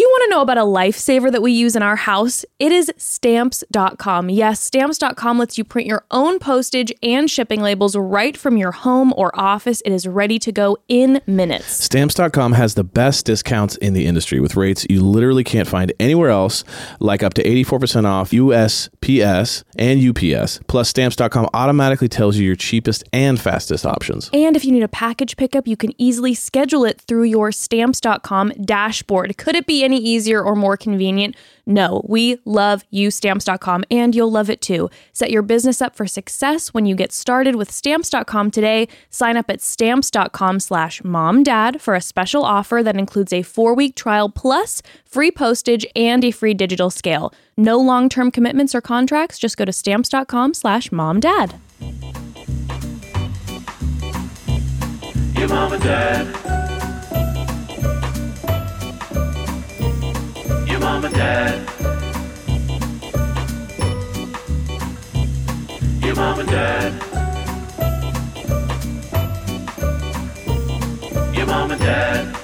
You want to know about a lifesaver that we use in our house? It is stamps.com. Yes, stamps.com lets you print your own postage and shipping labels right from your home or office. It is ready to go in minutes. Stamps.com has the best discounts in the industry with rates you literally can't find anywhere else, like up to 84% off USPS and UPS. Plus, Stamps.com automatically tells you your cheapest and fastest options. And if you need a package pickup, you can easily schedule it through your stamps.com dashboard. Could it be any easier or more convenient? No, we love you, stamps.com, and you'll love it too. Set your business up for success when you get started with stamps.com today. Sign up at stamps.com slash momdad for a special offer that includes a four week trial plus free postage and a free digital scale. No long term commitments or contracts. Just go to stamps.com slash momdad. Your mom and dad. Dad. Your mom and dad. Your mom and dad.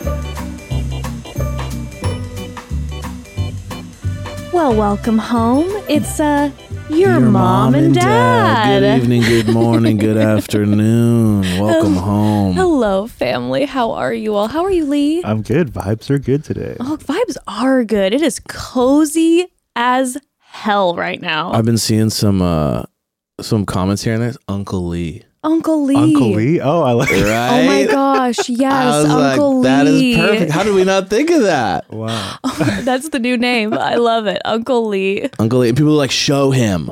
Well, welcome home. It's uh your, mom, and dad. Good evening, good morning, good afternoon. Welcome home. Hello, family. How are you all? How are you, Lee? I'm good. Vibes are good today. Oh, vibes are good. It is cozy as hell right now. I've been seeing some uh some comments here and there. Uncle Lee. Uncle Lee. Uncle Lee? Oh, I like it. Right? Oh my gosh, yes, I was Uncle like, that is perfect. How did we not think of that? Wow. That's the new name. I love it. Uncle Lee. Uncle Lee. And people are like, show him.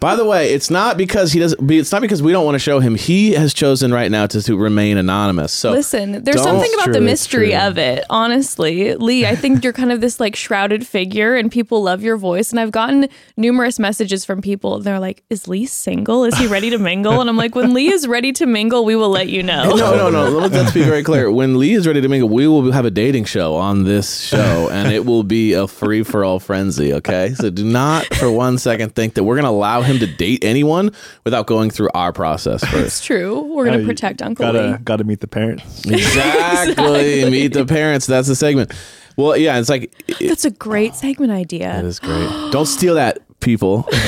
By the way, it's not because he doesn't. It's not because we don't want to show him. He has chosen right now to, to remain anonymous. So Listen, there's something about true, the mystery of it, honestly. Lee, I think you're kind of this like shrouded figure and people love your voice. And I've gotten numerous messages from people. They're like, Is Lee single? Is he ready to mingle? And I'm like, When Lee is ready to mingle, we will let you know. No, no, no. Let- Let's be very clear. When Lee is ready to mingle, we will have a dating show on this show, and it will be a free for all frenzy. Okay, so do not for one second think that we're going to allow him to date anyone without going through our process It's true. We're going to protect Uncle gotta, Lee. Gotta meet the parents. exactly. Meet the parents. That's the segment. Well, yeah, it's like it, That's a great segment idea. That is great. Don't steal that, people.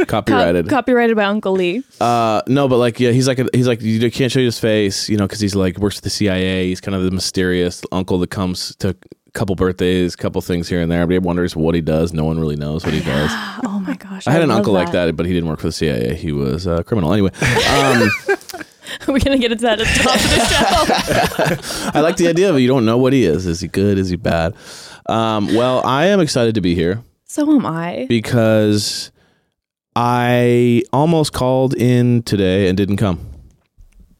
Co- Copyrighted. copyrighted by Uncle Lee. Uh, no, but like, yeah, he's like, a, he's like, you can't show you his face, you know, because he's like works at the CIA. He's kind of the mysterious uncle that comes to a couple birthdays, couple things here and there. Everybody wonders what he does. No one really knows what he does. Oh my gosh. I had an love uncle like that, but he didn't work for the CIA. He was a criminal. Anyway, um, We're going to get into that at the top of the show. I like the idea of it. You don't know what he is. Is he good? Is he bad? Um, well, I am excited to be here so am I. because I almost called in today and didn't come.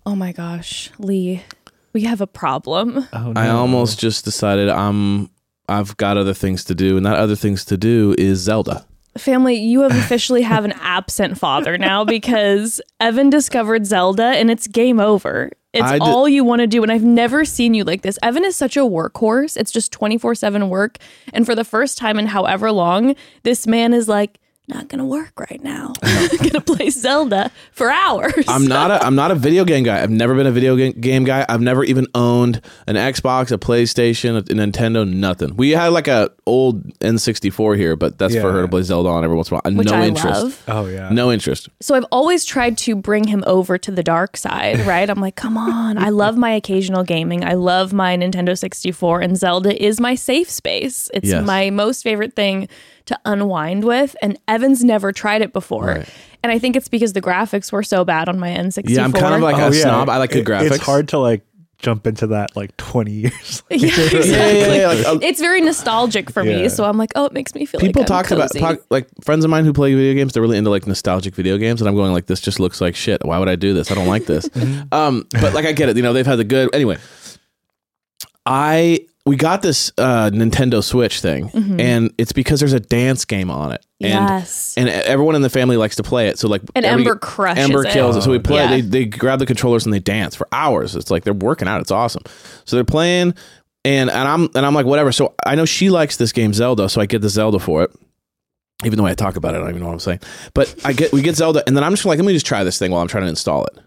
Oh my gosh. Lee, we have a problem. Oh, no. I almost just decided I'm I've got other things to do, and that other things to do is Zelda. Family, you have officially have an absent father now because Evan discovered Zelda and it's game over. It's I d- all you want to do. And I've never seen you like this. Evan is such a workhorse. It's just 24 7 work. And for the first time in however long, this man is like, not going to work right now. I'm going to play Zelda for hours. I'm not a I'm not a video game guy. I've never been a video game, game guy. I've never even owned an Xbox, a PlayStation, a, Nintendo, nothing. We had like a old N64 here, but that's for Yeah. her to play Zelda on every once in a while. Uh, which no I interest. love. Oh, yeah. No interest. So I've always tried to bring him over to the dark side, right? I'm like, come on. I love my occasional gaming. I love my Nintendo 64, and Zelda is my safe space. It's Yes. my most favorite thing to unwind with. And Evan's never tried it before. Right. And I think it's because the graphics were so bad on my N64. Yeah, I'm kind of like Oh, a yeah. snob. I like good It- graphics. It's hard to like jump into that like 20 years. yeah, exactly. Yeah, yeah, yeah. Like, uh, It's very nostalgic for me, so I'm like, oh, it makes me feel people like I'm talk about talk, like friends of mine who play video games. They're really into like nostalgic video games, and I'm going like, this just looks like shit. Why would I do this? I don't like this. um, but like I get it. You know, they've had the good anyway. I we got this uh, Nintendo Switch thing, and it's because there's a dance game on it, and Yes. and everyone in the family likes to play it. So like, And every- Ember crushes Ember it. kills it. So we play. Yeah. They they grab the controllers and they dance for hours. It's like they're working out. It's awesome. So they're playing, and and I'm and I'm like whatever. So I know she likes this game Zelda, so I get the Zelda for it. Even though I talk about it, I don't even know what I'm saying. But I get we get Zelda, and then I'm just like, let me just try this thing while I'm trying to install it.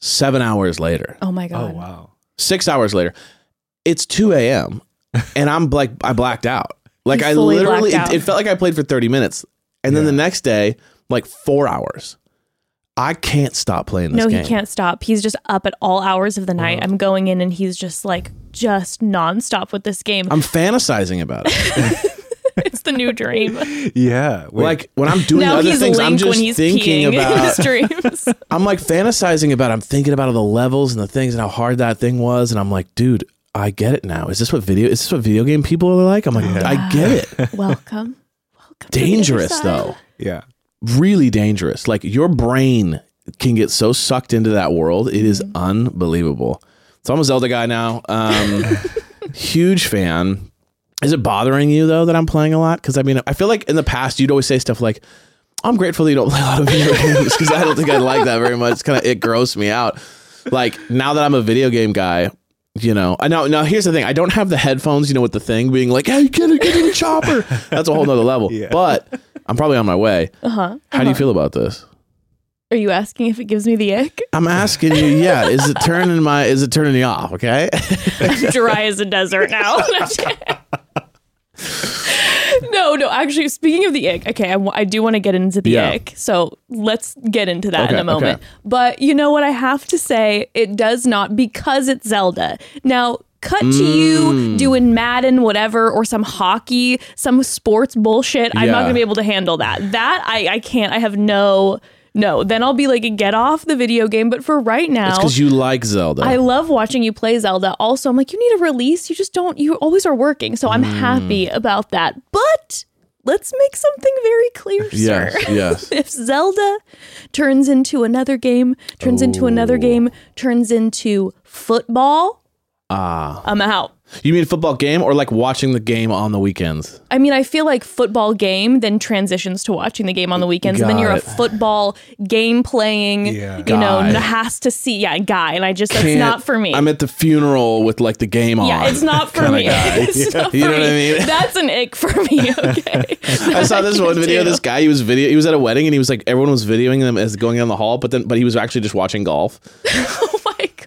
Seven hours later, oh my god. Oh, God. wow. six hours later, it's 2 a.m. and I'm like I blacked out. Like You I fully literally, blacked it, out. it felt like I played for 30 minutes, and then the next day, like four hours. I can't stop playing this game. No, game. he can't stop. He's just up at all hours of the night. I'm going in and he's just like just nonstop with this game. I'm fantasizing about it. it's the new dream. Yeah. wait. like when I'm doing now other he's things, Link I'm just when he's thinking peeing in about. his dreams. I'm like fantasizing about. I'm thinking about all the levels and the things and how hard that thing was, and I'm like, dude, I get it now. Is this what video? Is this what video game people are like? I'm like, I get it. Welcome. Welcome. to the other Dangerous though. yeah. really dangerous. Like your brain can get so sucked into that world. It is Mm-hmm. unbelievable. So I'm a Zelda guy now. Um, huge fan. Is it bothering you though that I'm playing a lot? Because I mean, I feel like in the past you'd always say stuff like, "I'm grateful that you don't play a lot of video games," because I don't think I like that very much. It's kind of it grossed me out. Like now that I'm a video game guy. You know, I know. Now, here's the thing: I don't have the headphones. You know, with the thing being like, "Hey, get it, get in the chopper." That's a whole nother level. Yeah. But I'm probably on my way. Uh huh. How do you feel about this? Are you asking if it gives me the ick? I'm asking you, yeah, is it turning my is it turning you off, okay? Dry as a desert now. no, no. Actually, speaking of the ick, okay, I, I do want to get into the Yeah. ick. So let's get into that in Okay, a moment. okay. But you know what I have to say? It does not because it's Zelda. Now, cut to you Mm. doing Madden, whatever, or some hockey, some sports bullshit. I'm not Yeah. going to be able to handle that. That I, I can't. I have no. No, then I'll be like, get off the video game. But for right now, It's because you like Zelda. I love watching you play Zelda. Also, I'm like, you need a release. You just don't, you always are working. So I'm Hmm. happy about that. But let's make something very clear, yes, sir. yes. If Zelda turns into another game, turns into another game, turns into football, Ah, I'm out. You mean football game or like watching the game on the weekends? I mean, I feel like football game then transitions to watching the game on the weekends, and then you're a football game playing, Yeah. you know, Guy. has to see, yeah, guy. And I just, it's Can't- not for me. I'm at the funeral with like the game on. Yeah, it's not for me. It's not You for know what I mean? That's an ick for me. Okay. I saw this one video. This guy, he was video. He was at a wedding, and he was like, everyone was videoing them as going down the hall, but then, but he was actually just watching golf.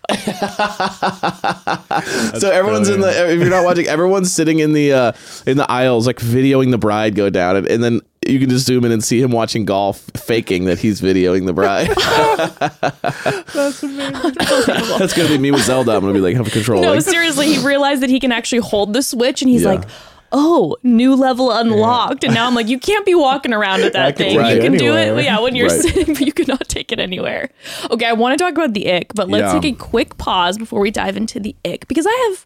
My god. so everyone's in the. If you're not watching, everyone's sitting in the uh in the aisles, like videoing the bride go down, and, and then you can just zoom in and see him watching golf, faking that he's videoing the bride. That's gonna be me with Zelda. I'm gonna be like, have control. No, like, seriously, he realized that he can actually hold the switch, and he's Yeah. like. Oh, new level unlocked. And now I'm like, you can't be walking around with that thing. You can do it, yeah, when you're Right. sitting, but you cannot take it anywhere. Okay, I want to talk about the ick, but let's Yeah. take a quick pause before we dive into the ick because I have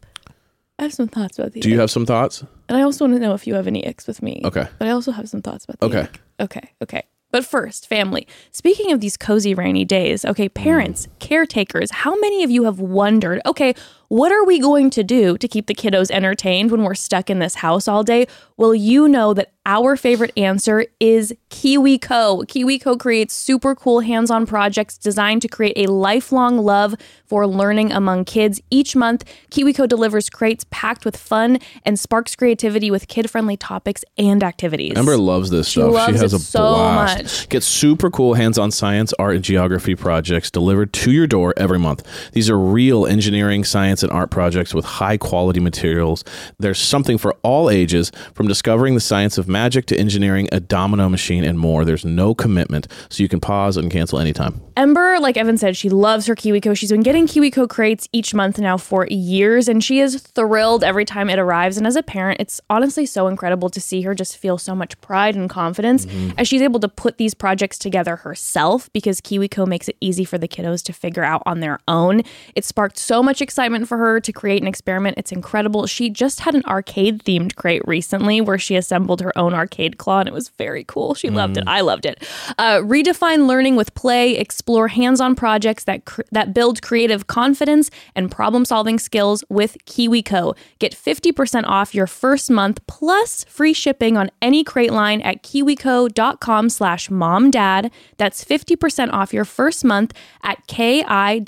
I have some thoughts about the Do you have some thoughts? And I also want to know if you have any icks with me. Okay. But I also have some thoughts about the Okay. ick. Okay. Okay. But first, family. Speaking of these cozy rainy days, okay, parents, mm. caretakers, how many of you have wondered, okay, what are we going to do to keep the kiddos entertained when we're stuck in this house all day? Well, you know that our favorite answer is KiwiCo. KiwiCo creates super cool hands on projects designed to create a lifelong love for learning among kids. Each month, KiwiCo delivers crates packed with fun and sparks creativity with kid friendly topics and activities. Amber loves this stuff. loves she has a so blast. much. Get super cool hands-on science, art, and geography projects delivered to your door every month. These are real engineering, science, and art projects with high-quality materials. There's something for all ages, from discovering the science of magic to engineering a domino machine and more. There's no commitment, so you can pause and cancel anytime. Ember, like Evan said, she loves her KiwiCo. She's been getting KiwiCo crates each month now for years, and she is thrilled every time it arrives. And as a parent, it's honestly so incredible to see her just feel so much pride and confidence mm-hmm. as she's able to put these projects together herself because KiwiCo makes it easy for the kiddos to figure out on their own. It sparked so much excitement for her to create an experiment. It's incredible. She just had an arcade themed crate recently where she assembled her own arcade claw, and it was very cool. She loved it. I loved it. Uh, redefine learning with play. Explore hands-on projects that cr- that build creative confidence and problem-solving skills with KiwiCo. Get 50% off your first month plus free shipping on any crate line at kiwico.com slash momdad. That's 50% off your first month at K-I-W-I-C-O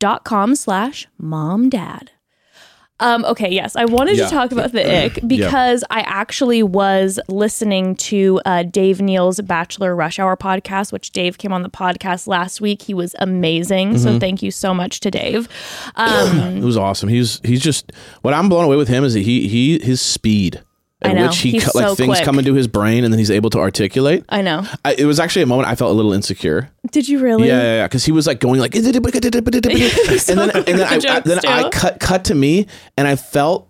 dot com slash momdad. Um, okay, yes, I wanted Yeah. to talk about the ick because I actually was listening to uh, Dave Neal's Bachelor Rush Hour podcast, which Dave came on the podcast last week. He was amazing, so Mm-hmm. thank you so much to Dave. Um, It was awesome. He's he's just what I'm blown away with him is that he he his speed at I know. which he co- like so things quick. come into his brain and then he's able to articulate. I know. I, it was actually a moment I felt a little insecure. Did you really? Yeah, yeah, yeah. Because he was like going like, and then and then, and then, I, I, then I cut cut to me and I felt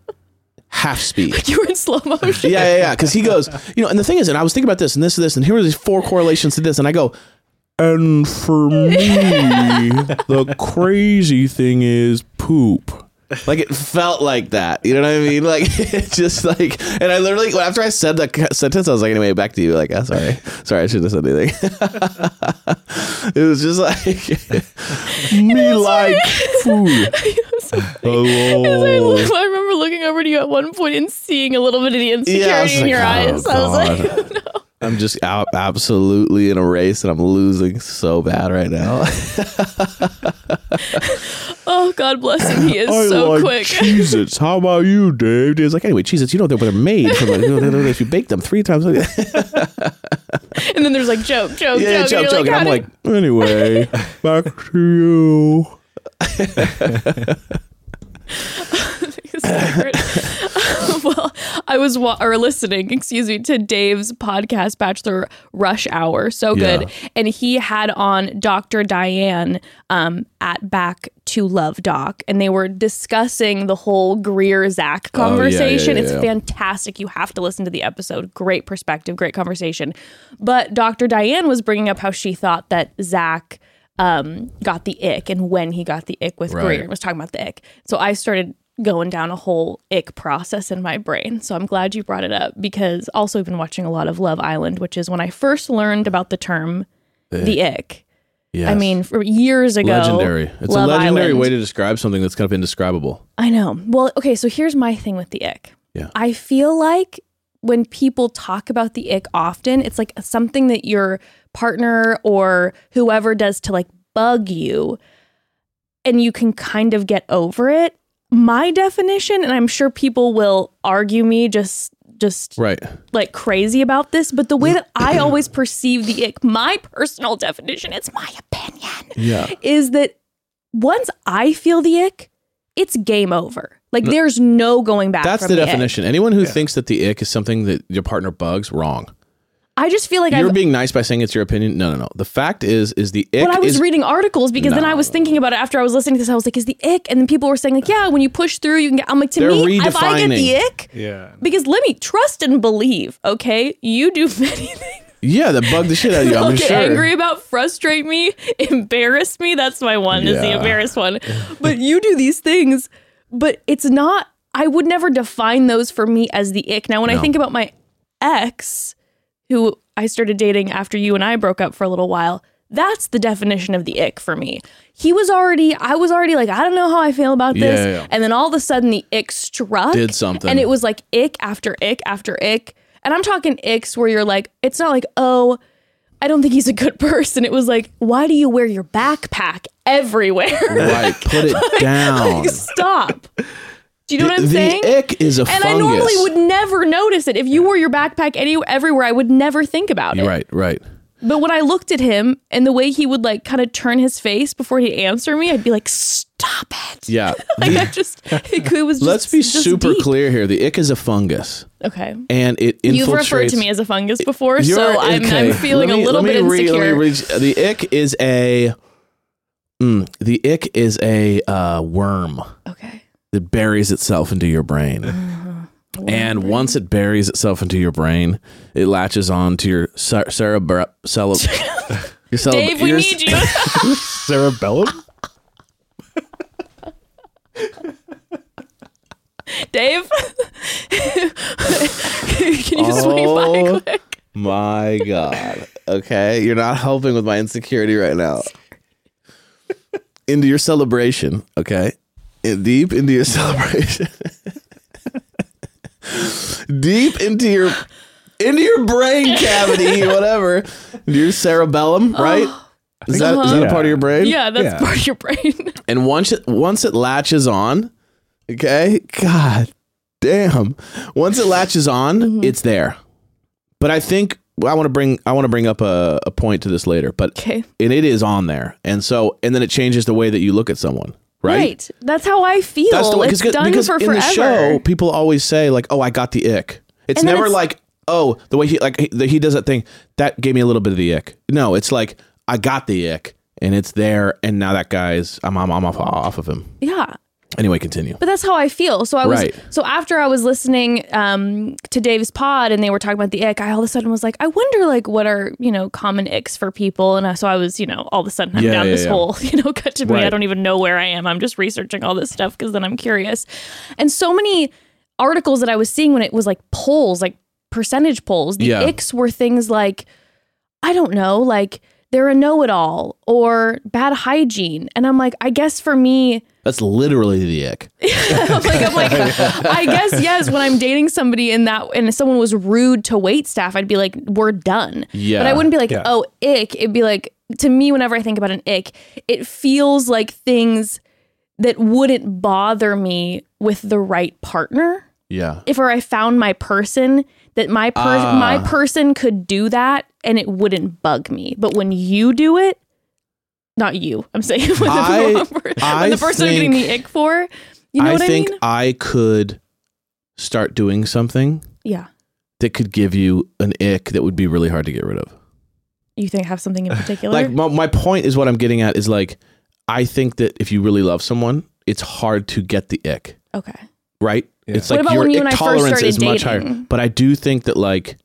half speed. You were in slow motion. Yeah, yeah, yeah. Because he goes, you know, and the thing is, and I was thinking about this and this and this, and here are these four correlations to this, and I go, and for me, the crazy thing is poop. Like it felt like that, you know what I mean? Like it just like, and I literally after I said that sentence, I was like, anyway, back to you. Like, oh, sorry, sorry, I shouldn't have said anything. it was just like me like food. I, Hello. look- I remember looking over to you at one point and seeing a little bit of the insecurity I was in your oh, eyes. I was like, God. I'm just out absolutely in a race and I'm losing so bad right now. Oh, God bless him. He is so quick. Cheez-Its. How about you, Dave? Dave's like, anyway, Cheez-Its, you know they're made from. You know, if you bake them three times. and then there's like joke, joke, yeah, joke. joke, and joke. you're And I'm like, anyway, back to you. Well, I was wa- or listening, excuse me, to Dave's podcast, Bachelor Rush Hour. So good, Yeah. and he had on Dr. Diane um, at Back to Love Doc, and they were discussing the whole Greer Zach Oh, yeah, conversation. yeah, it's fantastic. You have to listen to the episode. Great perspective, great conversation. But Dr. Diane was bringing up how she thought that Zach um, got the ick and when he got the ick with Right. Greer and was talking about the ick. So I started going down a whole ick process in my brain. So I'm glad you brought it up because also I've been watching a lot of Love Island, which is when I first learned about the term the ick. Yes. I mean, for years ago, legendary. It's Love a legendary Island. way to describe something that's kind of indescribable. I know. Well, okay, so here's my thing with the ick. Yeah. I feel like when people talk about the ick often, it's like something that your partner or whoever does to like bug you and you can kind of get over it. My definition, and I'm sure people will argue me just just Right. like crazy about this, but the way that I always perceive the ick, my personal definition, it's my opinion Yeah. is that once I feel the ick, it's game over. Like there's no going back. That's from the ick. definition. Anyone who thinks that the ick is something that your partner bugs, wrong. I just feel like You're I've. being nice by saying it's your opinion. No, no, no. The fact is, is the ick But I was is reading articles because then I was thinking about it after I was listening to this. I was like, "Is the ick?" And then people were saying like, "Yeah, when you push through, you can get." I'm like, to They're me, if I get the redefining. ick, Yeah. because let me trust and believe. Okay, you do many things. yeah, that bug the shit out of you. I'm get sure. angry about, frustrate me, embarrass me. That's my one. Is the Yeah. embarrass one. But you do these things, but it's not. I would never define those for me as the ick. Now, when I think about my ex, who I started dating after you and I broke up for a little while. That's the definition of the ick for me. He was already, I was already like, I don't know how I feel about this. Yeah, yeah. And then all of a sudden the ick struck. Did something. And it was like ick after ick after ick. And I'm talking icks where you're like, it's not like, oh, I don't think he's a good person. It was like, why do you wear your backpack everywhere? Right. Put it down. like, stop. Do you know what I'm the saying? ick is a and fungus. I normally would never notice it. If you wore your backpack any everywhere, I would never think about it. Right, right. But when I looked at him and the way he would like kind of turn his face before he'd answer me, I'd be like, "Stop it!" Yeah. Like The- I just, it, was just. let's be super deep. clear here. The ick is a fungus, Okay. and it infiltrates. You've referred to me as a fungus before, so I'm, okay, I'm feeling me- a little bit read- insecure. read- the ick is a. Mm, the ick is a uh, worm okay. That buries itself into your brain. Uh-huh. And once it buries itself into your brain, it latches on to your cer- cerebra- cele- your cele- Dave, we need you. Cerebellum? Dave, can you just swing by Oh. quick? My God. Okay. You're not helping with my insecurity right now. Into your celebration. Okay. In- deep into your celebration. deep into your into your brain cavity, whatever. Your cerebellum, right? Is that is that a part of your brain? Yeah, that's Yeah. part of your brain. And once it once it latches on, Okay, God damn. Once it latches on, Mm-hmm. it's there. But I think I want to bring I want to bring up a, a point to this later. But Okay. and it is on there, and so and then it changes the way that you look at someone, right? That's how I feel. That's the way it's because, done because for in forever. the show, people always say like, "Oh, I got the ick." It's never it's- like, "Oh, the way he like he, the, he does that thing that gave me a little bit of the ick." No, it's like I got the ick, and it's there, and now that guy's I'm I'm, I'm off off of him. yeah. Anyway, continue. But that's how I feel. So I was Right. so after I was listening um, to Dave's pod and they were talking about the ick, I all of a sudden was like, I wonder like what are you know common icks for people, and I, so I was you know all of a sudden I'm Yeah, down yeah, this yeah. whole you know cut to me. I don't even know where I am. I'm just researching all this stuff because then I'm curious, and so many articles that I was seeing when it was like polls, like percentage polls, the icks were things like I don't know, like they're a know-it-all or bad hygiene, and I'm like, I guess for me. That's literally the ick. I'm like, I'm like, I guess yes. When I'm dating somebody and that and someone was rude to wait staff, I'd be like, we're done. Yeah. But I wouldn't be like, Yeah. oh, ick. It'd be like to me, whenever I think about an ick, it feels like things that wouldn't bother me with the right partner. Yeah. If or I found my person that my per- Ah. my person could do that and it wouldn't bug me. But when you do it, not you. I'm saying when the, I- wrong I when the person I'm getting the ick for. You know I what think I mean? I could start doing something Yeah. that could give you an ick that would be really hard to get rid of. You think have something in particular? Like my, my point is what I'm getting at is like I think that if you really love someone, it's hard to get the ick, okay. right? Yeah. It's What like your when you ick and I first tolerance started is much higher. But I do think that like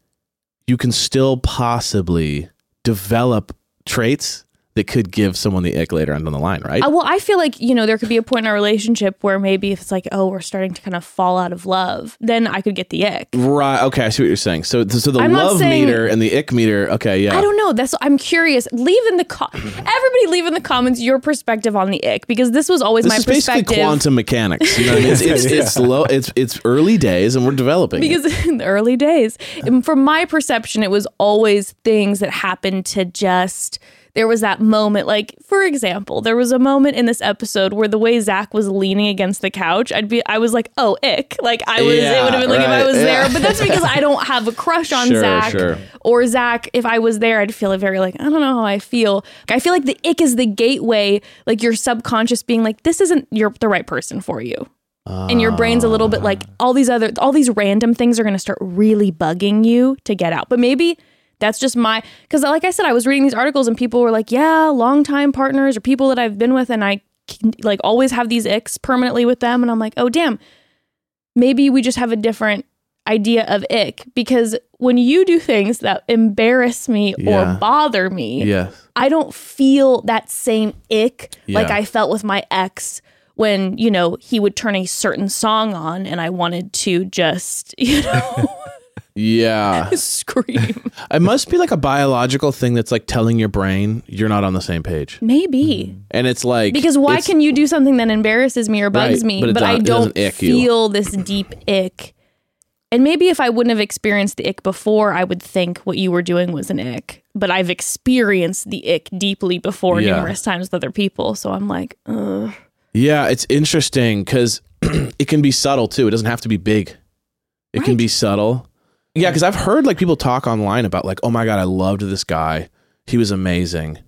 you can still possibly develop traits that could give someone the ick later on down the line, right? Uh, well, I feel like you know there could be a point in our relationship where maybe if it's like, oh, we're starting to kind of fall out of love, then I could get the ick. right. Okay, I see what you're saying. So, so the I'm love saying- meter and the ick meter. Okay, yeah. I don't know. That's I'm curious. Leave in the co- everybody leave in the comments your perspective on the ick because this was always this my is basically perspective. quantum mechanics. You know what I mean? It's it's, it's low. It's it's early days, and we're developing. it. because in the early days, from my perception, it was always things that happened to just. There was that moment, like for example, there was a moment in this episode where the way Zach was leaning against the couch, I'd be, I was like, oh, ick, like I was, it would have been like if I was yeah. there, but that's because I don't have a crush on Sure, Zach, sure. or Zach. If I was there, I'd feel a very like I don't know how I feel. I feel like the ick is the gateway, like your subconscious being like, this isn't you're the right person for you and your brain's a little bit like ah. all these other all these random things are going to start really bugging you to get out but maybe that's just my because like i said i was reading these articles and people were like yeah longtime partners or people that i've been with and i can, like always have these icks permanently with them and i'm like oh damn maybe we just have a different idea of ick because when you do things that embarrass me Yeah. or bother me yes. I don't feel that same ick like I felt with my ex when, you know, he would turn a certain song on and I wanted to just, you know, Yeah. scream. It must be like a biological thing that's like telling your brain you're not on the same page. Maybe. Mm. And it's like Because why it's- can you do something that embarrasses me or bugs Right, me, but it but, I don't- it don't ick you. feel this deep ick? And maybe if I wouldn't have experienced the ick before, I would think what you were doing was an ick. But I've experienced the ick deeply before Yeah. numerous times with other people. So I'm like, ugh. Yeah, it's interesting because it can be subtle too. It doesn't have to be big. It can Right. be subtle. Yeah, because I've heard like people talk online about like, oh my god, I loved this guy. He was amazing.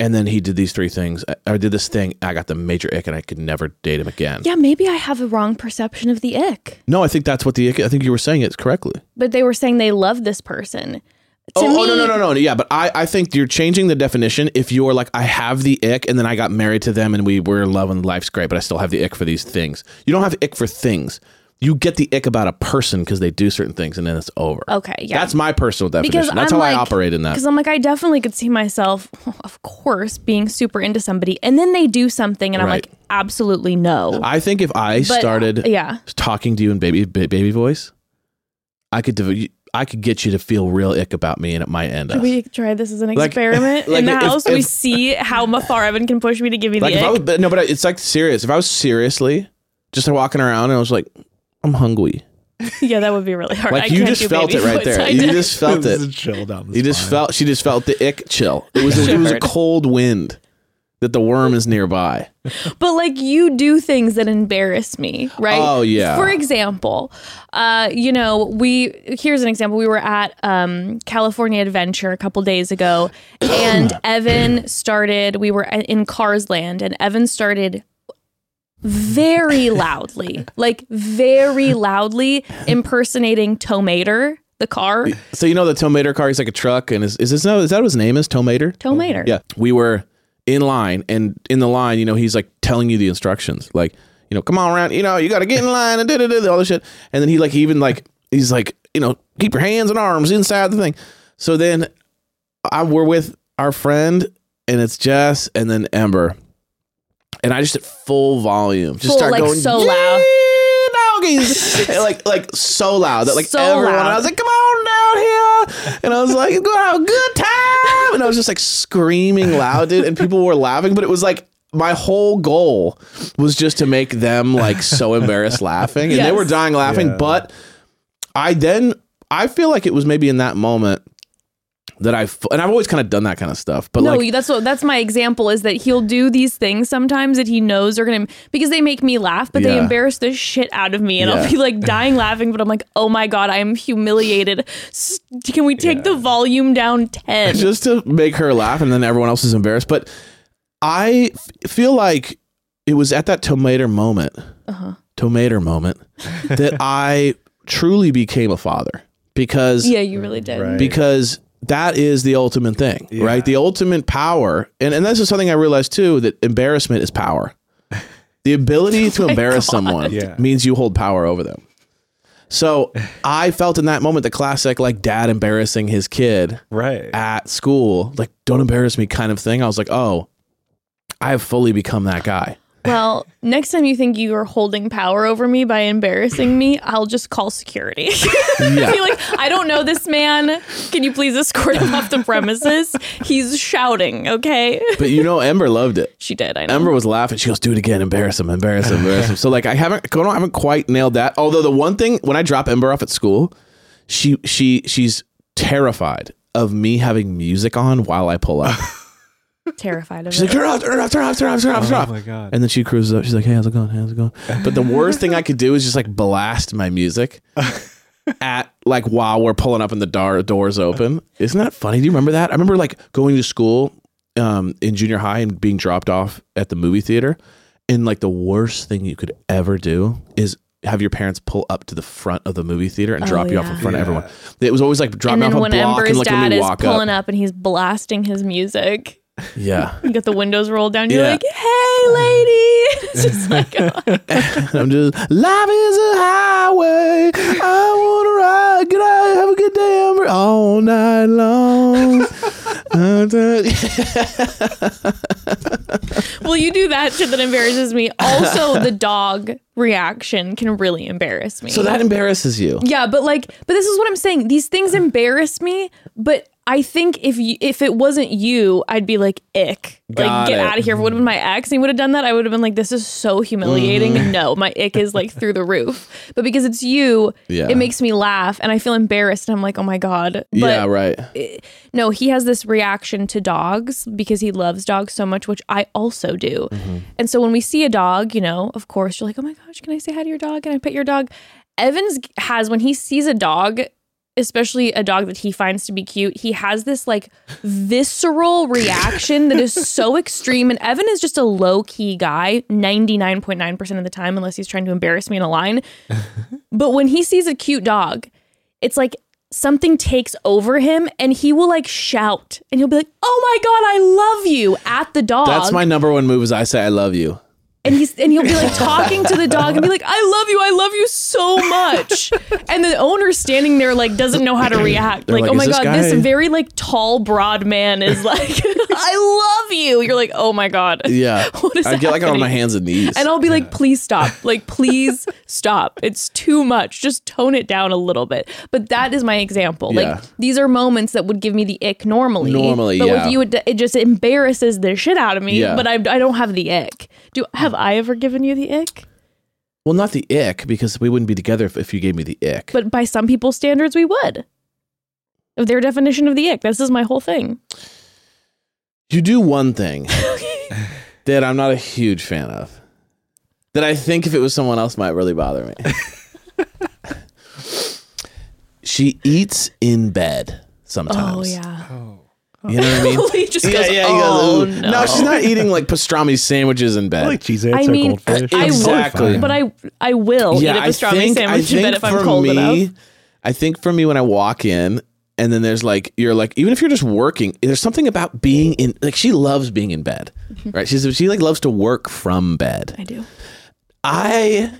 And then he did these three things. Uh, I- I did this thing. I got the major ick, and I could never date him again. Yeah, maybe I have a wrong perception of the ick. No, I think that's what the ick. I think you were saying it correctly. But they were saying they love this person. To Oh, me, oh no no no no yeah but I, I think you're changing the definition if you're like I have the ick and then I got married to them and we were in love and life's great but I still have the ick for these things you don't have ick for things you get the ick about a person because they do certain things and then it's over Okay, yeah. that's my personal definition because that's I'm how I operate in that Because I'm like, I definitely could see myself, of course, being super into somebody, and then they do something, and I'm like, absolutely no. I think if I But, started yeah. talking to you in baby baby voice I could I could get you to feel real ick about me and it might end Should us we try this as an Like- experiment like in the if- house? we if- see how far Evan can push me to give me like the ick. was no but it's like serious if I was seriously just walking around and I was like I'm hungry yeah, that would be really hard. Like I you can't just do felt baby it right there. I You did. just felt This it. is chill down the You just felt. She just felt the ick chill. It was. A, it was a cold wind that the worm is nearby. But like you do things that embarrass me, right? Oh, yeah. For example, uh, you know, we here's an example. We were at um, California Adventure a couple days ago, and Evan started. We were in Cars Land, and Evan started very loudly, like very loudly, impersonating Tow Mater, the car. So you know the Tow Mater car is like a truck, and is is this no, is that what his name is Tow Mater? Tomater. Yeah, we were in line, and in the line, you know, he's like telling you the instructions, like, you know, come on around, you know, you got to get in line and da da da all this shit, and then he like even like he's like, you know, keep your hands and arms inside the thing. So then, I we're with our friend, and it's Jess, and then Ember, and I just at full volume, just Full, start like, going so "Yeah, loud." And, like like so loud that like So everyone. loud. I was like, come on down here, and I was like, go have a good time, and I was just like screaming loud, dude, and people were laughing, but it was like. My whole goal was just to make them like so embarrassed laughing, and they were dying laughing. Yeah. But I then I feel like it was maybe in that moment that I f- and I've always kind of done that kind of stuff. But no, like that's what that's my example is that he'll do these things sometimes that he knows are gonna because they make me laugh, but they embarrass the shit out of me, and Yeah. I'll be like dying laughing, but I'm like, oh my god, I am humiliated. Can we take the volume down ten? just to make her laugh and then everyone else is embarrassed. But I f- feel like it was at that tomato moment, Uh-huh. tomato moment, that I truly became a father because yeah, you really did. Right. because that is the ultimate thing, Yeah. right? The ultimate power, and and this is something I realized too that embarrassment is power. The ability oh to embarrass someone Yeah. means you hold power over them. So I felt in that moment the classic like dad embarrassing his kid Right. at school, like don't embarrass me kind of thing. I was like, oh, I have fully become that guy. Well, next time you think you are holding power over me by embarrassing me, I'll just call security. Yeah. Be like, I don't know this man. Can you please escort him off the premises? He's shouting, okay? But you know, Ember loved it. She did, I know. Ember was laughing. She goes, "Do it again. Embarrass him. Embarrass him. Embarrass him." So like, I haven't, I haven't quite nailed that. Although the one thing when I drop Ember off at school, she she she's terrified of me having music on while I pull up. Terrified of it. She's it. like, "Turn it off, turn it off, turn off, turn off, turn off, turn it Oh my god. And then she cruises up. She's like, "Hey, how's it going? Hey, how's it going?" But the worst thing I could do is just like blast my music at like while we're pulling up and the door doors open. Isn't that funny? Do you remember that? I remember like going to school um, in junior high and being dropped off at the movie theater, and like the worst thing you could ever do is have your parents pull up to the front of the movie theater and Oh, drop you off in yeah. front of Yeah. everyone. It was always like drop and me off a when block Ember's and like let dad me is walk pulling up. up. and he's blasting his music, Yeah. you get the windows rolled down. You're Yeah. like, "Hey, lady!" It's just like, oh. I'm just life is a highway. I wanna ride. Good night. Have a good day, Amber. All night long. well, you do that shit that embarrasses me. Also, the dog reaction can really embarrass me. so that embarrasses you. Yeah, but like, but this is what I'm saying. These things embarrass me, but I think if you, if it wasn't you, I'd be like, ick, Got like get it. out of here. If it would have been my ex, and he would have done that, I would have been like, this is so humiliating. Mm-hmm. No, my ick is like through the roof. But because it's you, Yeah. it makes me laugh, and I feel embarrassed, and I'm like, oh my god. But yeah, right. no, he has this reaction to dogs because he loves dogs so much, which I also do. Mm-hmm. And so when we see a dog, you know, of course, you're like, oh my gosh, can I say hi to your dog? Can I pet your dog? Evans has, when he sees a dog, especially a dog that he finds to be cute, he has this like visceral reaction that is so extreme. And Evan is just a low key guy 99.9% of the time, unless he's trying to embarrass me in a line. but when he sees a cute dog, it's like something takes over him and he will like shout and he'll be like, "Oh my god, I love you" at the dog. That's my number one move is I say I love you. And he's and he'll be like talking to the dog and be like, "I love you. I love you so much." and the owner standing there like doesn't know how to react. Like, like, "Oh my this god, guy-" this very like tall broad man is like, "I love you." You're like, "Oh my god." Yeah. What is I get like on my hands and knees. And I'll be like, please stop. Like, please stop. It's too much. Just tone it down a little bit. But that is my example. Yeah. Like, these are moments that would give me the ick normally. Normally, But yeah. with you, it, it just embarrasses the shit out of me. Yeah. But I, I don't have the ick. Do Have I ever given you the ick? well, not the ick because we wouldn't be together if, if you gave me the ick. But by some people's standards, we would. Of their definition of the ick. This is my whole thing. you do one thing that I'm not a huge fan of. That I think if it was someone else might really bother me. she eats in bed sometimes. Oh yeah. Oh. You know what I mean? he just yeah, goes, yeah. He oh goes, "Ooh." no. she's not eating like pastrami sandwiches in bed. I like Cheez-Its I or mean, goldfish. I It's Exactly. fine. But I I will eat a pastrami sandwich in bed if I'm for cold me, enough. I think for me when I walk in and then there's like you're like even if you're just working, there's something about being in like she loves being in bed. Mm-hmm. Right? She's she like loves to work from bed. I do. I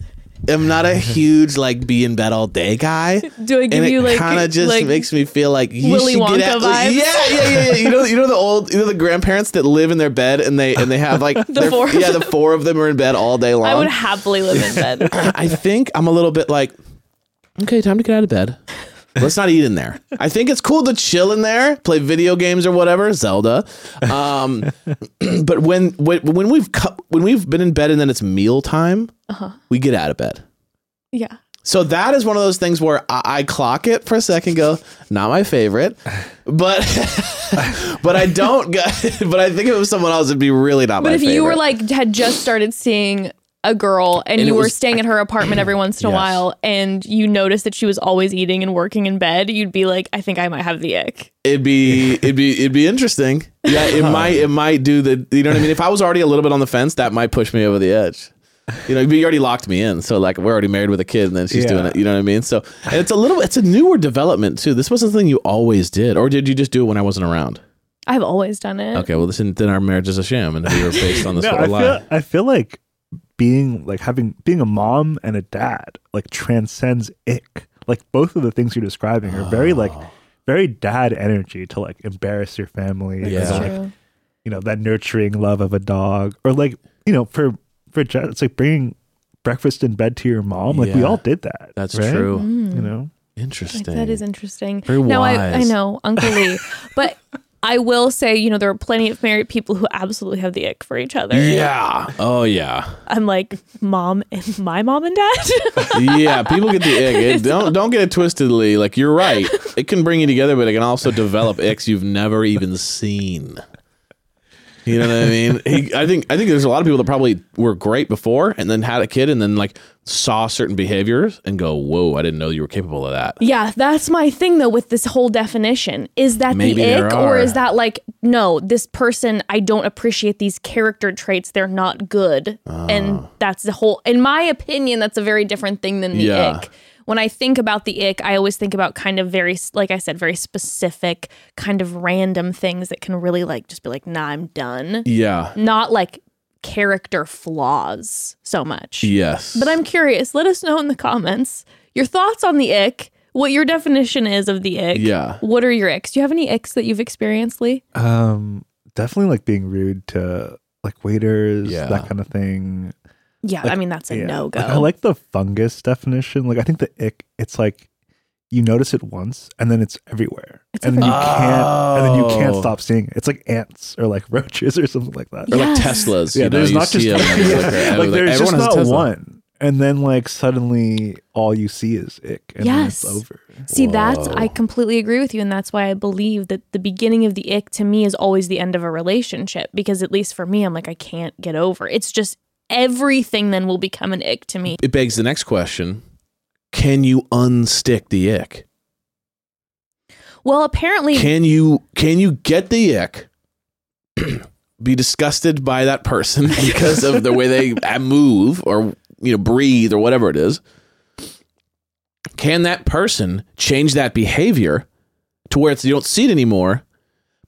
am not a huge like be in bed all day guy. Do I give and you it like kind of just like, makes me feel like you Willy should Wonka get out. vibes? Yeah, yeah, yeah, yeah. You know, you know the old, you know the grandparents that live in their bed and they and they have like the four yeah, the four of them are in bed all day long. I would happily live in bed. I think I'm a little bit like, okay, time to get out of bed. Let's not eat in there. I think it's cool to chill in there, play video games or whatever, Zelda. Um, but when, when when we've cut, when we've been in bed and then it's meal time, we get out of bed. yeah. So that is one of those things where I, I clock it for a second, go, not my favorite, but but I don't. But I think if it was someone else, it'd be really not But if favorite. you were like had just started seeing a girl and, And you were was- staying at her apartment every once in a Yes. while and you noticed that she was always eating and working in bed, you'd be like, I think I might have the ick. it'd be it'd be it'd be interesting. Yeah, it might it might do the you know what I mean. If I was already a little bit on the fence, that might push me over the edge. You know, you already locked me in, so like we're already married with a kid, and then she's Yeah. doing it. You know what I mean? So and it's a little, it's a newer development too. This wasn't something you always did, or did you just do it when I wasn't around? I've always done it. Okay, well, this then our marriage is a sham, and we were based on this no, whole I lie. feel I feel like being like having being a mom and a dad like transcends ick. Like both of the things you're describing are very like very dad energy to like embarrass your family. Yeah. It's like, you know that nurturing love of a dog or like you know for for Jen, it's like bringing breakfast in bed to your mom. Like we all did that. That's right? true. Mm. You know. Interesting. That is interesting. Very now I, I know, Uncle Lee. but I will say, you know, there are plenty of married people who absolutely have the ick for each other. Yeah. Oh yeah. I'm like, mom and my mom and dad. yeah, people get the ick. It, don't don't get it twisted, Lee. Like you're right. It can bring you together, but it can also develop icks you've never even seen. You know what I mean? He, I think I think there's a lot of people that probably were great before, and then had a kid, and then like saw certain behaviors and go, "Whoa, I didn't know you were capable of that." yeah, that's my thing though with this whole definition. Is that Maybe the ick or is that like, no, this person, I don't appreciate these character traits. They're not good. And ah. that's the whole, in my opinion, that's a very different thing than the Yeah. ick. When I think about the ick, I always think about kind of very, like I said, very specific, kind of random things that can really like just be like, nah, I'm done. Yeah. Not like character flaws so much. Yes. But I'm curious. Let us know in the comments your thoughts on the ick, what your definition is of the ick. Yeah. What are your icks? Do you have any icks that you've experienced, Lee? Um, definitely like being rude to like waiters, Yeah. that kind of thing. Yeah, I mean that's a Yeah. no go. Like, I like the fungus definition. Like I think the ick, it's like you notice it once and then it's everywhere, It's and then you everywhere. can't, and then you can't Oh. stop seeing it. It's like ants or like roaches or something like that. or like Teslas. Yeah, you know, there's not just see 'em like, like, like, there's just everyone has not Tesla. one, and then like suddenly all you see is ick, and Yes. it's over. See, that's I completely agree with you, and that's why I believe that the beginning of the ick to me is always the end of a relationship. Because at least for me, I'm like I can't get over. It's just everything then will become an ick to me. It begs the next question: Can you unstick the ick? Well, apparently, Can you can you get the ick? be disgusted by that person because of the way they uh, move or you know breathe or whatever it is. Can that person change that behavior to where it's you don't see it anymore?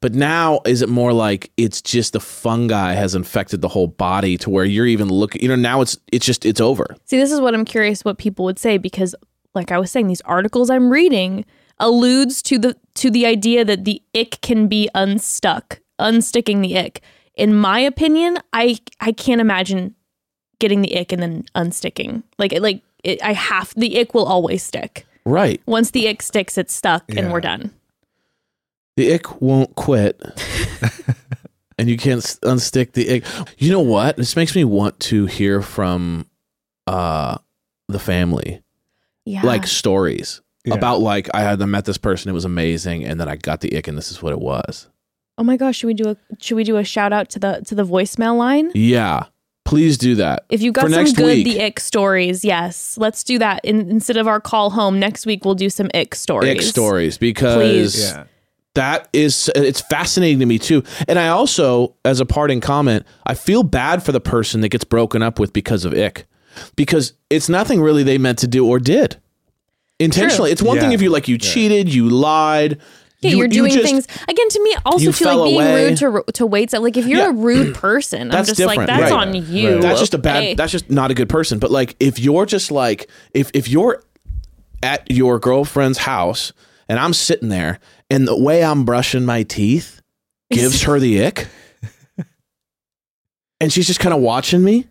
But now is it more like it's just the fungi has infected the whole body to where you're even looking you know now it's it's just it's over. See, this is what I'm curious what people would say because like I was saying these articles I'm reading alludes to the to the idea that the ick can be unstuck, unsticking the ick. In my opinion, I I can't imagine getting the ick and then unsticking. Like it like it, I have the ick will always stick. Right. Once the ick sticks, it's stuck and we're done. The ick won't quit. and you can't unstick the ick. You know what? This makes me want to hear from uh the family. Yeah. Like stories Yeah. about like I had I met this person, it was amazing, and then I got the ick and this is what it was. Oh my gosh, should we do a should we do a shout out to the to the voicemail line? Yeah. Please do that. If you For got some next good week. the ick stories, yes, let's do that. In, instead of our call home next week, we'll do some ick stories. Ick stories because Please. Yeah. That is it's fascinating to me too. And I also, as a parting comment, I feel bad for the person that gets broken up with because of ick, because it's nothing really they meant to do or did intentionally. True. It's one thing if you like you cheated, you lied. Yeah, you, you're you doing just- things again. To me, also you too, fell like being away. rude to to waits. Like if you're Yeah. a rude person, I'm That's just like different, that's right. on you. That's just a bad. okay? That's just not a good person. But like, if you're just like, if if you're at your girlfriend's house and I'm sitting there and the way I'm brushing my teeth gives her the ick, and she's just kind of watching me,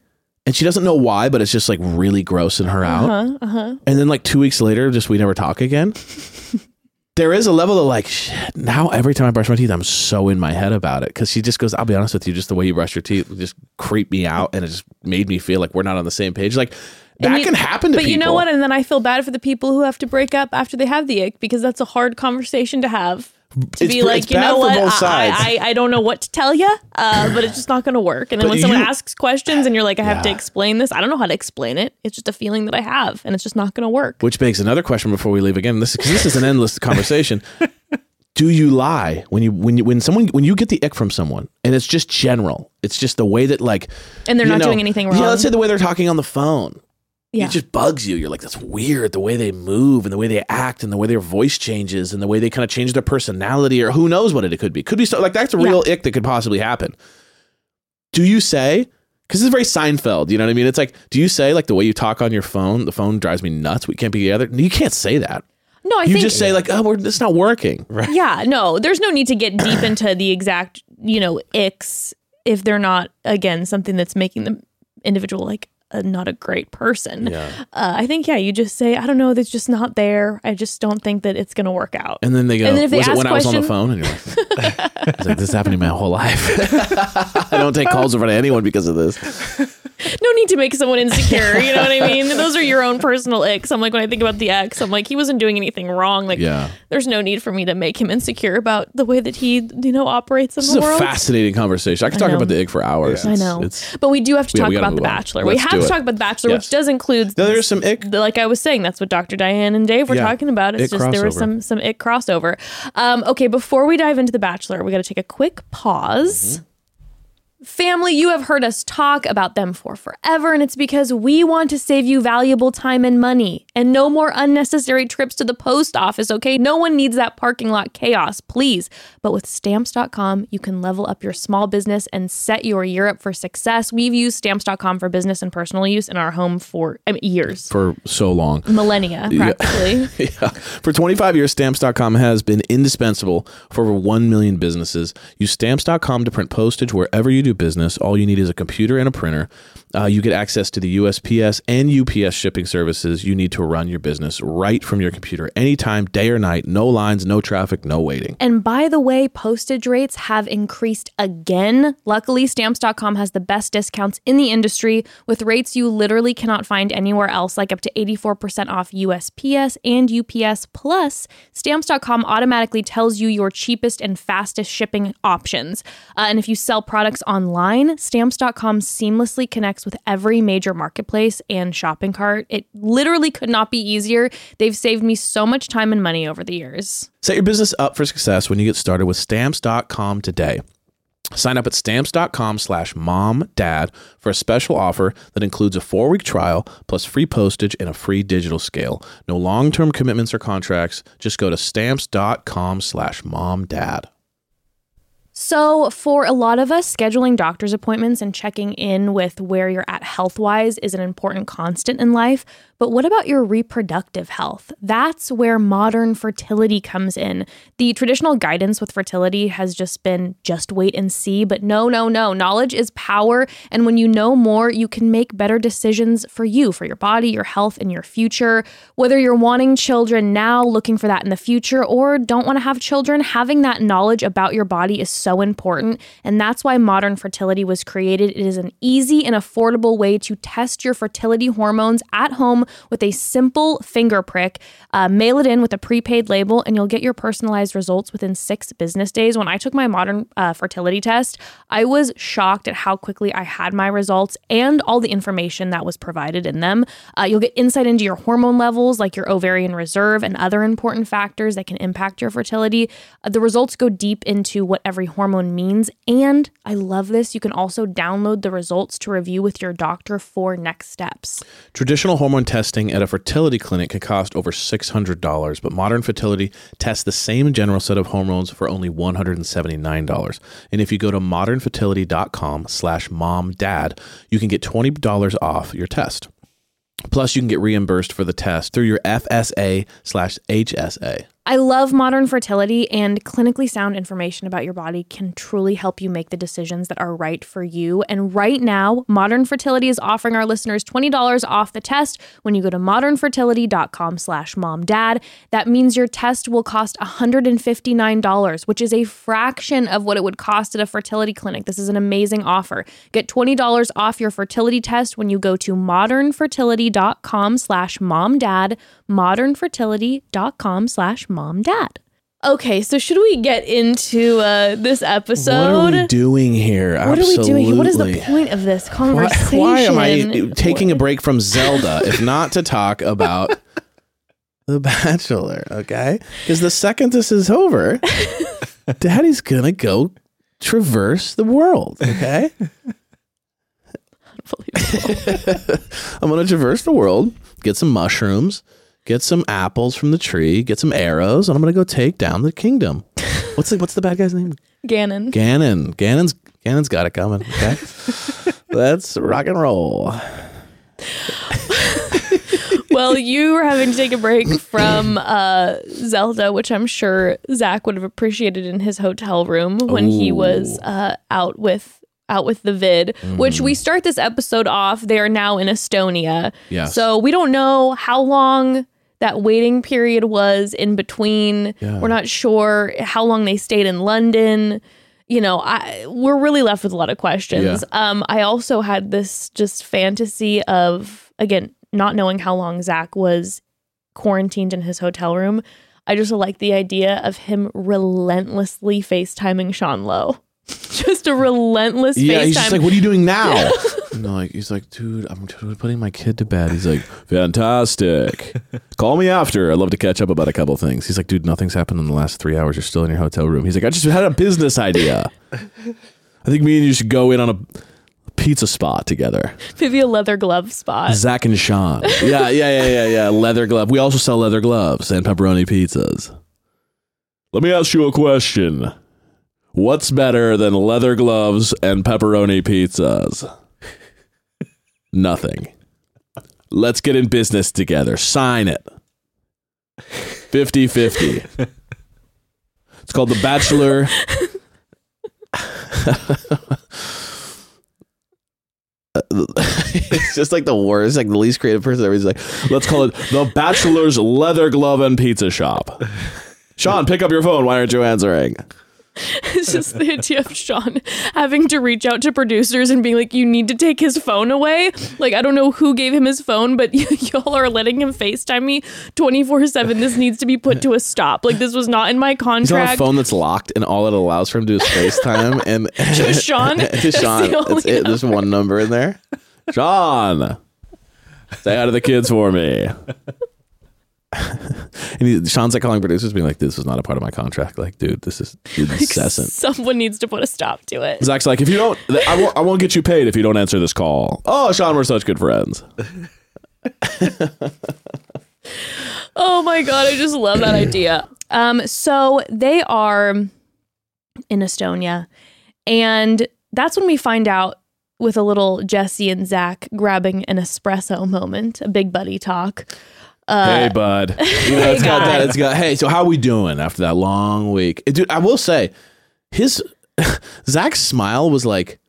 and she doesn't know why, but it's just like really grossing her out. uh-huh, uh-huh. And then like two weeks later, just we never talk again. there is a level of like shit. Now every time I brush my teeth, I'm so in my head about it because she just goes. I'll be honest with you, just the way you brush your teeth just creeped me out, and it just made me feel like we're not on the same page. Like that And you- can happen to But people. you know what? And then I feel bad for the people who have to break up after they have the ick because that's a hard conversation to have. To It's be like, you know what? I. I, I don't know what to tell you, uh, but it's just not going to work. And then But when someone asks questions and you're like, I have to explain this, I don't know how to explain it. It's just a feeling that I have, and it's just not going to work. Which begs another question before we leave again. This because this is an endless conversation. Do you lie when you when you when someone when you get the ick from someone and it's just general? It's just the way that like And they're not know- doing anything wrong. Yeah, let's say the way they're talking on the phone. Yeah. It just bugs you. You're like, that's weird. The way they move and the way they act and the way their voice changes and the way they kind of change their personality or who knows what it could be. Could be so like that's a real ick that could possibly happen. Do you say? Because it's very Seinfeld. You know what I mean? It's like, do you say like the way you talk on your phone? The phone drives me nuts. We can't be together. You can't say that. no, I you think just say like, oh, we're, it's not working. Right. Yeah, no, there's no need to get deep into the exact, you know, icks if they're not again something that's making the individual like a, not a great person. Yeah. Uh, I think yeah, you just say I don't know, that's just not there. I just don't think that it's gonna work out. And then they go, And then if they was it ask when I was on the phone? And you're like, like, this is happening my whole life. I don't take calls over to anyone because of this. no need to make someone insecure. You know what I mean? Those are your own personal icks. I'm like when I think about the ex, I'm like he wasn't doing anything wrong. Like Yeah. there's no need for me to make him insecure about the way that he you know operates in This the is a fascinating conversation. I could I talk know. about the ick for hours. I know, It's, but we do have to Yeah, talk about the. Bachelor. we Let's have to it. talk about the Bachelor, Yes. which does include no, there's some ick. like I was saying, that's what Dr. Diane and Dave were Yeah. talking about. It's Ick just there was some some it crossover. Um, okay, before we dive into the Bachelor, we got to take a quick pause. Mm-hmm. Family, you have heard us talk about them for forever, and it's because we want to save you valuable time and money and no more unnecessary trips to the post office, okay? No one needs that parking lot chaos, please. But with stamps.com, you can level up your small business and set your year up for success. We've used stamps.com for business and personal use in our home for I mean, years, for so long. millennia, practically. yeah. For 25 years, stamps.com has been indispensable for over 1 million businesses. Use stamps.com to print postage wherever you do business. All you need is a computer and a printer. Uh, you get access to the USPS and UPS shipping services you need to run your business right from your computer anytime, day or night. No lines, no traffic, no waiting. And by the way, postage rates have increased again. Luckily, stamps.com has the best discounts in the industry with rates you literally cannot find anywhere else, like up to 84% off USPS and UPS. Plus, stamps.com automatically tells you your cheapest and fastest shipping options. Uh, and if you sell products online, stamps.com seamlessly connects with every major marketplace and shopping cart. It literally could not be easier. They've saved me so much time and money over the years. Set your business up for success when you get started with stamps.com today. Sign up at stamps.com slash mom dad for a special offer that includes a four week trial plus free postage and a free digital scale. No long term commitments or contracts. Just go to stamps.com slash mom dad. So, for a lot of us, scheduling doctor's appointments and checking in with where you're at health wise is an important constant in life. But what about your reproductive health? That's where modern fertility comes in. The traditional guidance with fertility has just been just wait and see. But no, no, no. Knowledge is power. And when you know more, you can make better decisions for you, for your body, your health, and your future. Whether you're wanting children now, looking for that in the future, or don't want to have children, having that knowledge about your body is so important. And that's why modern fertility was created. It is an easy and affordable way to test your fertility hormones at home with a simple finger prick. Uh, mail it in with a prepaid label, and you'll get your personalized results within six business days. When I took my modern uh, fertility test, I was shocked at how quickly I had my results and all the information that was provided in them. Uh, you'll get insight into your hormone levels, like your ovarian reserve, and other important factors that can impact your fertility. Uh, the results go deep into what every hormone means. And I love this. You can also download the results to review with your doctor for next steps. Traditional hormone testing at a fertility clinic can cost over $600, but modern fertility tests the same general set of hormones for only $179. And if you go to modernfertility.com slash mom dad, you can get $20 off your test. Plus, you can get reimbursed for the test through your FSA slash HSA. I love modern fertility, and clinically sound information about your body can truly help you make the decisions that are right for you. And right now, Modern Fertility is offering our listeners $20 off the test when you go to modernfertility.com slash momdad. That means your test will cost $159, which is a fraction of what it would cost at a fertility clinic. This is an amazing offer. Get $20 off your fertility test when you go to modernfertility.com slash momdad, modernfertility.com slash mom dad. Okay, so should we get into uh, this episode? What are we doing here? What are we doing here? What is the point of this Why, conversation? why am I taking a break from Zelda if not to talk about The Bachelor? Okay, because the second this is over, Daddy's gonna go traverse the world. Okay, I'm gonna traverse the world, get some mushrooms, get some apples from the tree, get some arrows, and I'm gonna go take down the kingdom. What's the What's the bad guy's name? Ganon. Ganon. Ganon's Ganon's got it coming. Okay, let's rock and roll. well, you were having to take a break from uh, Zelda, which I'm sure Zach would have appreciated in his hotel room when he was uh, out with out with the vid. Which we start this episode off. They are now in Estonia. Yes. So we don't know how long that waiting period was in between. Yeah. We're not sure how long they stayed in London. You know, I we're really left with a lot of questions. Um, I also had this just fantasy of again not knowing how long Zach was quarantined in his hotel room. I just like the idea of him relentlessly FaceTiming Sean Lowe. just a relentless Yeah, FaceTime. he's just like, "What are you doing now?" no, like he's like, "Dude, I'm t- putting my kid to bed." He's like, "Fantastic. Call me after. I'd love to catch up about a couple things." He's like, "Dude, nothing's happened in the last three hours. You're still in your hotel room." He's like, "I just had a business idea. I think me and you should go in on a pizza spot together." Maybe a leather glove spot. Zach and Sean. Yeah, yeah, yeah, yeah, yeah. Leather glove. We also sell leather gloves and pepperoni pizzas. Let me ask you a question. What's better than leather gloves and pepperoni pizzas? Nothing. Let's get in business together. Sign it. 50 50. It's called The Bachelor. it's just like the worst, like the least creative person ever. He's like, let's call it The Bachelor's Leather Glove and Pizza Shop. Sean, pick up your phone. Why aren't you answering? It's just the idea of Sean having to reach out to producers and being like, you need to take his phone away. Like, I don't know who gave him his phone, but y'all are letting him FaceTime me 24 7. This needs to be put to a stop. Like, this was not in my He's on a contract. phone that's locked, and all it allows for him to do is FaceTime. And To Sean? to Sean, that's it. There's one number in there. Sean, say hi to the kids for me. and he, Sean's like calling producers, being like, "This was not a part of my contract. Like, dude, this is incessant." Someone needs to put a stop to it. Zach's like, if you don't, I won't, I won't get you paid if you don't answer this call. Oh, Sean, we're such good friends. Oh my god, I just love that idea. Um, so they are in Estonia, and that's when we find out with a little Jesse and Zach grabbing an espresso moment, a big buddy talk. Hey, uh, bud. You know, it's got that. It's got. Hey, so how we doing after that long week, dude? I will say, his Zach's smile was like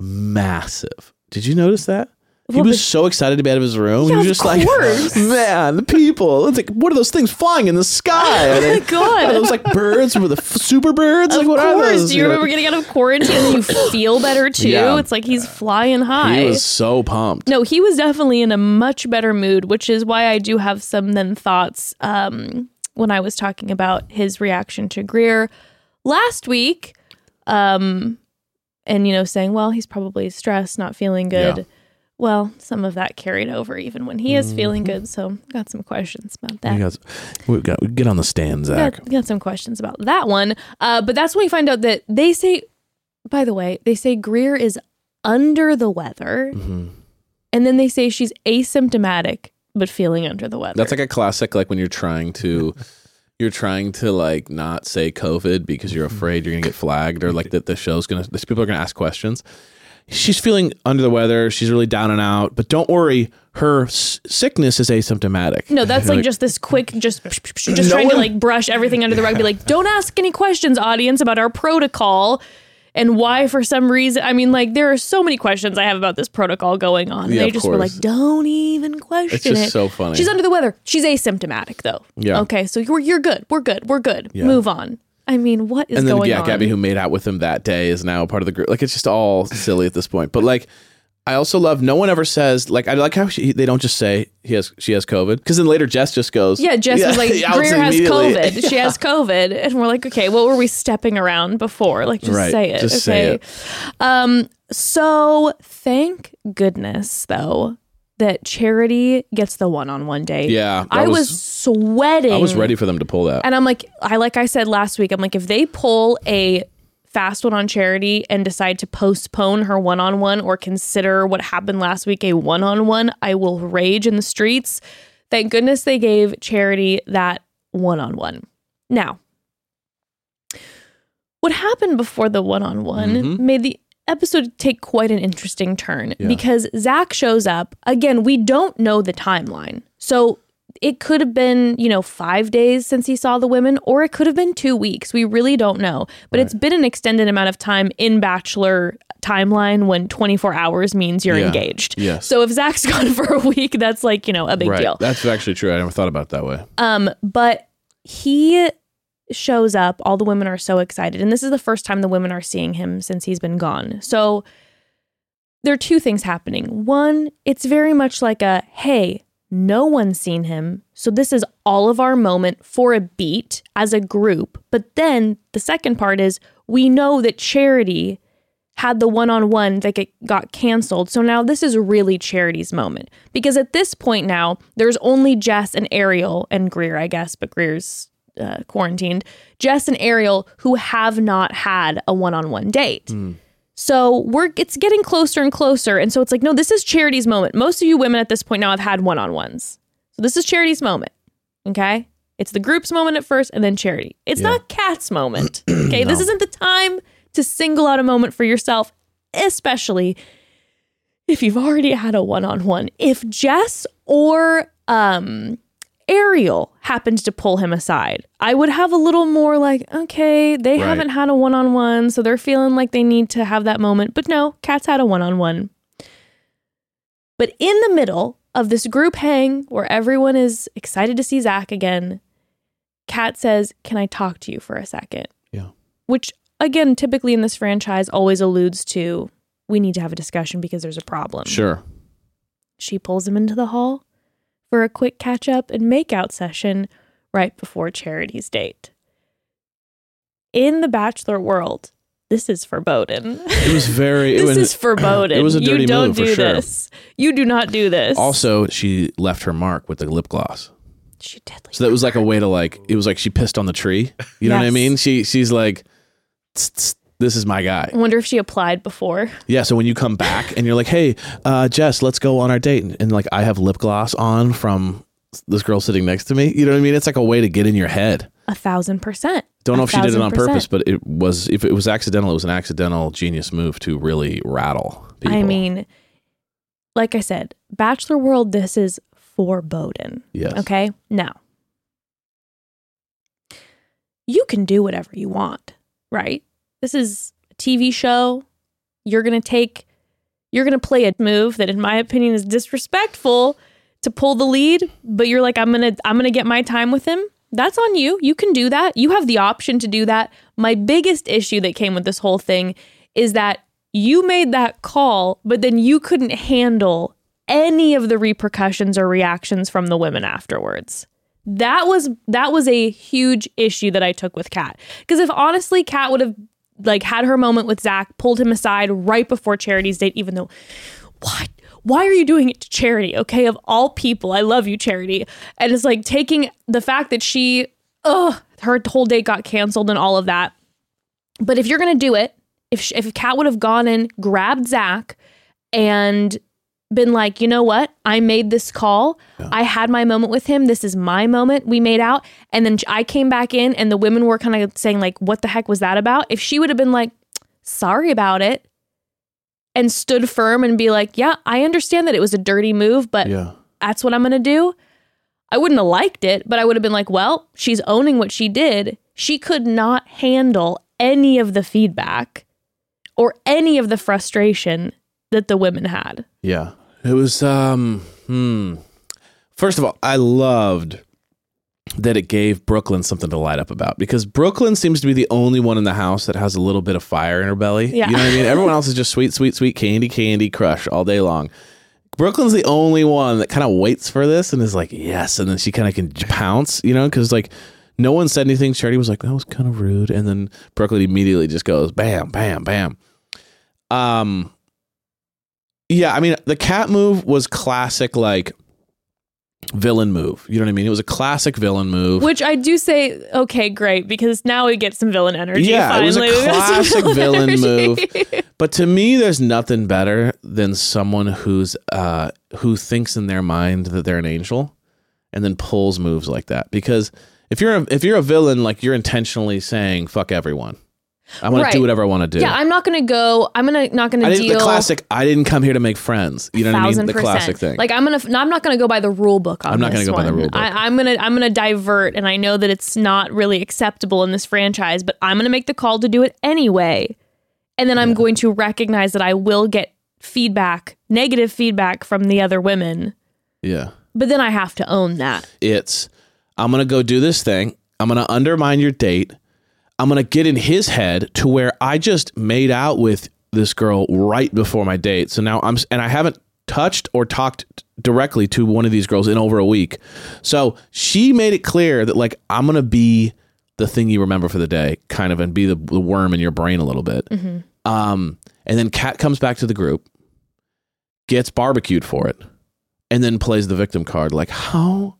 massive. Did you notice that? He Well, was but- so excited to be out of his room. Yeah, he was just like, man, the people. It's like, what are those things flying in the sky? Are Oh my God. Are those like birds with the f- super birds? Of like, what are course. those? Do you remember getting out of quarantine and you feel better too? Yeah. It's like he's flying high. He was so pumped. no, he was definitely in a much better mood, which is why I do have some then thoughts um, when I was talking about his reaction to Greer last week. Um, and, you know, saying, well, he's probably stressed, not feeling good. Yeah. Well, some of that carried over even when he is feeling good. So, got some questions about that. We got, we got, we get on the stand, Zach. got, got some questions about that one. Uh, but that's when we find out that they say, by the way, they say Greer is under the weather. Mm-hmm. And then they say she's asymptomatic, but feeling under the weather. That's like a classic, like when you're trying to, you're trying to like not say COVID because you're afraid you're gonna get flagged or like that the show's gonna, these people are gonna ask questions. She's feeling under the weather. She's really down and out, but don't worry, her s- sickness is asymptomatic. no, that's You're like, just this quick, just just No trying to like brush everything under the rug. Be like, don't ask any questions, audience, about our protocol and why, for some reason. I mean, like there are so many questions I have about this protocol going on. And Yeah, they just were like, don't even question It's just it. so funny. She's under the weather. She's asymptomatic though. Yeah. Okay, so you're you're good. We're good. We're good. Yeah. Move on. I mean, what is and then going yeah, on? Gabi, who made out with him that day, is now part of the group. Like it's just all silly at this point. But like, I also love no one ever says like I like how she, they don't just say he has she has COVID because then later Jess just goes yeah, Jess was like, Greer has. COVID. She has COVID. And we're like, okay, what were we stepping around before? Like, just Right, say it. just okay. say Um, so thank goodness, though, that Charity gets the one on one date. Yeah, I was, was- sweating. I was ready for them to pull that. And I'm like, I like I said last week, I'm like, if they pull a fast one on charity and decide to postpone her one on one or consider what happened last week a one on one, I will rage in the streets. Thank goodness they gave charity that one on one. Now, what happened before the one on one made the episode take quite an interesting turn Yeah. because Zach shows up. Again, we don't know the timeline. So it could have been, you know, five days since he saw the women, or it could have been two weeks. We really don't know. But it's been an extended amount of time in Bachelor timeline when 24 hours means you're Yeah. engaged. Yes. So if Zach's gone for a week, that's like, you know, a big right, deal. that's actually true. I never thought about it that way. Um, but he shows up. All the women are so excited. And this is the first time the women are seeing him since he's been gone. So there are two things happening. One, it's very much like a hey, no one's seen him. So this is all of our moment for a beat as a group. But then the second part is we know that Charity had the one on one that got canceled. So now this is really Charity's moment. Because at this point now, there's only Jess and Ariel and Greer, I guess, but Greer's uh, quarantined. Jess and Ariel who have not had a one on one date. So we're it's getting closer and closer. And so it's like, no, this is Charity's moment. Most of you women at this point now have had one on ones. So this is Charity's moment. Okay. It's the group's moment at first and then Charity. It's Yeah. not Kat's moment. Okay. This isn't the time to single out a moment for yourself, especially if you've already had a one on one. If Jess or um Ariel happened to pull him aside, I would have a little more like, okay, they Right. haven't had a one on one, so they're feeling like they need to have that moment. But no, Kat's had a one on one. But in the middle of this group hang where everyone is excited to see Zach again, Kat says, Can I talk to you for a second? Yeah. Which, again, typically in this franchise always alludes to we need to have a discussion because there's a problem. Sure. She pulls him into the hall for a quick catch up and make out session right before Charity's date. In the Bachelor world, this is foreboding. It was very. this was, is foreboding. it was a dirty you don't move for do sure. this. You do not do this. also, she left her mark with the lip gloss. she did. So that was like a way to like. It was like she pissed on the tree. You know what I mean? She she's like, "Tss, tss, this is my guy. I wonder if she applied before. Yeah. So when you come back and you're like, hey, uh, Jess, let's go on our date, and, and like I have lip gloss on from this girl sitting next to me. You know what I mean? It's like a way to get in your head. A thousand percent. Don't know A if she did it on percent. purpose, but it was if it was accidental, it was an accidental genius move to really rattle people. I mean, like I said, Bachelor World, this is foreboding. yes. Okay. Now, you can do whatever you want, right? This is a TV show. You're going to take you're going to play a move that in my opinion is disrespectful to pull the lead, but you're like I'm going to I'm going to get my time with him. That's on you. You can do that. You have the option to do that. My biggest issue that came with this whole thing is that you made that call, but then you couldn't handle any of the repercussions or reactions from the women afterwards. That was that was a huge issue that I took with Kat. Because if honestly Kat would have like had her moment with Zach, pulled him aside right before Charity's date, even though what? Why are you doing it to Charity? Okay, of all people, I love you, Charity. And it's like taking the fact that she, ugh, her whole date got canceled and all of that. But if you're gonna do it, if sh- if Kat would have gone and grabbed Zach and been like, you know what? I made this call. I had my moment with him. This is my moment. We made out. And then I came back in and the women were kind of saying, like, what the heck was that about? If she would have been like, sorry about it and stood firm and be like, yeah, I understand that it was a dirty move, but Yeah. that's what I'm going to do. I wouldn't have liked it, but I would have been like, well, she's owning what she did. She could not handle any of the feedback or any of the frustration that the women had. Yeah. It was um hmm. First of all, I loved that it gave Brooklyn something to light up about because Brooklyn seems to be the only one in the house that has a little bit of fire in her belly. Yeah. You know what I mean? Everyone else is just sweet, sweet, sweet candy, candy, crush all day long. Brooklyn's the only one that kind of waits for this and is like, yes. And then she kind of can pounce, you know, because like no one said anything. Charity was like, that was kind of rude. And then Brooklyn immediately just goes, bam, bam, bam. Um, yeah, I mean, the Kat move was classic, like villain move. You know what I mean? It was a classic villain move. Which I do say, okay, great, because now we get some villain energy. Yeah, it was a finally. We got some classic villain energy. But to me, there's nothing better than someone who's uh, who thinks in their mind that they're an angel, and then pulls moves like that. Because if you're a, if you're a villain, like you're intentionally saying "fuck everyone," I'm gonna Right. do whatever I want to do. yeah, I'm not gonna go. I'm gonna not gonna I didn't, deal. the classic. I didn't come here to make friends. You know what I mean? The percent. classic thing. Like I'm gonna, no, I'm not gonna go by the rule book on I'm not gonna this go by the rule book. I, I'm gonna, I'm gonna divert, and I know that it's not really acceptable in this franchise, but I'm gonna make the call to do it anyway, and then I'm going to recognize that I will get feedback, negative feedback from the other women, yeah. but then I have to own that. It's I'm gonna go do this thing. I'm gonna undermine your date. I'm gonna get in his head to where I just made out with this girl right before my date. So now I'm and I haven't touched or talked directly to one of these girls in over a week. So she made it clear that like I'm gonna be the thing you remember for the day, kind of, and be the, the worm in your brain a little bit. Um, and then Kat comes back to the group, gets barbecued for it, and then plays the victim card. Like how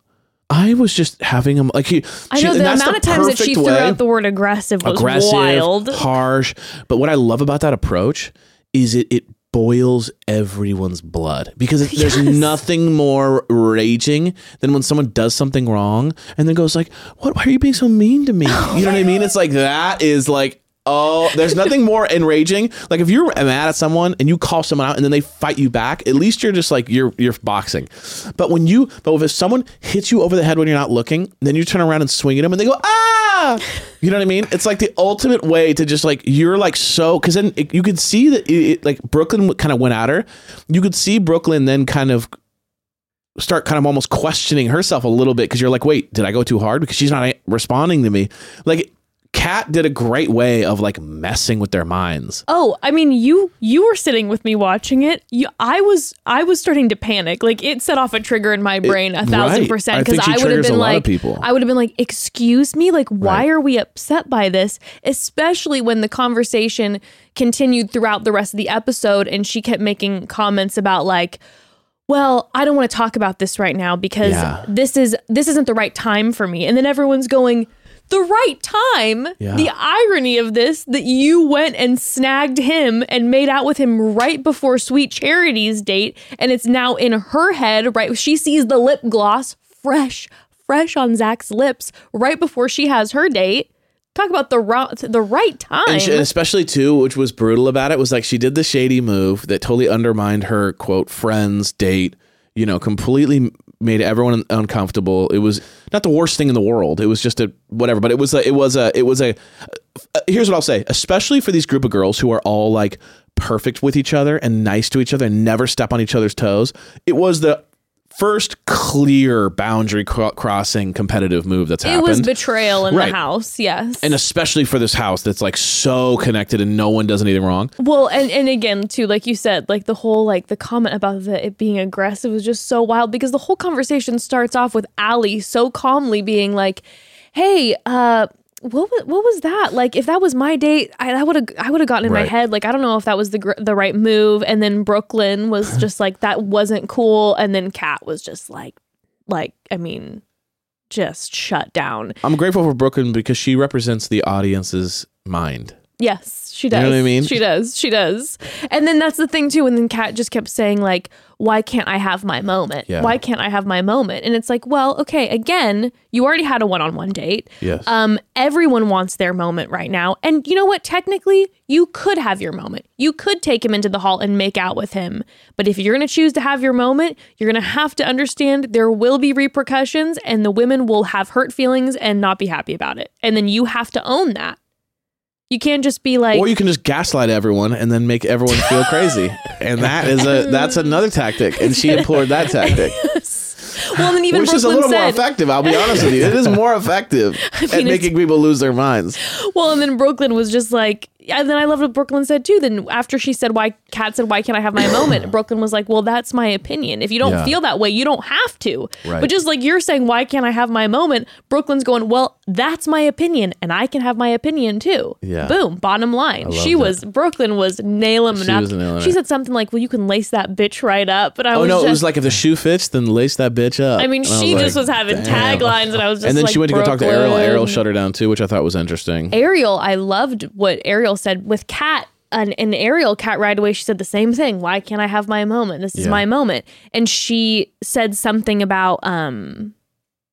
I was just having him like he. I know the amount of times that she threw way. out the word aggressive was aggressive, wild. harsh. But what I love about that approach is it it boils everyone's blood because it, there's nothing more raging than when someone does something wrong and then goes like, "What? Why are you being so mean to me?" You know what I mean? It's like that is like. Oh, there's nothing more enraging. Like if you're mad at someone and you call someone out and then they fight you back, at least you're just like you're you're boxing. But when you but if someone hits you over the head when you're not looking, then you turn around and swing at them and they go ah, you know what I mean? It's like the ultimate way to just like you're like so because then it, you could see that it, it- like Brooklyn kind of went at her. You could see Brooklyn then kind of start kind of almost questioning herself a little bit because you're like, wait, did I go too hard? Because she's not responding to me. Like, Kat did a great way of like messing with their minds. Oh, I mean, you you were sitting with me watching it. You, I was I was starting to panic. Like it set off a trigger in my brain a thousand right. percent because she I, would have been a lot of like. I would have been like, excuse me, like why Right. are we upset by this? Especially when the conversation continued throughout the rest of the episode, and she kept making comments about like. Well, I don't want to talk about this right now because Yeah. this is this isn't the right time for me. And then everyone's going, the right time. Yeah. The irony of this that you went and snagged him and made out with him right before Sweet Charity's date, and it's now in her head, right? She sees the lip gloss fresh, fresh on Zach's lips right before she has her date. Talk about the ro- the right time. And, she, and especially too, which was brutal about it, was like she did the shady move that totally undermined her quote friends date. You know, completely made everyone uncomfortable. It was not the worst thing in the world. It was just a whatever. But it was a, it was a, it was a. uh, here's what I'll say, especially for these group of girls who are all like perfect with each other and nice to each other and never step on each other's toes. It was the first clear boundary crossing competitive move that's It happened. It was betrayal in Right. the house, yes. and especially for this house that's like so connected and no one does anything wrong. Well, and, and again, too, like you said, like the whole like the comment about the, it being aggressive was just so wild because the whole conversation starts off with Aly so calmly being like, "Hey, uh." What was, what was that like? If that was my date, I would have I would have gotten in my head. Like I don't know if that was the gr- the right move. And then Brooklyn was just like that wasn't cool. And then Kat was just like, like I mean, just shut down. I'm grateful for Brooklyn because she represents the audience's mind. Yes, she know does. what I mean? She does. She does. And then that's the thing too. And then Kat just kept saying like, "Why can't I have my moment? Yeah. Why can't I have my moment?" And it's like, well, okay. Again, you already had a one-on-one date. Yes. Um, everyone wants their moment right now. And you know what? Technically, you could have your moment. You could take him into the hall and make out with him. But if you're going to choose to have your moment, you're going to have to understand there will be repercussions and the women will have hurt feelings and not be happy about it. And then you have to own that. You can't just be like, or you can just gaslight everyone and then make everyone feel crazy. And that is a that's another tactic. And she employed that tactic. well, then even Which is a Brooklyn little more effective, I'll be honest with you. It is more effective at making people lose their minds. well, and then Brooklyn was just like, and then I loved what Brooklyn said too. Then after she said, why, Kat said, why can't I have my moment? Brooklyn was like, well, that's my opinion. If you don't Yeah. feel that way, you don't have to. Right. But just like you're saying, why can't I have my moment? Brooklyn's going, well, that's my opinion, and I can have my opinion too. Yeah. Boom. Bottom line. She was, Brooklyn was nailing She was nailing She said something like, well, you can lace that bitch right up. But I oh, was like, Oh no, just, it was like if the shoe fits, then lace that bitch up. I mean, And she was just like, was having damn. taglines, and I was just And then like, she went to go talk to Ariel. Ariel shut her down too, which I thought was interesting. Ariel, I loved what Ariel said with Kat. And, and Ariel, Kat, right away, she said the same thing. Why can't I have my moment? This is Yeah. my moment. And she said something about, um,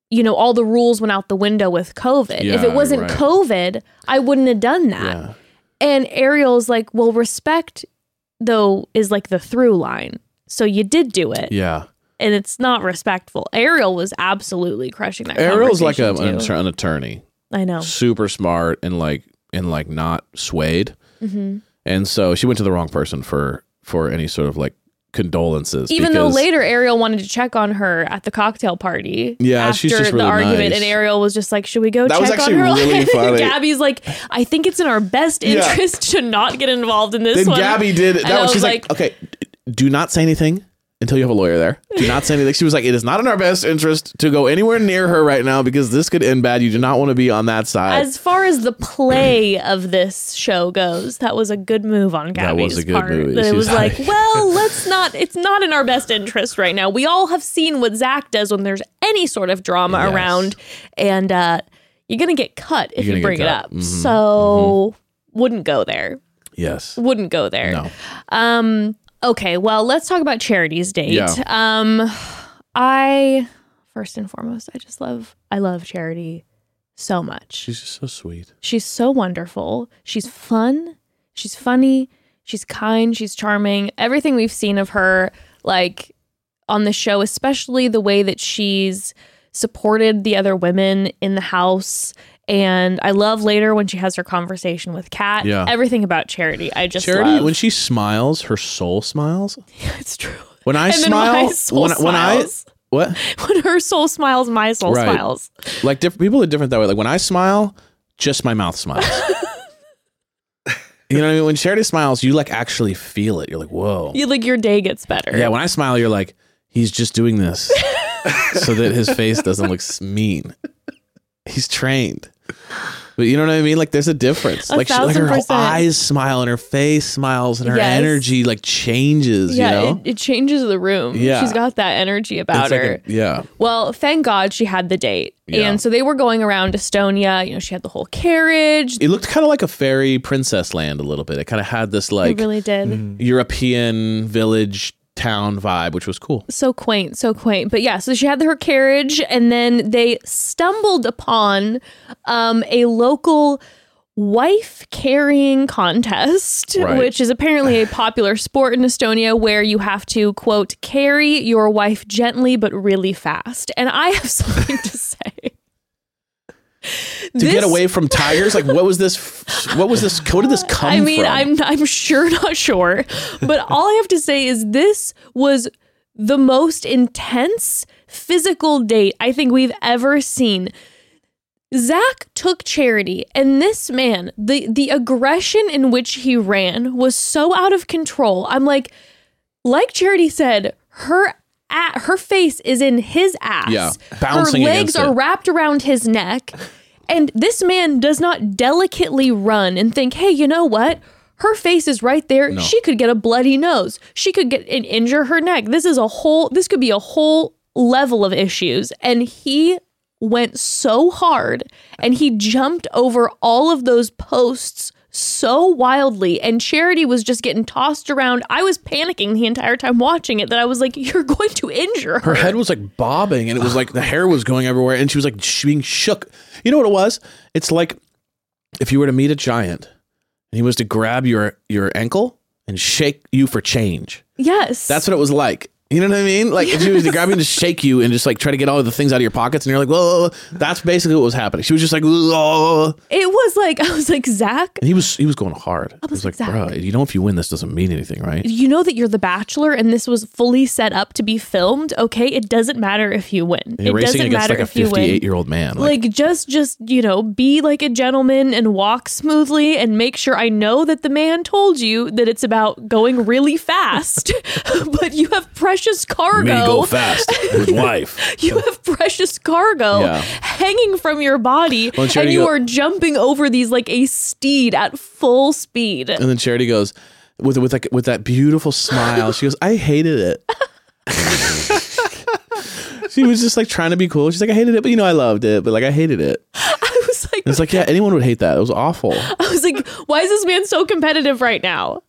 you know, all the rules went out the window with COVID. if it wasn't right. COVID, I wouldn't have done that. Yeah. And Ariel's like, well, respect, though, is like the through line. So you did do it, Yeah. and it's not respectful. Ariel was absolutely crushing that. Ariel's like a, an, an attorney. I know. super smart and like and like not swayed. Mm-hmm. And so she went to the wrong person for for any sort of like condolences. Even though later Ariel wanted to check on her at the cocktail party. Yeah, after she's just the really argument, nice. and Ariel was just like, "Should we go That was check actually on her?" really funny. Gabi's like, "I think it's in our best Yeah. interest to not get involved in this then one." Gabi did that. I Was, was she's like, okay, do not say anything until you have a lawyer there. Do not say anything. She was like, it is not in our best interest to go anywhere near her right now because this could end bad. You do not want to be on that side. As far as the play of this show goes, that was a good move on Gabi's part. That was a good part. move. She it was like, like- well, let's not. It's not in our best interest right now. We all have seen what Zach does when there's any sort of drama Yes. around, and uh, you're gonna get cut if you bring it up. Mhm. So wouldn't go there. yes. Wouldn't go there. No. Um. Okay. Well, let's talk about Charity's date. Yeah. Um. I first and foremost, I just love. I love Charity so much. She's just so sweet. She's so wonderful. She's fun. She's funny. She's kind. She's charming. Everything we've seen of her, like on the show, especially the way that she's supported the other women in the house. And I love later when she has her conversation with Kat. Yeah. Everything about Charity. I just Charity, love. when she smiles, her soul smiles. it's true. When I And smile, soul when, when I what When her soul smiles, my soul Right. smiles. like different people are different that way. Like when I smile, just my mouth smiles. you know what I mean? When Charity smiles, you like actually feel it. You're like, whoa. You like your day gets better. Yeah. When I smile, you're like, he's just doing this so that his face doesn't look mean. He's trained. But you know what I mean? Like there's a difference. A like she, like her percent. eyes smile and her face smiles and her Yes. energy like changes. yeah, you know? it, it changes the room. Yeah. She's got that energy about It's like her. a- yeah. Well, thank God she had the date. Yeah. And so they were going around Estonia. You know, she had the whole carriage. It looked kind of like a fairy princess land a little bit. It kind of had this like it really did. Mm-hmm. European village town vibe, which was cool. So quaint, so quaint. But yeah, so she had her carriage, and then they stumbled upon um, a local wife carrying contest, Right. which is apparently a popular sport in Estonia where you have to, quote, carry your wife gently but really fast. And I have something to say. To get away from tigers? Like, what was this? What was this? Where did this come I mean, from? I'm I'm sure not sure, but all I have to say is this was the most intense physical date I think we've ever seen. Zach took charity, and this man, the the aggression in which he ran was so out of control. I'm like, like Charity said, her at her face is in his ass. Yeah, bouncing her legs are wrapped around his neck. And this man does not delicately run and think, hey, you know what? Her face is right there. No. She could get a bloody nose. She could get and injure her neck. This is a whole this could be a whole level of issues. And he went so hard and he jumped over all of those posts so wildly and charity was just getting tossed around i was panicking the entire time watching it that i was like you're going to injure her her head was like bobbing and it was like the hair was going everywhere and she was like sh- being shook. You know what it was? It's like if you were to meet a giant and he was to grab your your ankle and shake you for change. yes That's what it was like. You know what I mean? Like if she was grabbing to grab you and just shake you and just like try to get all of the things out of your pockets and you're like, whoa, that's basically what was happening. She was just like, whoa. it was like i was like zach And he was he was going hard. I was was like, like, bro, you know if you win this doesn't mean anything, right? you know that you're the bachelor and this was fully set up to be filmed okay it doesn't matter if you win you're it racing doesn't against matter like a if you win 58 year old man. Like, like just just you know be like a gentleman and walk smoothly and make sure i know that the man told you that it's about going really fast but you have precious cargo me go fast. His wife. you have precious cargo Yeah. hanging from your body Well, and you go- are jumping over these like a steed at full speed And then Charity goes with with like with that beautiful smile. She goes, "I hated it." she was just like trying to be cool. She's like, "I hated it, but you know, I loved it, but like I hated it." i was like And it's like, yeah, anyone would hate that. It was awful. I was like, why is this man so competitive right now?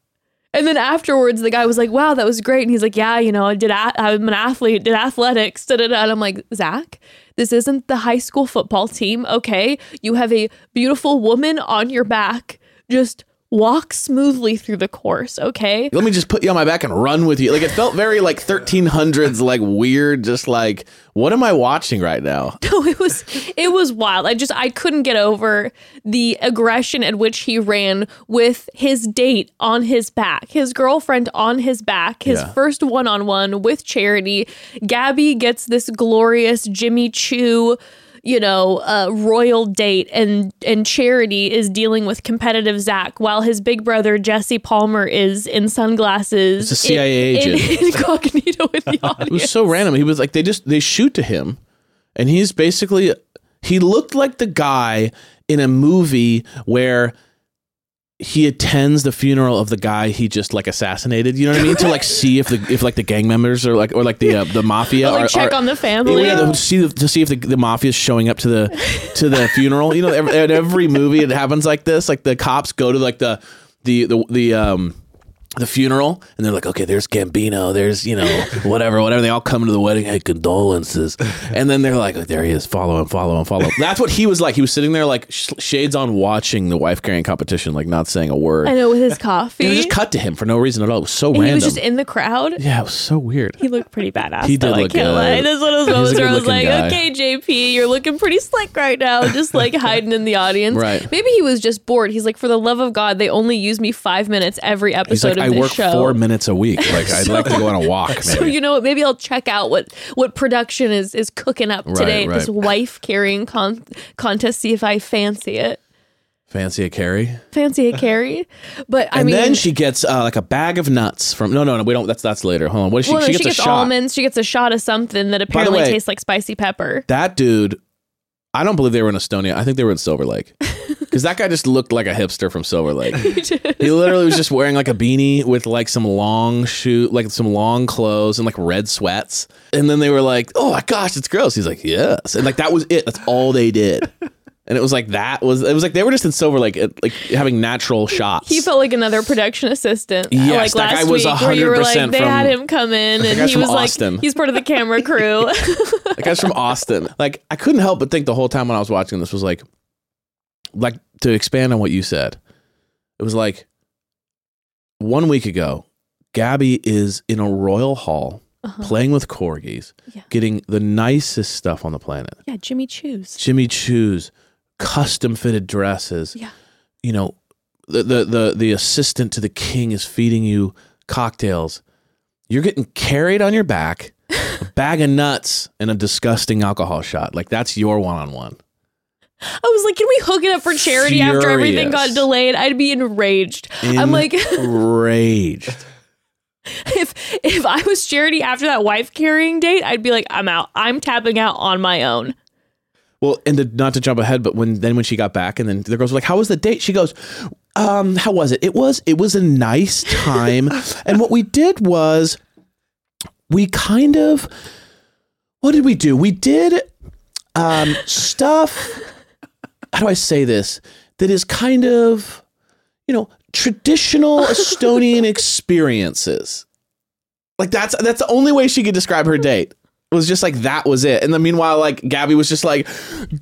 And then afterwards, the guy was like, wow, that was great. And he's like, yeah, you know, I did, a- I'm an athlete, did athletics. Da, da, da. And I'm like, Zach, this isn't the high school football team. Okay. You have a beautiful woman on your back. Just walk smoothly through the course. Okay. Let me just put you on my back and run with you. Like it felt very like 1300s, like weird. Just like, what am I watching right now? No, it was it was wild. I just I couldn't get over the aggression at which he ran with his date on his back, his girlfriend on his back, his Yeah. first one on one with Charity. Gabi gets this glorious Jimmy Choo, you know, uh, royal date, and and Charity is dealing with competitive Zach, while his big brother Jesse Palmer is in sunglasses, It's a CIA in- in- agent. incognito in the audience. It was so random. He was like, they just they shoot to him, and he's basically he looked like the guy in a movie where he attends the funeral of the guy he just like assassinated. You know what I mean? to like see if the if like the gang members or like or like the uh, the mafia Or, like are, check are- on the family. Yeah, to see to see if the, the mafia is showing up to the to the funeral. You know, every, at every movie it happens like this. Like the cops go to like the the the the um the funeral and they're like, okay, there's Gambino, there's you know whatever, whatever. They all come to the wedding, hey, condolences, and then they're like, oh, there he is, follow him, follow him, follow him. That's what he was like. He was sitting there like sh- shades on, watching the wife carrying competition, like not saying a word. I know with his coffee. And it just cut to him for no reason at all. It was so And random. he was just in the crowd. yeah, it was so weird. He looked pretty badass. He did though, look can't good. lie. This one of those moments where I was good-looking like, guy. okay, JP, you're looking pretty slick right now, just like hiding in the audience. Right. Maybe he was just bored. He's like, for the love of God, they only use me five minutes every episode like, of I work show. four minutes a week. Like, I'd like to go on a walk. Maybe. So you know what? Maybe I'll check out what what production is is cooking up Right, today. This wife carrying con- contest. See if I fancy it. Fancy a carry. Fancy a carry. But I and mean, then she gets uh, like a bag of nuts from. No, no, no. We don't. That's that's later. Hold on. What is she? well, no, she she gets gets, a shot. almonds. She gets a shot of something that apparently way- tastes like spicy pepper. That dude. I don't believe they were in Estonia. I think they were in Silver Lake. Because that guy just looked like a hipster from Silver Lake. he literally was just wearing like a beanie with like some long shoe, like some long clothes and like red sweats. And then they were like, "Oh my gosh, it's gross." He's like, "Yes," and like that was it. That's all they did. And it was like that was it was like they were just in Silver Lake, like having natural shots. He felt like another production assistant. uh, Yes, like that last guy was week, where you were 100% like, they from- had him come in, and guy's he from was Austin. like, he's part of the camera crew. That guy's from Austin. Like I couldn't help but think the whole time when I was watching this was like, like to expand on what you said. It was like one week ago, Gabi is in a royal hall Uh-huh. playing with corgis, Yeah. getting the nicest stuff on the planet. yeah, Jimmy Choo's. Jimmy Choo's, custom fitted dresses. Yeah. You know, the, the the the assistant to the king is feeding you cocktails. You're getting carried on your back, a bag of nuts, and a disgusting alcohol shot. Like that's your one on one. I was like, can we hook it up for charity after everything got delayed? I'd be enraged. I'm like, enraged. if if I was charity after that wife carrying date, I'd be like, I'm out. I'm tapping out on my own. Well, and to, not to jump ahead, but when then when she got back, and then the girls were like, "How was the date?" She goes, "Um, how was it? It was it was a nice time, and what we did was we kind of what did we do? We did um stuff. How do I say this? That is kind of you know traditional Estonian experiences. Like that's that's the only way she could describe her date. It was just like that was it. And then meanwhile, like Gabi was just like,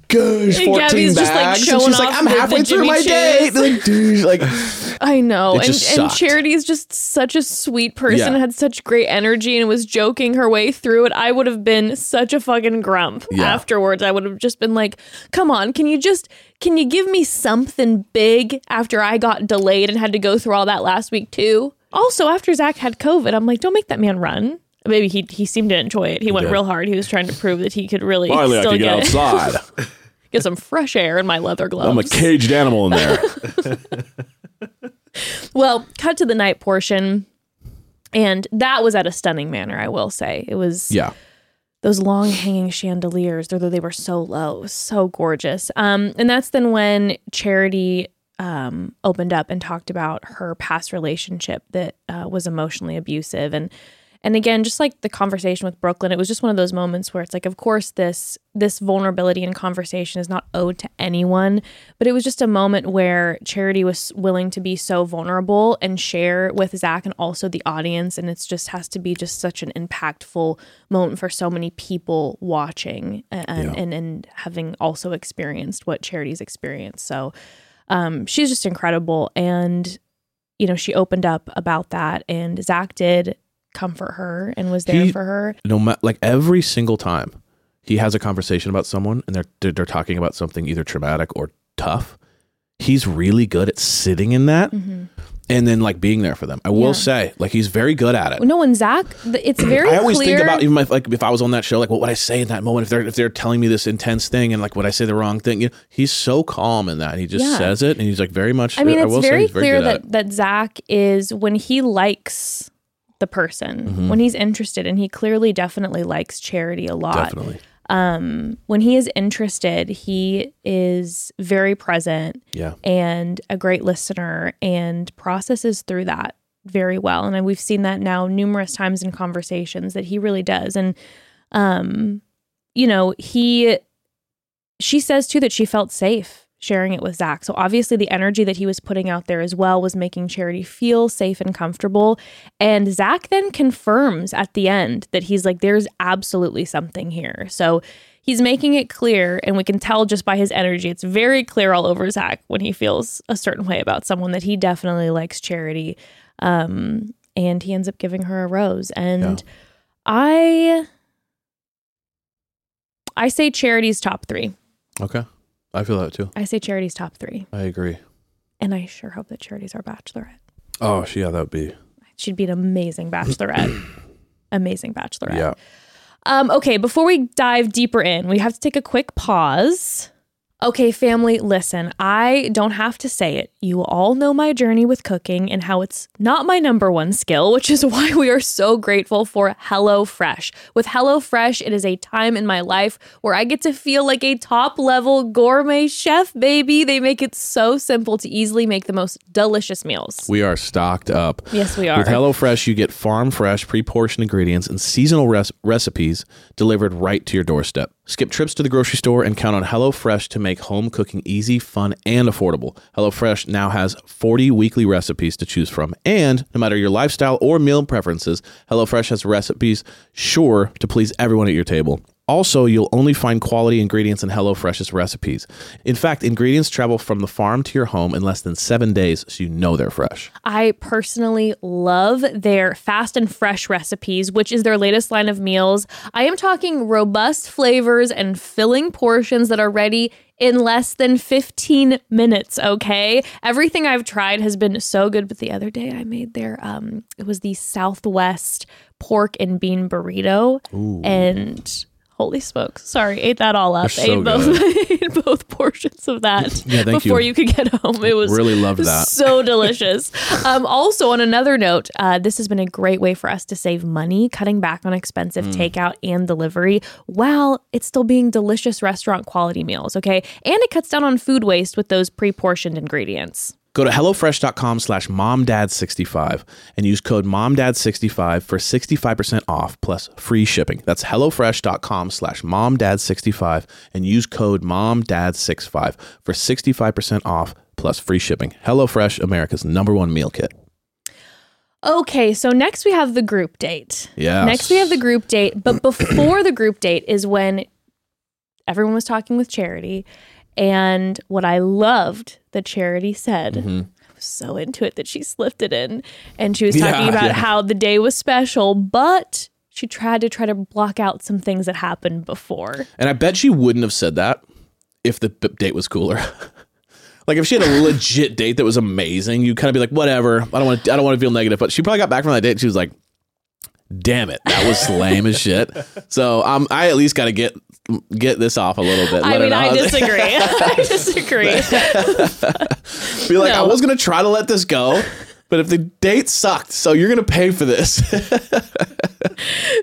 gosh, And 14 Gabi's just, like, and showing she's like, I'm halfway through my date. Like, dude, like I know. And and. Charity is just such a sweet person, Yeah. had such great energy and was joking her way through it. I would have been such a fucking grump Yeah. afterwards. I would have just been like, come on, can you just can you give me something big after I got delayed and had to go through all that last week too? Also, after Zach had COVID, I'm like, don't make that man run. Maybe he he seemed to enjoy it. He, went did. real hard. He was trying to prove that he could really finally I still get get, outside. get some fresh air in my leather gloves. I'm a caged animal in there. Well, cut to the night portion. And that was at a stunning manner, I will say. It was yeah. those long hanging chandeliers, though they were so low, so gorgeous. Um, and that's then when Charity um, opened up and talked about her past relationship that uh, was emotionally abusive. And and again, just like the conversation with Brooklyn, it was just one of those moments where it's like, of course, this this vulnerability and conversation is not owed to anyone, but it was just a moment where Charity was willing to be so vulnerable and share with Zach and also the audience, and it's just has to be just such an impactful moment for so many people watching and Yeah. and, and having also experienced what Charity's experienced. So um, she's just incredible, and you know she opened up about that, and Zach did comfort her and was there He- for her. No matter like every single time he has a conversation about someone and they're they're, talking about something either traumatic or tough, he's really good at sitting in that and then like being there for them. I will Mm-hmm. Yeah. say, like he's very good at it. No, and Zach, it's very I always clear. think about even if, like if I was on that show, like what would I say in that moment if they're if they're telling me this intense thing and like would I say the wrong thing? You know, he's so calm in that he just Yeah. says it and he's like very much. I mean, it's will say very clear that that Zach is when he likes the person, Mm-hmm. when he's interested, and he clearly definitely likes Charity a lot. definitely. Um, when he is interested, he is very present Yeah, and a great listener and processes through that very well. And we've seen that now numerous times in conversations that he really does. And, um, you know, he, she says too that she felt safe sharing it with Zach. So obviously the energy that he was putting out there as well was making Charity feel safe and comfortable. And Zach then confirms at the end that he's like, there's absolutely something here. So he's making it clear, and we can tell just by his energy, it's very clear all over Zach when he feels a certain way about someone that he definitely likes Charity. Um, and he ends up giving her a rose. And I I say Charity's top three. okay, I feel that too. I say Charity's top three. I agree. And I sure hope that Charity's our bachelorette. Oh, she, yeah, that would be She'd be an amazing bachelorette. amazing bachelorette. yeah. Um, okay, before we dive deeper in, we have to take a quick pause. Okay, family, listen, I don't have to say it. You all know my journey with cooking and how it's not my number one skill, which is why we are so grateful for HelloFresh. With HelloFresh, it is a time in my life where I get to feel like a top level gourmet chef, baby. They make it so simple to easily make the most delicious meals. We are stocked up. Yes, we are. With HelloFresh, you get farm fresh, pre portioned ingredients and seasonal res- recipes delivered right to your doorstep. Skip trips to the grocery store and count on HelloFresh to make home cooking easy, fun, and affordable. HelloFresh now has 40 weekly recipes to choose from. And no matter your lifestyle or meal preferences, HelloFresh has recipes sure to please everyone at your table. Also, you'll only find quality ingredients in HelloFresh's recipes. In fact, ingredients travel from the farm to your home in less than seven days, so you know they're fresh. I personally love their fast and fresh recipes, which is their latest line of meals. I am talking robust flavors and filling portions that are ready in less than 15 minutes, okay? Everything I've tried has been so good, but the other day I made their um it was the Southwest pork and bean burrito and holy smokes. Sorry, ate that all up. So ate both ate both portions of that Yeah, thank before you. you. could get home. It was Really loved that. so delicious. um, also, on another note, uh, this has been a great way for us to save money, cutting back on expensive Mm. takeout and delivery while it's still being delicious restaurant quality meals. Okay, and it cuts down on food waste with those pre-portioned ingredients. Go to HelloFresh.com slash MomDad65 and use code MomDad65 for 65% off plus free shipping. That's HelloFresh.com slash MomDad65 and use code MomDad65 for 65% off plus free shipping. HelloFresh, America's number one meal kit. Okay, so next we have the group date. Yeah. Next we have the group date, but before the group date is when everyone was talking with Charity, and what I loved that Charity said. Mm-hmm. I was so into it that she slipped it in, and she was Yeah, talking about yeah. how the day was special, but she tried to try to block out some things that happened before. And I bet she wouldn't have said that if the date was cooler. like if she had a legit date that was amazing, you'd kind of be like, whatever. I don't want to. I don't want to feel negative. But she probably got back from that date. And she was like, damn it, that was lame as shit. So um, I at least got to get get this off a little bit. I mean, I disagree. I disagree. be like, I was gonna try to let this go, but if the date sucked, so you're gonna pay for this.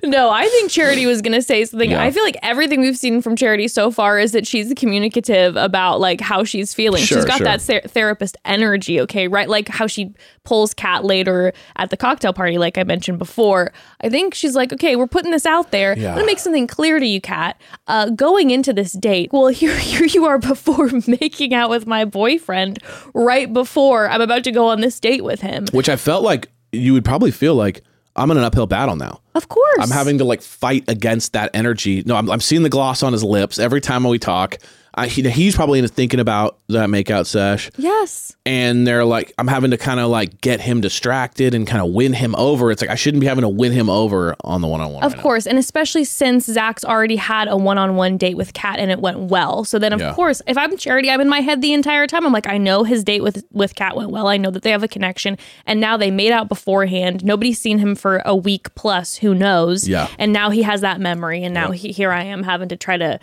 No, I think Charity was going to say something. Yeah. I feel like everything we've seen from Charity so far is that she's communicative about like how she's feeling. Sure, she's got sure. that ther- therapist energy, okay, right? Like how she pulls Kat later at the cocktail party, like I mentioned before. I think she's like, okay, we're putting this out there. Yeah. I'm gonna make something clear to you, Kat. Uh, going into this date, well, here, here you are before making out with my boyfriend, right before I'm about to go on this date with him. Which I felt like you would probably feel like I'm in an uphill battle now. Of course, I'm having to like fight against that energy. No, I'm, I'm seeing the gloss on his lips every time we talk. I, he, he's probably into thinking about that makeout sesh, yes. and they're like, I'm having to kind of like get him distracted and kind of win him over. It's like I shouldn't be having to win him over on the one on one. Of course, and especially since Zach's already had a one-on-one date with Kat and it went well. So then, of Yeah. course, if I'm Charity, I'm in my head the entire time. I'm like, I know his date with with Kat went well. I know that they have a connection, and now they made out beforehand. Nobody's seen him for a week plus. Who knows? Yeah. And now he has that memory, and now he, here I am having to try to.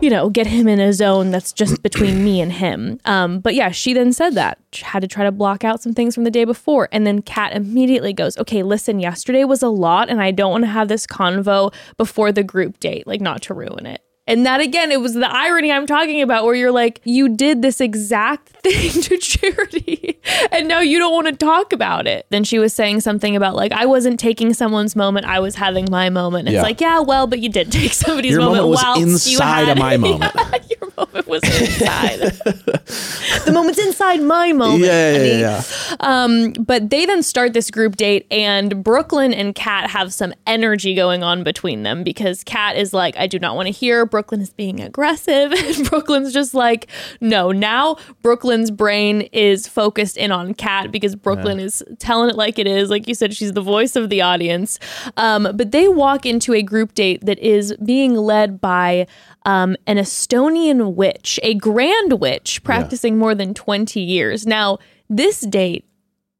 You know, get him in a zone that's just between me and him. Um, but yeah, she then said that had to try to block out some things from the day before, and then Kat immediately goes, "Okay, listen, yesterday was a lot, and I don't want to have this convo before the group date, like not to ruin it." And that again, it was the irony I'm talking about, where you're like, you did this exact thing to charity, and now you don't want to talk about it. Then she was saying something about like, I wasn't taking someone's moment, I was having my moment. It's Yeah. like, yeah, well, but you did take somebody's Your moment was whilst you inside had of my moment. Yeah, moment was inside. the moment's inside my moment. Yeah, yeah, honey. yeah, yeah. Um, but they then start this group date, and Brooklyn and Kat have some energy going on between them because Kat is like, I do not want to hear. Brooklyn is being aggressive. And Brooklyn's just like, no. Now Brooklyn's brain is focused in on Kat because Brooklyn is telling it like it is. Like you said, she's the voice of the audience. Um, but they walk into a group date that is being led by um, an Estonian witch, a grand witch practicing more than 20 years. Now, this date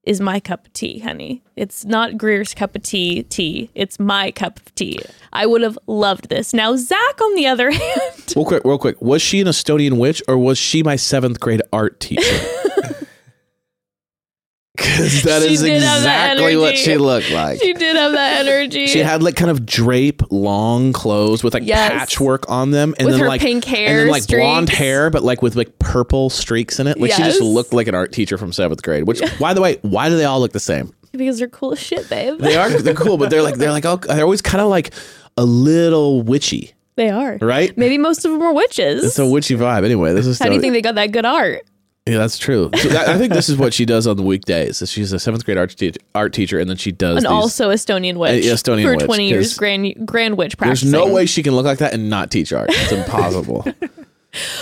is my cup of tea, honey. It's not Greer's cup of tea tea. It's my cup of tea. I would have loved this. Now, Zach, on the other hand, Real quick, real quick. Was she an Estonian witch or was she my seventh grade art teacher? Because that She is have that exactly what she looked like. she did have that energy. She had like kind of drape long clothes with like Yes. patchwork on them, and With then like pink hair and then like blonde hair, but like with like purple streaks in it. Like she just looked like an art teacher from seventh grade. Which, by the way, why do they all look the same? because they're cool as shit, babe. They are they're cool, but they're like they're like all, they're always kind of like a little witchy, They are. right? Maybe most of them are witches. It's a witchy vibe. Anyway, this is How do you think they got that good art? Yeah, that's true. So that, I think this is what she does on the weekdays. is She's a seventh grade art, te- art teacher, and then she does. And these- also Estonian witch. Uh, Estonian for witch, 20 years, grand grand witch practice. there's no way she can look like that and not teach art. It's impossible.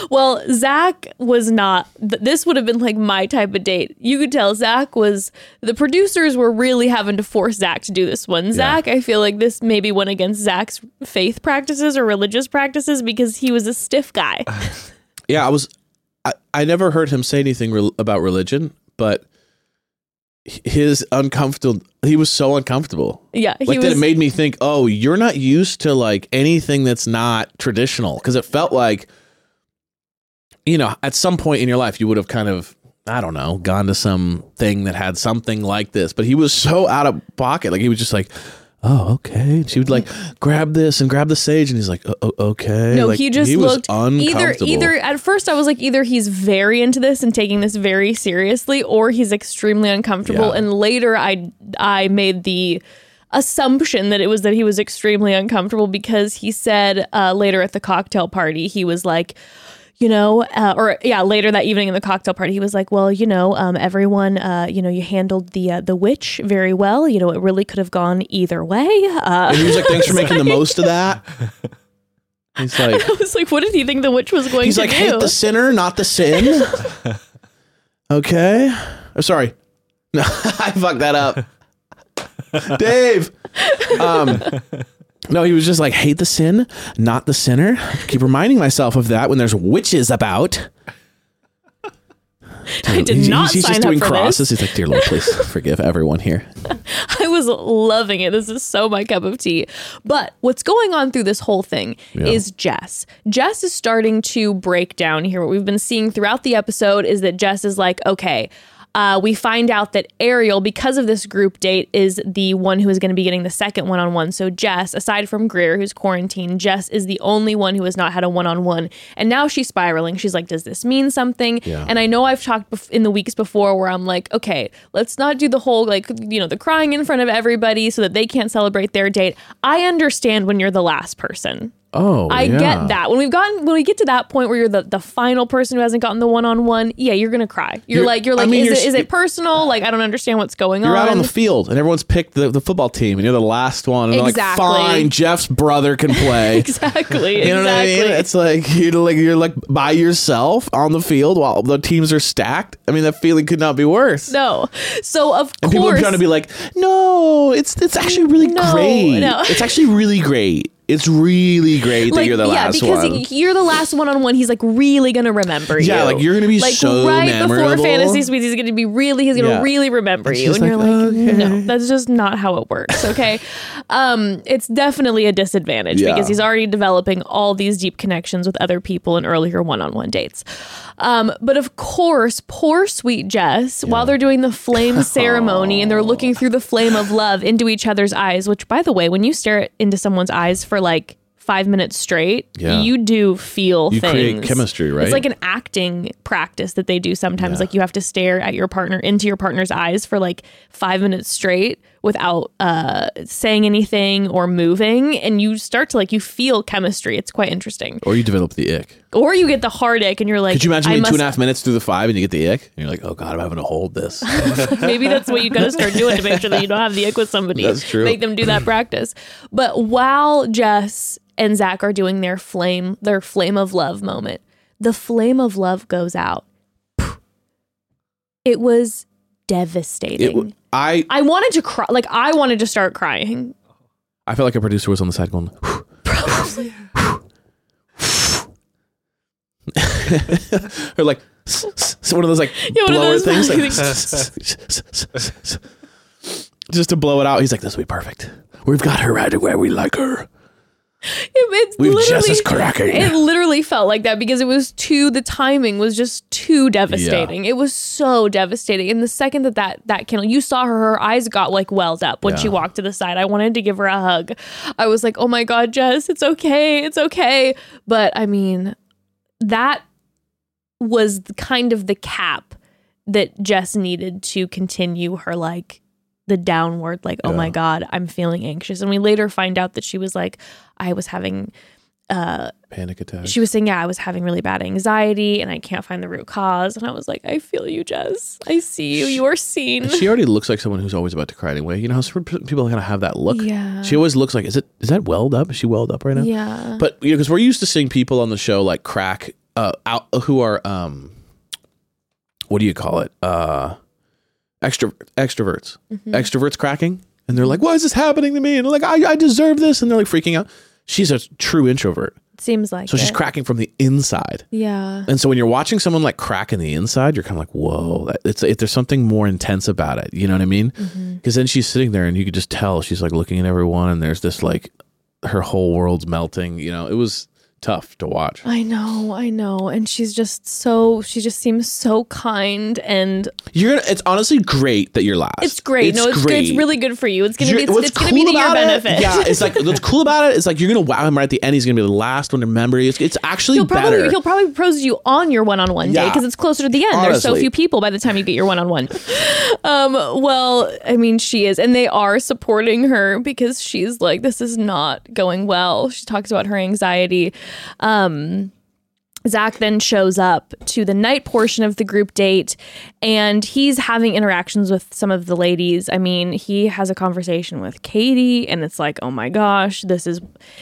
Well, Zach was not. This would have been like my type of date. You could tell Zach was. The producers were really having to force Zach to do this one. Zach, I feel like this maybe went against Zach's faith practices or religious practices because he was a stiff guy. Yeah, I was. I, I never heard him say anything re- about religion, but his uncomfortable. He was so uncomfortable. Yeah, like that, it made me think. Oh, you're not used to like anything that's not traditional because it felt like, you know, at some point in your life you would have kind of. I don't know, gone to some thing that had something like this, but he was so out of pocket. Like he was just like, "Oh, okay." And she would like grab this and grab the sage, and he's like, "Oh, okay." no, Like, he just was looked either uncomfortable. either at first I was like either he's very into this and taking this very seriously or he's extremely uncomfortable Yeah. and later I I made the assumption that it was that he was extremely uncomfortable because he said uh, later at the cocktail party he was like you know, uh, or yeah, later that evening in the cocktail party, he was like, "Well, you know, um, everyone, uh, you know, you handled the uh, the witch very well. You know, it really could have gone either way." Uh, And he was like, "Thanks for making the most of that." He's like, I was like, "What did he think the witch was going he's to like, do?" hate the sinner, not the sin. okay. Oh, sorry. No, I fucked that up. Dave. Um, no, he was just like, hate the sin, not the sinner. Keep reminding myself of that when there's witches about. I did He's- not he's, he's sign just up doing for crosses. He's like, dear Lord, please forgive everyone here. I was loving it. This is so my cup of tea. But what's going on through this whole thing is Jess. Jess is starting to break down here. What we've been seeing throughout the episode is that Jess is like, okay, uh, we find out that Ariel, because of this group date, is the one who is going to be getting the second one on one. So, Jess, aside from Greer, who's quarantined, Jess is the only one who has not had a one on one. And now she's spiraling. She's like, does this mean something? Yeah. And I know I've talked bef- in the weeks before where I'm like, okay, let's not do the whole, like, you know, the crying in front of everybody so that they can't celebrate their date. I understand when you're the last person. Oh, I yeah. get that. When we've gotten when we get to that point where you're the, the final person who hasn't gotten the one on one, yeah, you're gonna cry. You're, You're- like you're I like, mean, is you're it is it personal? Like I don't understand what's going on. You're out on the field and everyone's picked the, the football team and you're the last one. And Exactly. like, fine, Jeff's brother can play. exactly. You know exactly. what I mean? It's like you're like you're like by yourself on the field while the teams are stacked. I mean, that feeling could not be worse. no. So of And people are course trying to be like, no, it's it's actually really No, great. no. It's actually really great. It's really great that like you're the yeah, last one. Yeah, because you're the last one on one. He's like really gonna remember you. Yeah, like, you're gonna be like so right memorable. before Fantasy Suites. He's gonna be really. He's gonna Yeah. really remember And you, and you're like, like, "Okay." no, that's just not how it works. Okay, um, it's definitely a disadvantage Yeah. because he's already developing all these deep connections with other people in earlier one-on-one dates. Um, but of course, poor sweet Jess, while they're doing the flame ceremony and they're looking through the flame of love into each other's eyes. Which, by the way, when you stare into someone's eyes for like five minutes straight, Yeah. you do feel You things. create chemistry, right? It's like an acting practice that they do sometimes. Like you have to stare at your partner into your partner's eyes for like five minutes straight without uh, saying anything or moving, and you start to like you feel chemistry. It's quite interesting. or you develop the ick. Or you get the heartache, and you're like, Could you imagine I being must, two and a half minutes through the five and you get the ick? And you're like, oh God, I'm having to hold this. Maybe that's what you got to start doing to make sure that you don't have the ick with somebody. That's true. Make them do that practice. But while Jess and Zach are doing their flame, their flame of love moment, the flame of love goes out. It was devastating. It, w- I I wanted to cry. Like I wanted to start crying. I felt like a producer was on the side going, or like one of those like Yeah, blower those things, like, just to blow it out. He's like, "This will be perfect. We've got her right where we like her. It, We've literally- just as cracking." It literally felt like that because it was too. The timing was just too devastating. It was so devastating. And the second that that that candle, you saw her, her eyes got like welled up when she walked to the side. I wanted to give her a hug. I was like, oh my god, Jess, it's okay, it's okay. But I mean, that was kind of the cap that Jess needed to continue her like the downward like oh my god i'm feeling anxious. And we later find out that she was like i was having uh Panic attack. she was saying yeah i was having really bad anxiety and i can't find the root cause and i was like i feel you jess i see you you are seen And she already looks like someone who's always about to cry anyway. You know how some people kind of have that look. Yeah. She always looks like is it is that welled up? Is she welled up right now? yeah But you know, because we're used to seeing people on the show like crack uh out who are um what do you call it? Uh extra extroverts. Mm-hmm. Extroverts cracking. And they're like, Why is this happening to me? And they're like, I, I deserve this. And they're like freaking out. She's a true introvert. Seems like So she's cracking from the inside. Yeah. And so when you're watching someone like crack in the inside, you're kind of like, whoa, that- it's if there's something more intense about it. You know what I mean? Because Mm-hmm. then she's sitting there and you could just tell she's like looking at everyone and there's this like her whole world's melting. You know, it was tough to watch. I know, I know. And she's just so she just seems so kind and You're gonna. It's honestly great that you're last. it's great. no, it's good. It's really good for you. It's gonna be You're- it's, it's gonna be to your about benefit. It, yeah, it's like what's cool about it is like you're gonna wow him right at the end. He's gonna be the last one to remember. you. It's, it's actually He'll probably better. he'll probably propose you on your one on one day Yeah. because it's closer to the end. There's so Honestly. few people by the time you get your one on one. Um, well, I mean, she is, and they are supporting her because she's like, this is not going well. She talks about her anxiety. Um, Zach then shows up to the night portion of the group date and he's having interactions with some of the ladies. I mean, he has a conversation with Kaity and it's like, oh my gosh, this is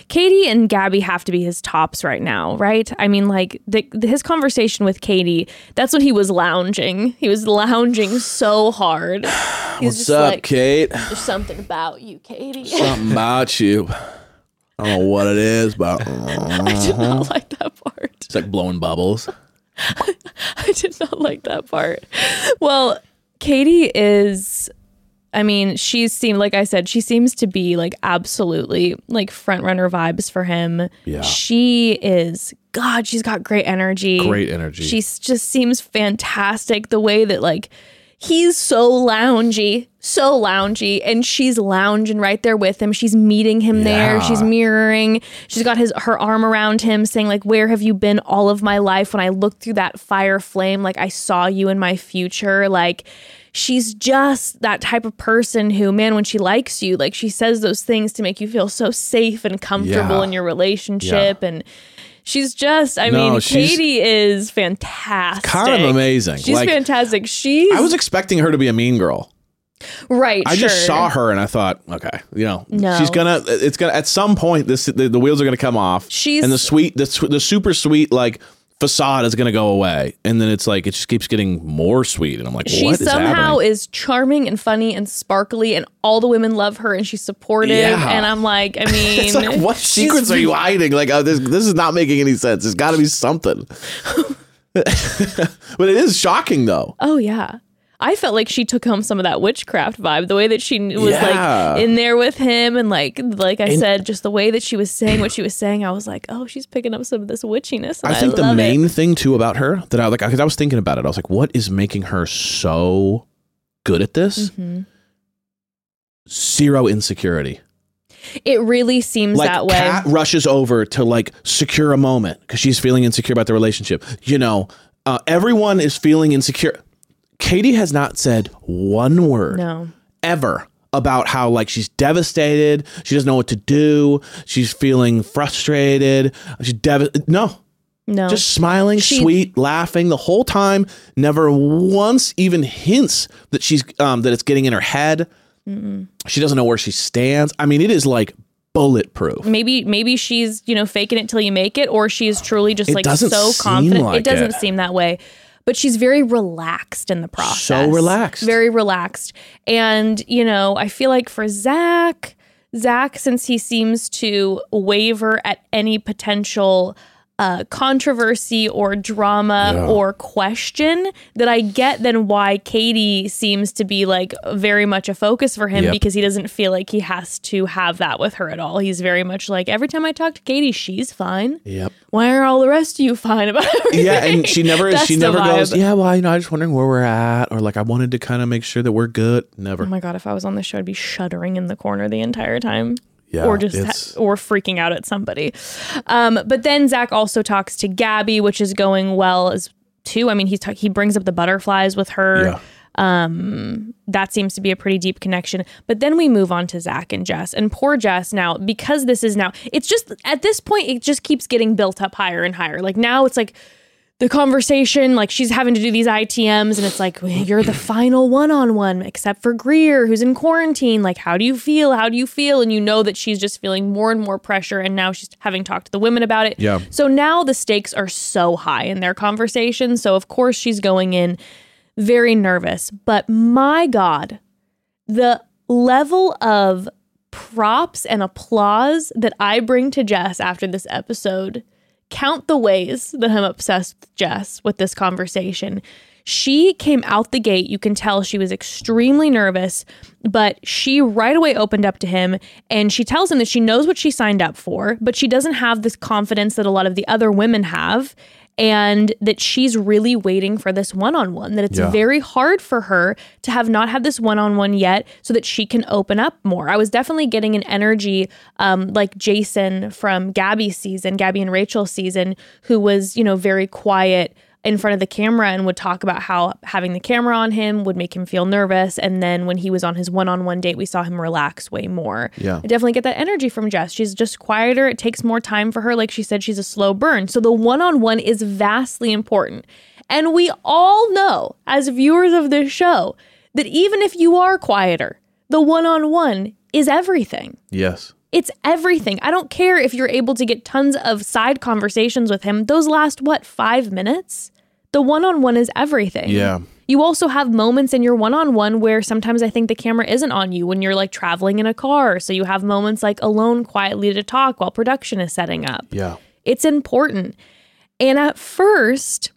Kaity and Gabi have to be his tops right now, right? I mean, like the, the- his conversation with Kaity, that's when he was lounging. He was lounging so hard. What's up, like, Kate? there's something about you, Kaity. Something about you. I don't know what it is, but I did not uh-huh. like that part. it's like blowing bubbles. I did not like that part. Well, Kaity is I mean, she seemed like I said, she seems to be like absolutely like front runner vibes for him. Yeah. She is God, she's got great energy. Great energy. She just seems fantastic the way that like he's so loungy, so loungy, and she's lounging right there with him. She's meeting him there. She's mirroring. She's got his her arm around him, saying like, "Where have you been all of my life? When I looked through that fire flame, like I saw you in my future." Like she's just that type of person who, man, when she likes you, like she says those things to make you feel so safe and comfortable Yeah. in your relationship and. She's just, I No, mean, Kaity is fantastic. kind of amazing. She's Like, fantastic. She's I was expecting her to be a mean girl. Right. I just saw her and I thought, okay, you know, No. she's gonna. It's gonna at some point. This the, the wheels are gonna come off. She's- and the sweet, the the super sweet like facade is gonna go away, and then it's like it just keeps getting more sweet, and I'm like, She what is somehow happening? is charming and funny and sparkly, and all the women love her, and she's supportive. Yeah. And I'm like, I mean, It's like, what secrets are you hiding? Like, oh, this, this is not making any sense. There's got to be something. but it is shocking, though. Oh yeah. I felt like she took home some of that witchcraft vibe, the way that she was Yeah. like in there with him, and like like I said, just the way that she was saying what she was saying. I was like, oh, she's picking up some of this witchiness. And I I, think the main it. thing too about her that I like because I was thinking about it. I was like, what is making her so good at this? Mm-hmm. Zero insecurity. It really seems Like that way. Kat rushes over to like secure a moment because she's feeling insecure about the relationship. You know, uh, everyone is feeling insecure. Kaity has not said one word no. ever about how like she's devastated. She doesn't know what to do. She's feeling frustrated. She's dev- no, No. just smiling, She- sweet, laughing the whole time. Never once even hints that she's um, that it's getting in her head. She doesn't know where she stands. I mean, it is like bulletproof. maybe maybe she's you know faking it till you make it or she's truly just It like so confident like it doesn't it. seem that way but she's very relaxed in the process So relaxed. very relaxed and you know i feel like for zach zach since he seems to waver at any potential uh, controversy or drama Yeah. or question that I get then why Kaity seems to be like very much a focus for him Yep. because he doesn't feel like he has to have that with her at all. He's very much like every time I talk to Kaity, she's fine. Yep. Why are all the rest of you fine about everything? Yeah, and she never she never goes. Yeah, well, you know, I just wondering where we're at, or like I wanted to kind of make sure that we're good. Never. Oh my god, if I was on the show, I'd be shuddering in the corner the entire time. Yeah, or just ha- or freaking out at somebody. Um, but then Zach also talks to Gabi, which is going well as too. I mean, he's ta- he brings up the butterflies with her. Yeah. Um, that seems to be a pretty deep connection. But then we move on to Zach and Jess. And poor Jess now, because this is now, it's just at this point, it just keeps getting built up higher and higher. Like now it's like the conversation, like she's having to do these ITMs, and it's like, you're the final one on one, except for Greer, who's in quarantine. Like, how do you feel? How do you feel? And you know that she's just feeling more and more pressure. And now she's having talked to the women about it. Yeah. So now the stakes are so high in their conversation. So, of course, she's going in very nervous. But my God, the level of props and applause that I bring to Jess after this episode. Count the ways that I'm obsessed with Jess with this conversation. She came out the gate. You can tell she was extremely nervous, but she right away opened up to him and she tells him that she knows what she signed up for, but she doesn't have this confidence that a lot of the other women have. And that she's really waiting for this one on one, that it's Yeah. very hard for her to have not had this one on one yet so that she can open up more. I was definitely getting an energy um, like Jason from Gabby's season, Gabby and Rachel's season, who was, you know, very quiet in front of the camera and would talk about how having the camera on him would make him feel nervous. And then when he was on his one on one date, we saw him relax way more. Yeah. I definitely get that energy from Jess. She's just quieter. It takes more time for her. Like she said, she's a slow burn. So the one on one is vastly important. And we all know, as viewers of this show, that even if you are quieter, the one on one is everything. Yes. It's everything. I don't care if you're able to get tons of side conversations with him. Those last, what, five minutes? The one on one is everything. Yeah. You also have moments in your one on one where sometimes I think the camera isn't on you when you're like traveling in a car. So you have moments like alone quietly to talk while production is setting up. Yeah. It's important. And at first,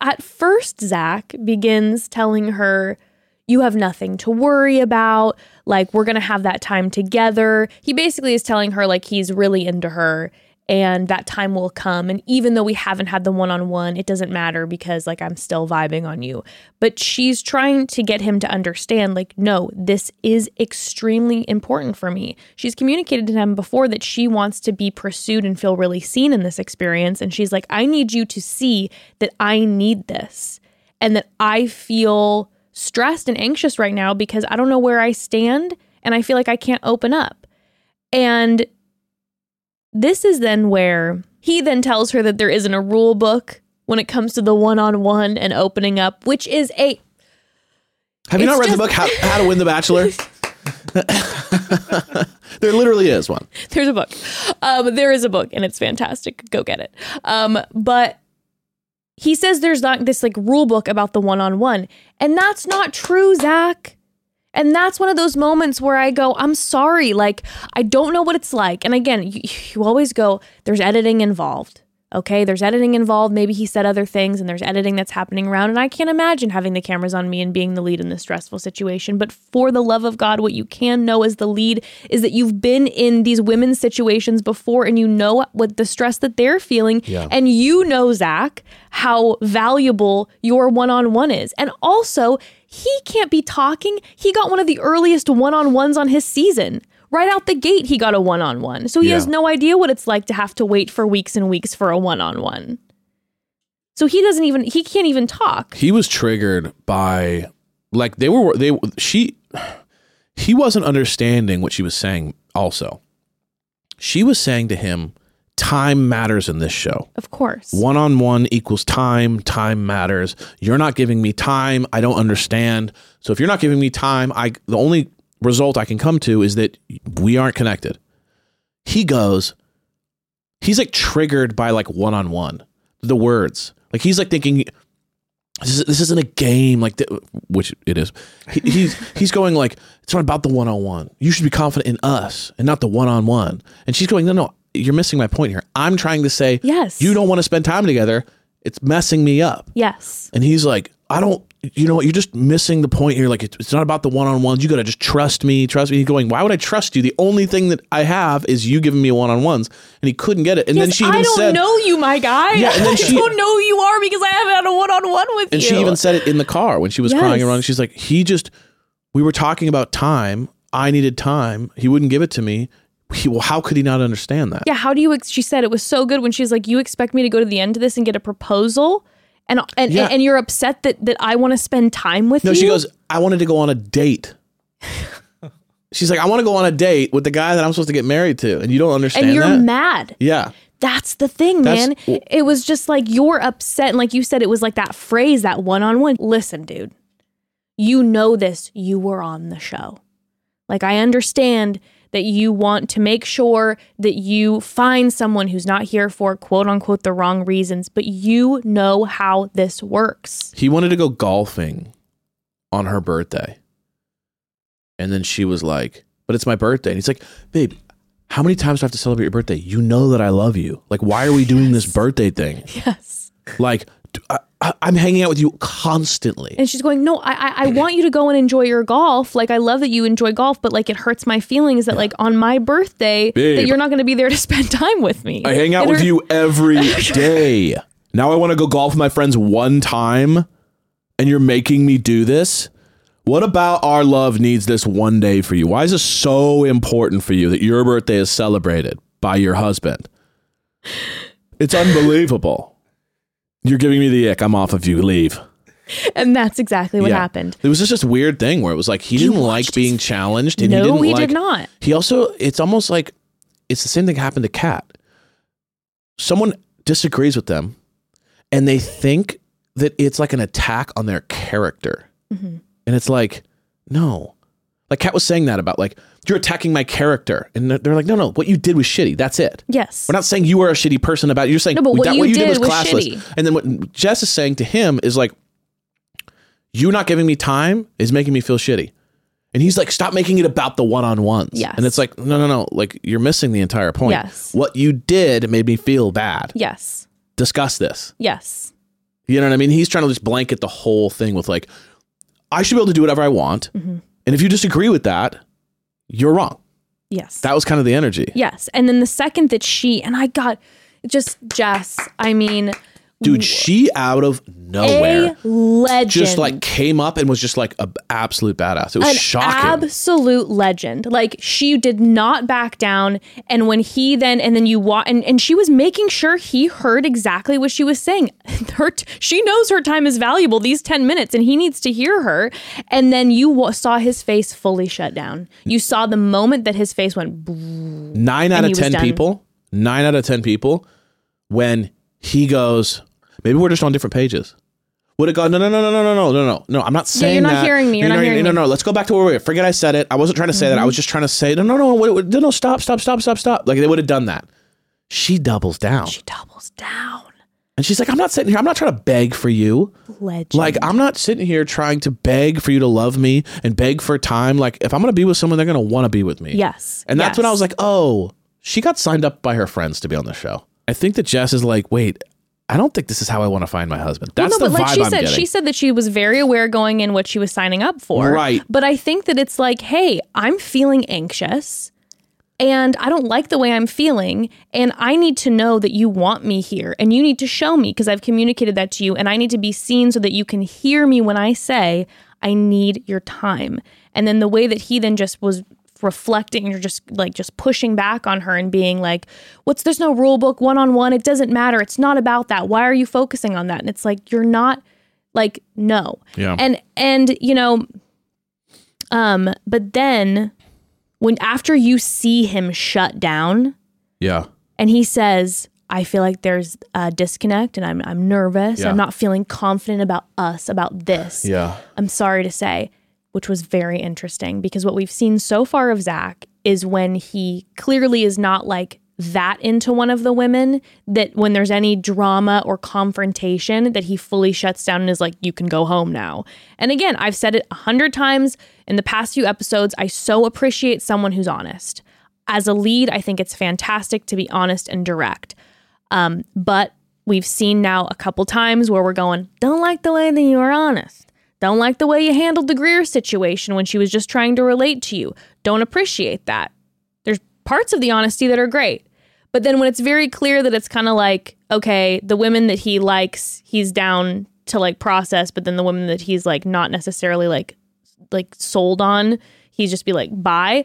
at first, Zach begins telling her, You have nothing to worry about. Like, we're going to have that time together. He basically is telling her, like, he's really into her and that time will come. And even though we haven't had the one on one, it doesn't matter because, like, I'm still vibing on you. But she's trying to get him to understand, like, no, this is extremely important for me. She's communicated to him before that she wants to be pursued and feel really seen in this experience. And she's like, I need you to see that I need this and that I feel stressed and anxious right now because I don't know where I stand and I feel like I can't open up. And this is then where he then tells her that there isn't a rule book when it comes to the one on one and opening up, which is a Have you not read just- the book How, How to Win the Bachelor? there literally is one. there's a book. Um, there is a book and it's fantastic. Go get it. Um, but he says there's not this like rule book about the one on one. And that's not true, Zach. And that's one of those moments where I go, I'm sorry. Like, I don't know what it's like. And again, you, you always go, there's editing involved. Okay, there's editing involved. Maybe he said other things and there's editing that's happening around. And I can't imagine having the cameras on me and being the lead in this stressful situation. But for the love of God, what you can know as the lead is that you've been in these women's situations before and you know what the stress that they're feeling. Yeah. And you know, Zach, how valuable your one on one is. And also, he can't be talking. He got one of the earliest one on ones on his season. Right out the gate, he got a one on one. So he Yeah. has no idea what it's like to have to wait for weeks and weeks for a one on one. So he doesn't even, he can't even talk. He was triggered by like they were they she he wasn't understanding what she was saying also. She was saying to him, time matters in this show. Of course. One on one equals time. Time matters. You're not giving me time. I don't understand. So if you're not giving me time, I the only result I can come to is that we aren't connected. He goes, he's like triggered by like one on one, the words. Like he's like thinking, this, is, this isn't a game, like th- which it is. He, he's he's going like it's not about the one on one. You should be confident in us and not the one on one. And she's going, no, no, you're missing my point here. I'm trying to say, Yes. you don't want to spend time together. It's messing me up. Yes. And he's like, I don't, you know what? You're just missing the point here. Like, it's, not about the one on ones. You got to just trust me, trust me. He's going, why would I trust you? The only thing that I have is you giving me one on ones. And he couldn't get it. And then Yes, she even I don't said, know you, my guy. Yeah, and then I she- don't know who you are because I haven't had a one on one with and you. And she even said it in the car when she was Yes. crying around. She's like, he just, we were talking about time. I needed time. He wouldn't give it to me. He, well, how could he not understand that? Yeah, how do you? Ex- she said it was so good when she's like, "You expect me to go to the end of this and get a proposal, and and Yeah. and, you're upset that that I want to spend time with No, you." she goes, I wanted to go on a date. She's like, I want to go on a date with the guy that I'm supposed to get married to. And you don't understand and you're that? mad. yeah. That's the thing, That's- man. It was just like you're upset, and like you said, it was like that phrase, that one on one. Listen, dude, you know this. You were on the show. Like I understand that you want to make sure that you find someone who's not here for quote unquote the wrong reasons, but you know how this works. He wanted to go golfing on her birthday. And then she was like, but it's my birthday. And he's like, babe, how many times do I have to celebrate your birthday? You know that I love you. Like, why are we doing this birthday thing? Yes. Like, I, am hanging out with you constantly. And she's going, no, I, I, I want you to go and enjoy your golf. Like, I love that you enjoy golf, but like, it hurts my feelings that like on my birthday that you're not going to be there to spend time with me. I hang out It with hurt- you every day. Now I want to go golf with my friends one time, and you're making me do this. What about our love needs this one day for you? Why is this so important for you that your birthday is celebrated by your husband? It's unbelievable. You're giving me the ick. I'm off of you. Leave. And that's exactly what Yeah. happened. It was just this weird thing where it was like he didn't like watched being challenged, and No, he didn't he like. did not. He also, it's almost like it's the same thing happened to Kat. Someone disagrees with them, and they think that it's like an attack on their character, Mm-hmm. and it's like, no. Like Kat was saying that about like you're attacking my character, and they're- like, no, no, what you did was shitty. That's it. Yes. We're not saying you are a shitty person about it. You're saying No, but what that, you what you did, did was was classless. shitty. And then what Jess is saying to him is like, you not giving me time is making me feel shitty. And he's like, stop making it about the one on ones. Yes. And it's like, no, no, no. Like, you're missing the entire point. Yes. What you did made me feel bad. yes. Discuss this. Yes. You know what I mean? He's trying to just blanket the whole thing with like, I should be able to do whatever I want. Mm-hmm. And if you disagree with that, you're wrong. Yes. That was kind of the energy. yes. And then the second that she, and I got just Jess, I mean, Dude, she out of nowhere. a legend. just like came up and was just like an absolute badass. It was an shocking. absolute legend. Like she did not back down. And when he then and then you and and she was making sure he heard exactly what she was saying. Her t- she knows her time is valuable. These ten minutes, and he needs to hear her. And then you wa- saw his face fully shut down. You saw the moment that his face went. nine out and of he was ten done. people, nine out of ten people, when he goes, maybe we're just on different pages. Would it go? No, no, no, no, no, no, no, no, no, no. I'm not saying yeah, you're not that. hearing me. You're not hearing No, me. no, no. Let's go back to where we were. Forget I said it. I wasn't trying to say that. Mm-hmm. I was just trying to say no, no, no, no, no, no. Stop, stop, stop, stop, stop. Like they would have done that. She doubles down, She doubles down. and she's like, "I'm not sitting here. I'm not trying to beg for you. Legend. Like I'm not sitting here trying to beg for you to love me and beg for time. Like if I'm gonna be with someone, they're gonna want to be with me. yes. And that's when I was like, oh, she got signed up by her friends to be on the show. I think that Jess is like, wait, I don't think this is how I want to find my husband. Well, That's no, the but like vibe she I'm said, getting. she said that she was very aware going in what she was signing up for. Right. But I think that it's like, hey, I'm feeling anxious and I don't like the way I'm feeling. And I need to know that you want me here and you need to show me because I've communicated that to you. And I need to be seen so that you can hear me when I say, I need your time. And then the way that he then just was reflecting you're just like just pushing back on her and being like what's there's no rule book one on one it doesn't matter it's not about that why are you focusing on that and it's like you're not like no Yeah. and and you know um but then when after you see him shut down yeah. and he says i feel like there's a disconnect and i'm i'm nervous Yeah. i'm not feeling confident about us about this Yeah. I'm sorry to say, which was very interesting because what we've seen so far of Zach is when he clearly is not like that into one of the women, that when there's any drama or confrontation, that he fully shuts down and is like, you can go home now. And again, I've said it a hundred times in the past few episodes. I so appreciate someone who's honest. As a lead, I think it's fantastic to be honest and direct. Um, but we've seen now a couple times where we're going, don't like the way that you are honest. Don't like the way you handled the Greer situation when she was just trying to relate to you. Don't appreciate that. There's parts of the honesty that are great. But then when it's very clear that it's kind of like, okay, the women that he likes, he's down to like process, but then the women that he's like not necessarily like like sold on, he's just be like, bye.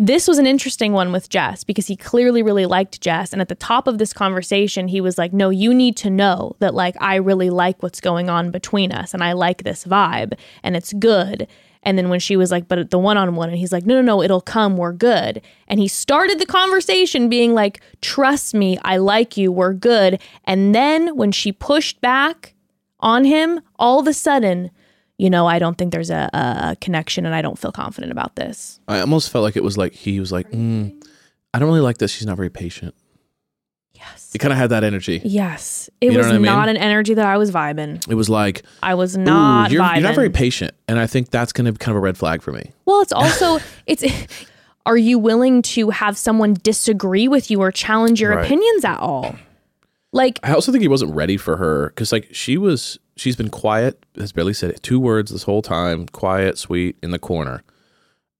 This was an interesting one with Jess because he clearly really liked Jess. And at the top of this conversation, he was like, No, you need to know that, like, I really like what's going on between us and I like this vibe and it's good. And then when she was like, But the one on one, and he's like, No, no, no, it'll come. We're good. And he started the conversation being like, Trust me, I like you. We're good. And then when she pushed back on him, all of a sudden, you know, I don't think there's a, a connection and I don't feel confident about this. I almost felt like it was like he was like, mm, I don't really like this. She's not very patient. Yes. It kind of had that energy. Yes. It You was I mean? not an energy that I was vibing. It was like, I was not you're, vibing. you're not very patient, and I think that's going to be kind of a red flag for me. well, it's also it's are you willing to have someone disagree with you or challenge your Right. opinions at all? Like I also think he wasn't ready for her because, like, she was, she's been quiet, has barely said two words this whole time, quiet, sweet, in the corner,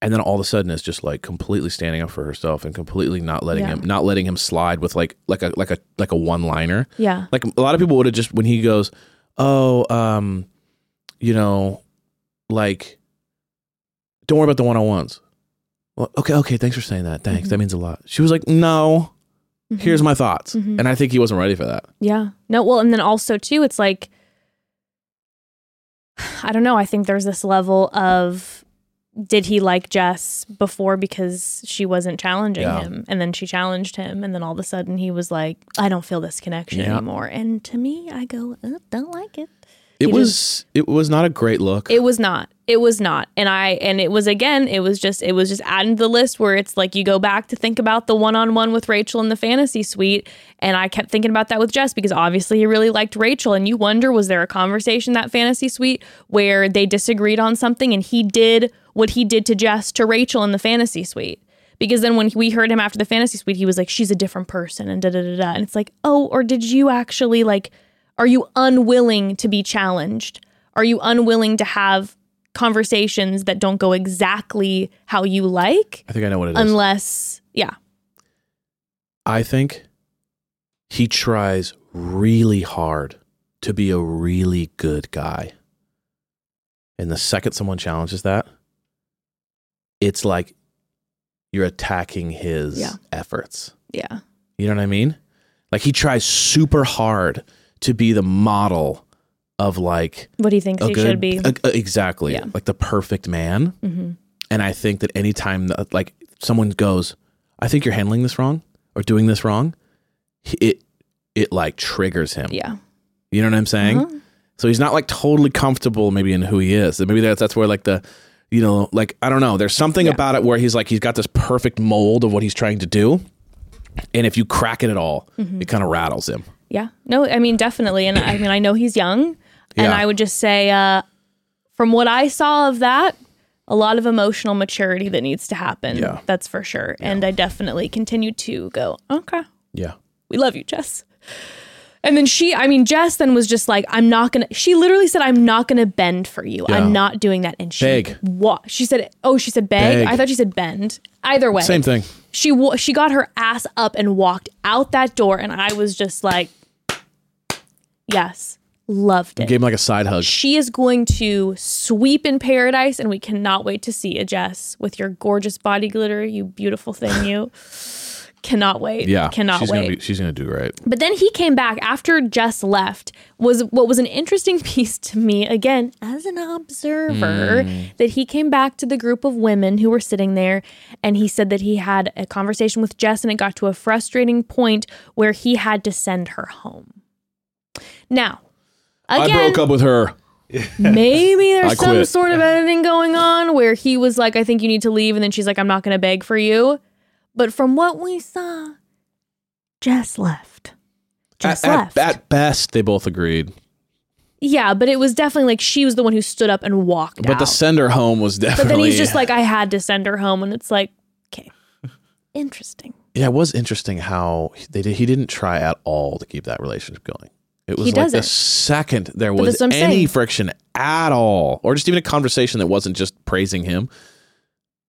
and then all of a sudden is just like completely standing up for herself and completely not letting Yeah. him, not letting him slide with like, like a, like a, like a one liner. yeah. Like a lot of people would have just when he goes, oh, um, you know, like, don't worry about the one on ones. Well, okay, okay, thanks for saying that. Thanks, Mm-hmm. that means a lot. She was like, no, here's my thoughts, Mhm. and I think he wasn't ready for that. Yeah. No, well, and then also too, it's like I don't know. I think there's this level of did he like Jess before because she wasn't challenging Yeah. him, and then she challenged him, and then all of a sudden he was like, I don't feel this connection Yeah. anymore. And to me, I go, uh, don't like it. It He was it was not a great look. It was not. It was not. And I and it was again, it was just it was just adding to the list where it's like you go back to think about the one-on-one with Rachel in the fantasy suite and I kept thinking about that with Jess because obviously he really liked Rachel and you wonder was there a conversation that fantasy suite where they disagreed on something and he did what he did to Jess to Rachel in the fantasy suite. Because then when we heard him after the fantasy suite, he was like, she's a different person and da da da da. And it's like, oh, or did you actually like, are you unwilling to be challenged? Are you unwilling to have conversations that don't go exactly how you like? I think I know what it is. Unless, yeah. I think he tries really hard to be a really good guy. And the second someone challenges that, it's like you're attacking his Yeah. efforts. Yeah. You know what I mean? Like he tries super hard to be the model of like What do you think a he good should be? a- a- exactly Yeah. like the perfect man. hmm And I think that anytime that, like someone goes, I think you're handling this wrong or doing this wrong, it it like triggers him. Yeah. You know what I'm saying? Uh-huh. So he's not like totally comfortable maybe in who he is. Maybe that's that's where like the you know, like I don't know, there's something Yeah. about it where he's like he's got this perfect mold of what he's trying to do. And if you crack it at all, Mm-hmm. it kind of rattles him. Yeah. No, I mean, definitely. And I mean, I know he's young. And Yeah. I would just say, uh, from what I saw of that, a lot of emotional maturity that needs to happen. Yeah. That's for sure. And I definitely continue to go, okay, Yeah. we love you, Jess. And then she, I mean, Jess then was just like, I'm not gonna. She literally said, "I'm not gonna bend for you. Yeah. I'm not doing that." And she, Beg. Wa- she said, "Oh, she said beg. Beg. I thought she said bend. Either way, Same thing. She wa- she got her ass up and walked out that door, and I was just like, yes, loved it. Gave him like a side hug. She is going to sweep in paradise, and we cannot wait to see it, Jess, with your gorgeous body glitter, you beautiful thing, you. cannot wait. Yeah. cannot she's wait. Gonna be, she's gonna do great. But then he came back after Jess left. Was what was an interesting piece to me again as an observer mm. that he came back to the group of women who were sitting there and he said that he had a conversation with Jess and it got to a frustrating point where he had to send her home. Now, again, I broke up with her. maybe I there's some quit. sort of editing going on where he was like, I think you need to leave. And then she's like, I'm not going to beg for you. But from what we saw, Jess left. Jess At, left. at, at best, they both agreed. yeah, but it was definitely like she was the one who stood up and walked But out. the sender home was definitely. but then he's just like, I had to send her home. And it's like, okay, interesting. yeah, it was interesting how they did, he didn't try at all to keep that relationship going. It was He like the second there But was that's what I'm any saying. friction at all, or just even a conversation that wasn't just praising him,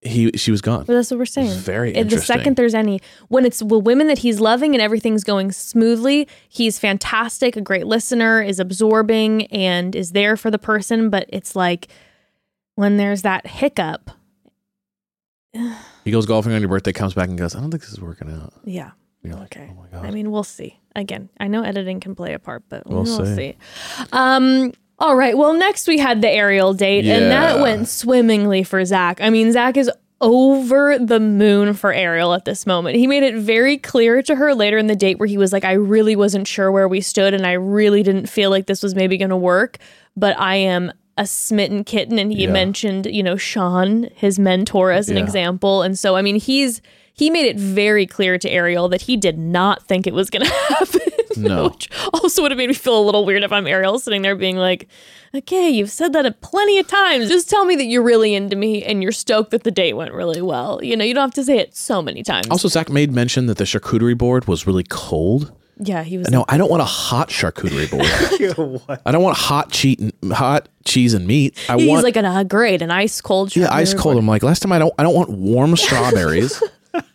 he she was gone. But that's what we're saying. Very And The second there's any, when it's well, women that he's loving and everything's going smoothly, he's fantastic, a great listener, is absorbing and is there for the person. But it's like when there's that hiccup, He goes golfing on your birthday, comes back and goes, "I don't think this is working out." yeah. You're like, Okay. "Oh my god." I mean, we'll see. Again, I know editing can play a part, but We'll we'll, see. see. Um, all right. Well, next we had the Ariel date, and that went swimmingly for Zach. I mean, Zach is over the moon for Ariel at this moment. He made it very clear to her later in the date where he was like, I really wasn't sure where we stood, and I really didn't feel like this was maybe going to work, but I am a smitten kitten. And he Yeah. mentioned, you know, Sean, his mentor, as an Yeah. example. And so, I mean, he's he made it very clear to Ariel that he did not think it was going to happen. No. Which also would have made me feel a little weird if I'm Ariel sitting there being like, okay, you've said that a plenty of times. Just tell me that you're really into me and you're stoked that the date went really well. You know, you don't have to say it so many times. Also, Zach made mention that the charcuterie board was really cold. yeah, he was. No, I don't want a hot charcuterie board. what? I don't want hot cheese, hot cheese and meat. I He's want like, uh, great, an ice cold. yeah, ice cold. board. I'm like, last time I don't, I don't want warm strawberries,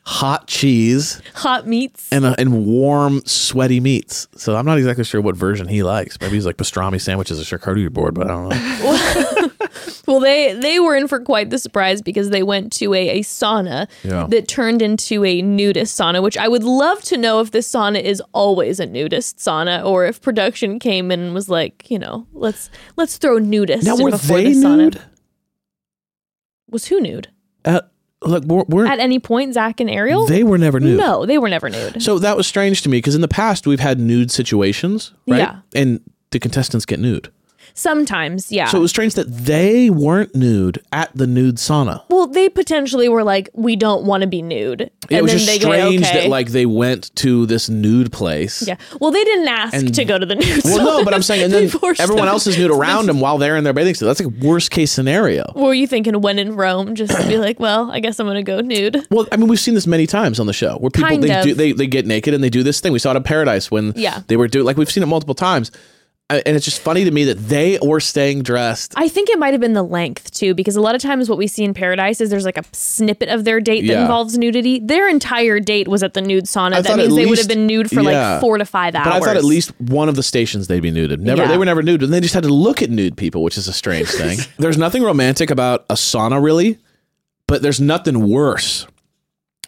hot cheese, hot meats. and uh, and warm sweaty meats. So I'm not exactly sure what version he likes. Maybe he's like pastrami sandwiches, or charcuterie board, but I don't know. Well, they they were in for quite the surprise because they went to a, a sauna Yeah. that turned into a nudist sauna, which I would love to know if this sauna is always a nudist sauna or if production came in and was like, you know, let's let's throw nudists Now in were before they the sauna. nude? Was who nude? At, look, we're, we're, At any point, Zach and Ariel? they were never nude. No, they were never nude. So that was strange to me because in the past we've had nude situations, right? Yeah. And the contestants get nude. Sometimes, yeah. So it was strange that they weren't nude at the nude sauna. well, they potentially were like, we don't want to be nude. It was just they go, strange okay. that like they went to this nude place. Yeah. Well, they didn't ask And- to go to the nude Well, sauna. no, but I'm saying, and then everyone else is nude around them while they're in their bathing suit. That's like worst case scenario. What were you thinking when in Rome? Just to be like, well, I guess I'm going to go nude. Well, I mean, we've seen this many times on the show where people Kind they of. do they, they get naked and they do this thing. We saw it in Paradise when Yeah. they were doing like we've seen it multiple times, and it's just funny to me that they were staying dressed. I think it might have been the length too, because a lot of times what we see in Paradise is there's like a snippet of their date that Yeah. involves nudity. Their entire date was at the nude sauna. I that means at they would have been nude for yeah. like four to five hours. But I thought at least one of the stations they'd be nuded. Never, Yeah. they were never nude, and they just had to look at nude people, which is a strange thing. there's nothing romantic about a sauna, really, but there's nothing worse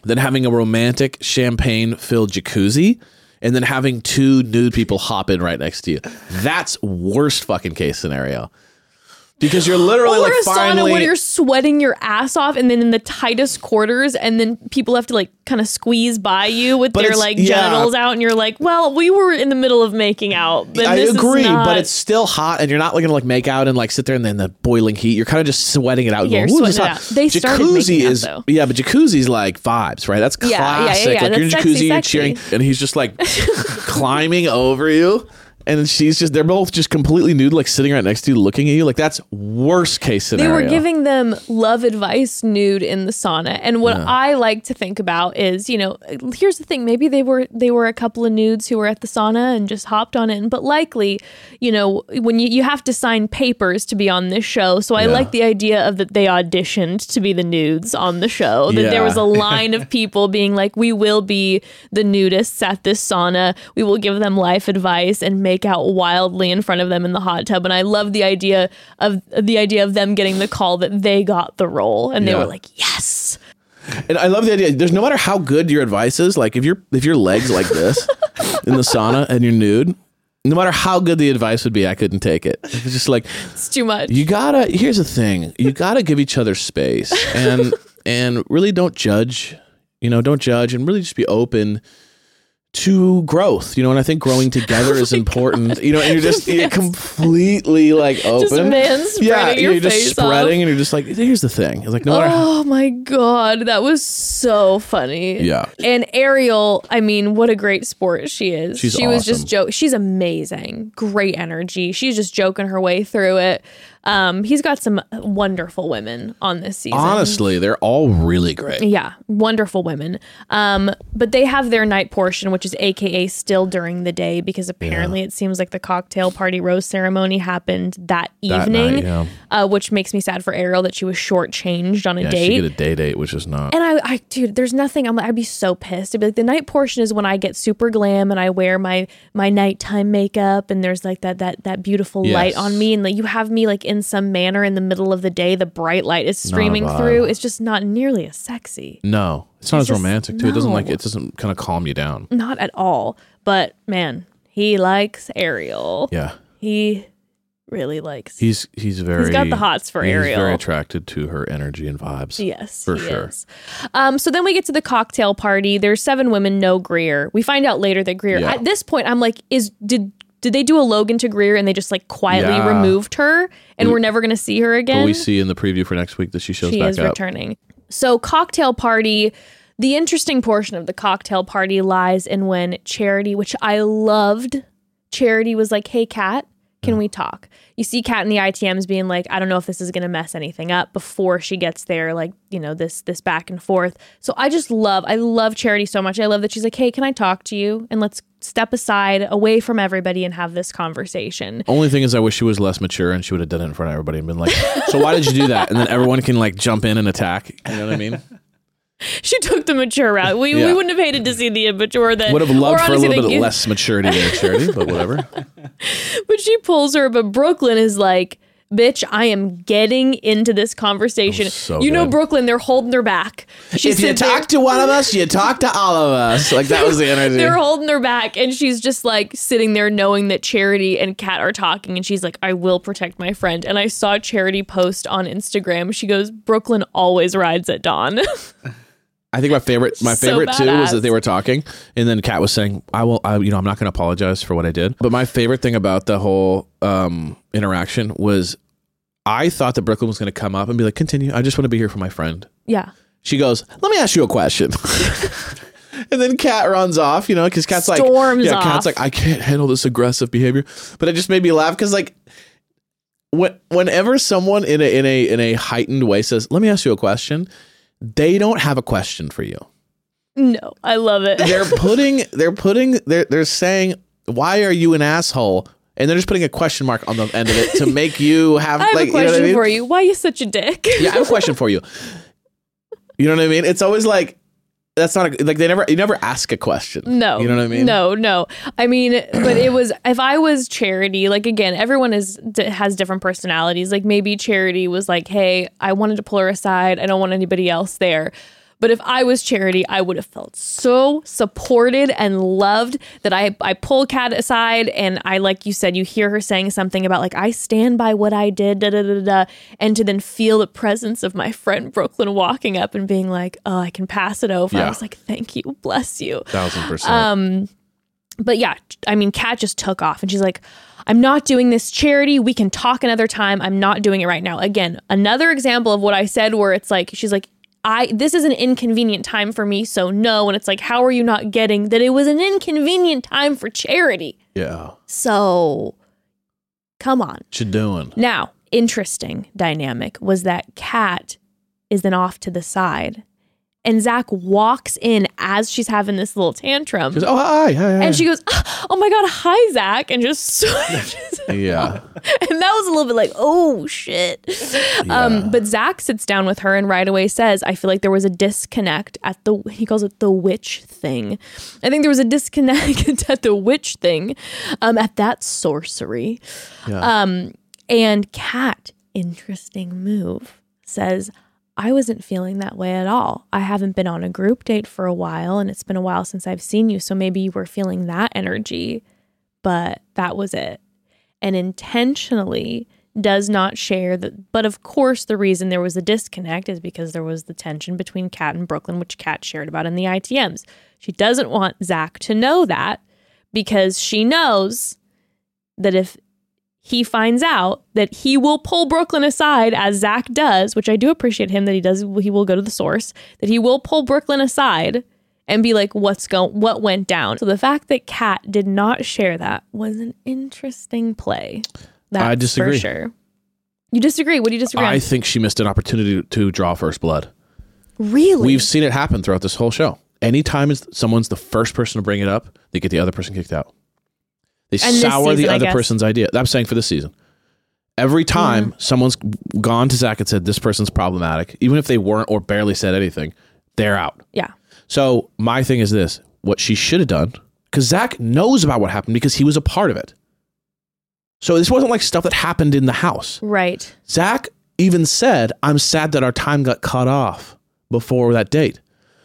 than having a romantic champagne-filled jacuzzi and then having two nude people hop in right next to you. That's worst fucking case scenario. Because you're literally or like a sauna where you're sweating your ass off and then in the tightest quarters and then people have to like kind of squeeze by you with But their like yeah. genitals out and you're like, well, we were in the middle of making out. But I this agree, is not- but it's still hot, and you're not looking to like make out and like sit there and then the boiling heat. You're kind of just sweating it out. Yeah, going, it out. They jacuzzi making out, is though. yeah, but jacuzzi's like vibes, right? That's classic Yeah, yeah, yeah, yeah, Like you're in that's jacuzzi, sexy, you're sexy. cheering, and he's just like climbing over you. And she's just, they're both just completely nude, like sitting right next to you, looking at you. Like, that's worst case scenario. They were giving them love advice nude in the sauna. And what I like to think about is, you know, here's the thing, maybe they were they were a couple of nudes who were at the sauna and just hopped on it. But likely, you know, when you, you have to sign papers to be on this show. So I Yeah. like the idea of that they auditioned to be the nudes on the show. That there was a line of people being like, We will be the nudists at this sauna. We will give them life advice and make out wildly in front of them in the hot tub. And I love the idea of the idea of them getting the call that they got the role. And they Yeah. were like, Yes. And I love the idea. There's no matter how good your advice is, like if you're if your legs like this in the sauna and you're nude, no matter how good the advice would be, I couldn't take it. It's just like It's too much. you gotta. Here's the thing: you gotta give each other space and and really don't judge. You know, don't judge and really just be open to growth. You know, and I think growing together is important. You know, and you're just you're completely like open. Just a man yeah, your you're just spreading, off. and you're just like, here's the thing. It's like no matter. Oh my god, that was so funny. Yeah. And Ariel, I mean, what a great sport she is. She's she was awesome. just joke. She's amazing. Great energy. She's just joking her way through it. Um, he's got some wonderful women on this season. Honestly, they're all really great. Yeah, wonderful women. Um, but they have their night portion, which is AKA still during the day, because apparently it seems like the cocktail party rose ceremony happened that That evening, night, yeah. uh, which makes me sad for Ariel that she was shortchanged on a Yeah, date. she get a day date, which is not. And I, I, dude, there's nothing. I'm, I'd be so pissed. I'd be like, the night portion is when I get super glam and I wear my my nighttime makeup, and there's like that that that beautiful light on me, and like you have me like in some manner in the middle of the day. The bright light is streaming through. It's just not nearly as sexy. no, it's not It's as just- romantic too. It doesn't like no. it doesn't kind of calm you down. Not at all. But man, he likes Ariel. Yeah, He really likes. he's he's very. He's got the hots for he's Ariel. very attracted to her energy and vibes. Yes, For he sure. is. Um, so then we get to the cocktail party. There's seven women, no Greer. We find out later that Greer. Yeah. At this point, I'm like, is did did they do a Logan to Greer and they just like quietly Yeah. removed her and we're never gonna see her again? But we see in the preview for next week that she shows she back is up. returning. So cocktail party. The interesting portion of the cocktail party lies in when Charity, which I loved, Charity was like, "Hey, Kat, can we talk?" You see Kat in the ITMs being like, "I don't know if this is going to mess anything up." Before she gets there, like you know this this back and forth. So I just love, I love Charity so much. I love that she's like, "Hey, can I talk to you?" And let's step aside, away from everybody, and have this conversation. Only thing is, I wish she was less mature and she would have done it in front of everybody and been like, "So why did you do that?" And then everyone can like jump in and attack. You know what I mean? She took the mature route. We, we wouldn't have hated to see the immature that Would have loved for a little bit less maturity there, Charity, but whatever. But she pulls her, but Brooklyn is like, bitch, I am getting into this conversation. So you know. Brooklyn, they're holding their back. She if you sits there- talk to one of us, you talk to all of us. Like that was the energy. they're holding their back, and she's just like sitting there knowing that Charity and Kat are talking, and she's like, I will protect my friend. And I saw Charity post on Instagram. She goes, Brooklyn always rides at dawn. I think my favorite, my So favorite too, was that they were talking, and then Kat was saying, "I will, I, you know, I'm not going to apologize for what I did." But my favorite thing about the whole um, interaction was, I thought that Brooklyn was going to come up and be like, "Continue. I just want to be here for my friend." yeah. She goes, "Let me ask you a question." and then Kat runs off, you know, because Kat's like, Storms yeah, off. Kat's like, I can't handle this aggressive behavior. But it just made me laugh because like. When, whenever someone in a in a in a heightened way says, "Let me ask you a question," they don't have a question for you. No, I love it. They're putting they're putting they're they're saying, "Why are you an asshole?" And they're just putting a question mark on the end of it to make you have I have like a question you know I mean? for you. Why are you such a dick? Yeah, I have a question for you. You know what I mean? It's always like that's not a, like they never you never ask a question. No. you know what I mean? No, no. I mean, but it was if I was Charity, like again, everyone is has different personalities. Like maybe Charity was like, "Hey, I wanted to pull her aside. I don't want anybody else there." But if I was Charity, I would have felt so supported and loved that I I pull Kat aside and I like you said, you hear her saying something about like I stand by what I did, da da da da, and to then feel the presence of my friend Brooklyn walking up and being like, "Oh, I can pass it over." I was like, "Thank you, bless you." thousand percent. Um, but yeah, I mean, Kat just took off and she's like, I'm not doing this Charity. We can talk another time. I'm not doing it right now. Again, another example of what I said where it's like, she's like, I this is an inconvenient time for me, so no. And it's like, how are you not getting that it was an inconvenient time for Charity? yeah, So come on. what you doing? Now, interesting dynamic was that Kat is then off to the side. And Zach walks in as she's having this little tantrum. She goes, oh hi, hi, hi. And she goes, "Oh my god, hi Zach," and just switches. yeah, and that was a little bit like, "Oh shit." Um, but Zach sits down with her and right away says, "I feel like there was a disconnect at the." He calls it the witch thing. I think there was a disconnect at the witch thing, um, at that sorcery. yeah. Um, and Kat, interesting move, says, I wasn't feeling that way at all. I haven't been on a group date for a while, and it's been a while since I've seen you. So maybe you were feeling that energy, but that was it. And intentionally does not share that. But of course, the reason there was a disconnect is because there was the tension between Kat and Brooklyn, which Kat shared about in the ITMs. She doesn't want Zach to know that because she knows that if he finds out that he will pull Brooklyn aside as Zach does, which I do appreciate him that he does. He will go to the source that he will pull Brooklyn aside and be like, "What's going? What went down?" So the fact that Kat did not share that was an interesting play. That's I disagree. For sure. You disagree? What do you disagree? I on? think she missed an opportunity to draw first blood. Really? We've seen it happen throughout this whole show. Anytime someone's the first person to bring it up, they get the other person kicked out. They And sour the season, I other person's idea. I'm saying for this season. Every time someone's gone to Zach and said this person's problematic, even if they weren't or barely said anything, they're out. yeah. So my thing is this: what she should have done, because Zach knows about what happened because he was a part of it. So this wasn't like stuff that happened in the house. Right. Zach even said, I'm sad that our time got cut off before that date.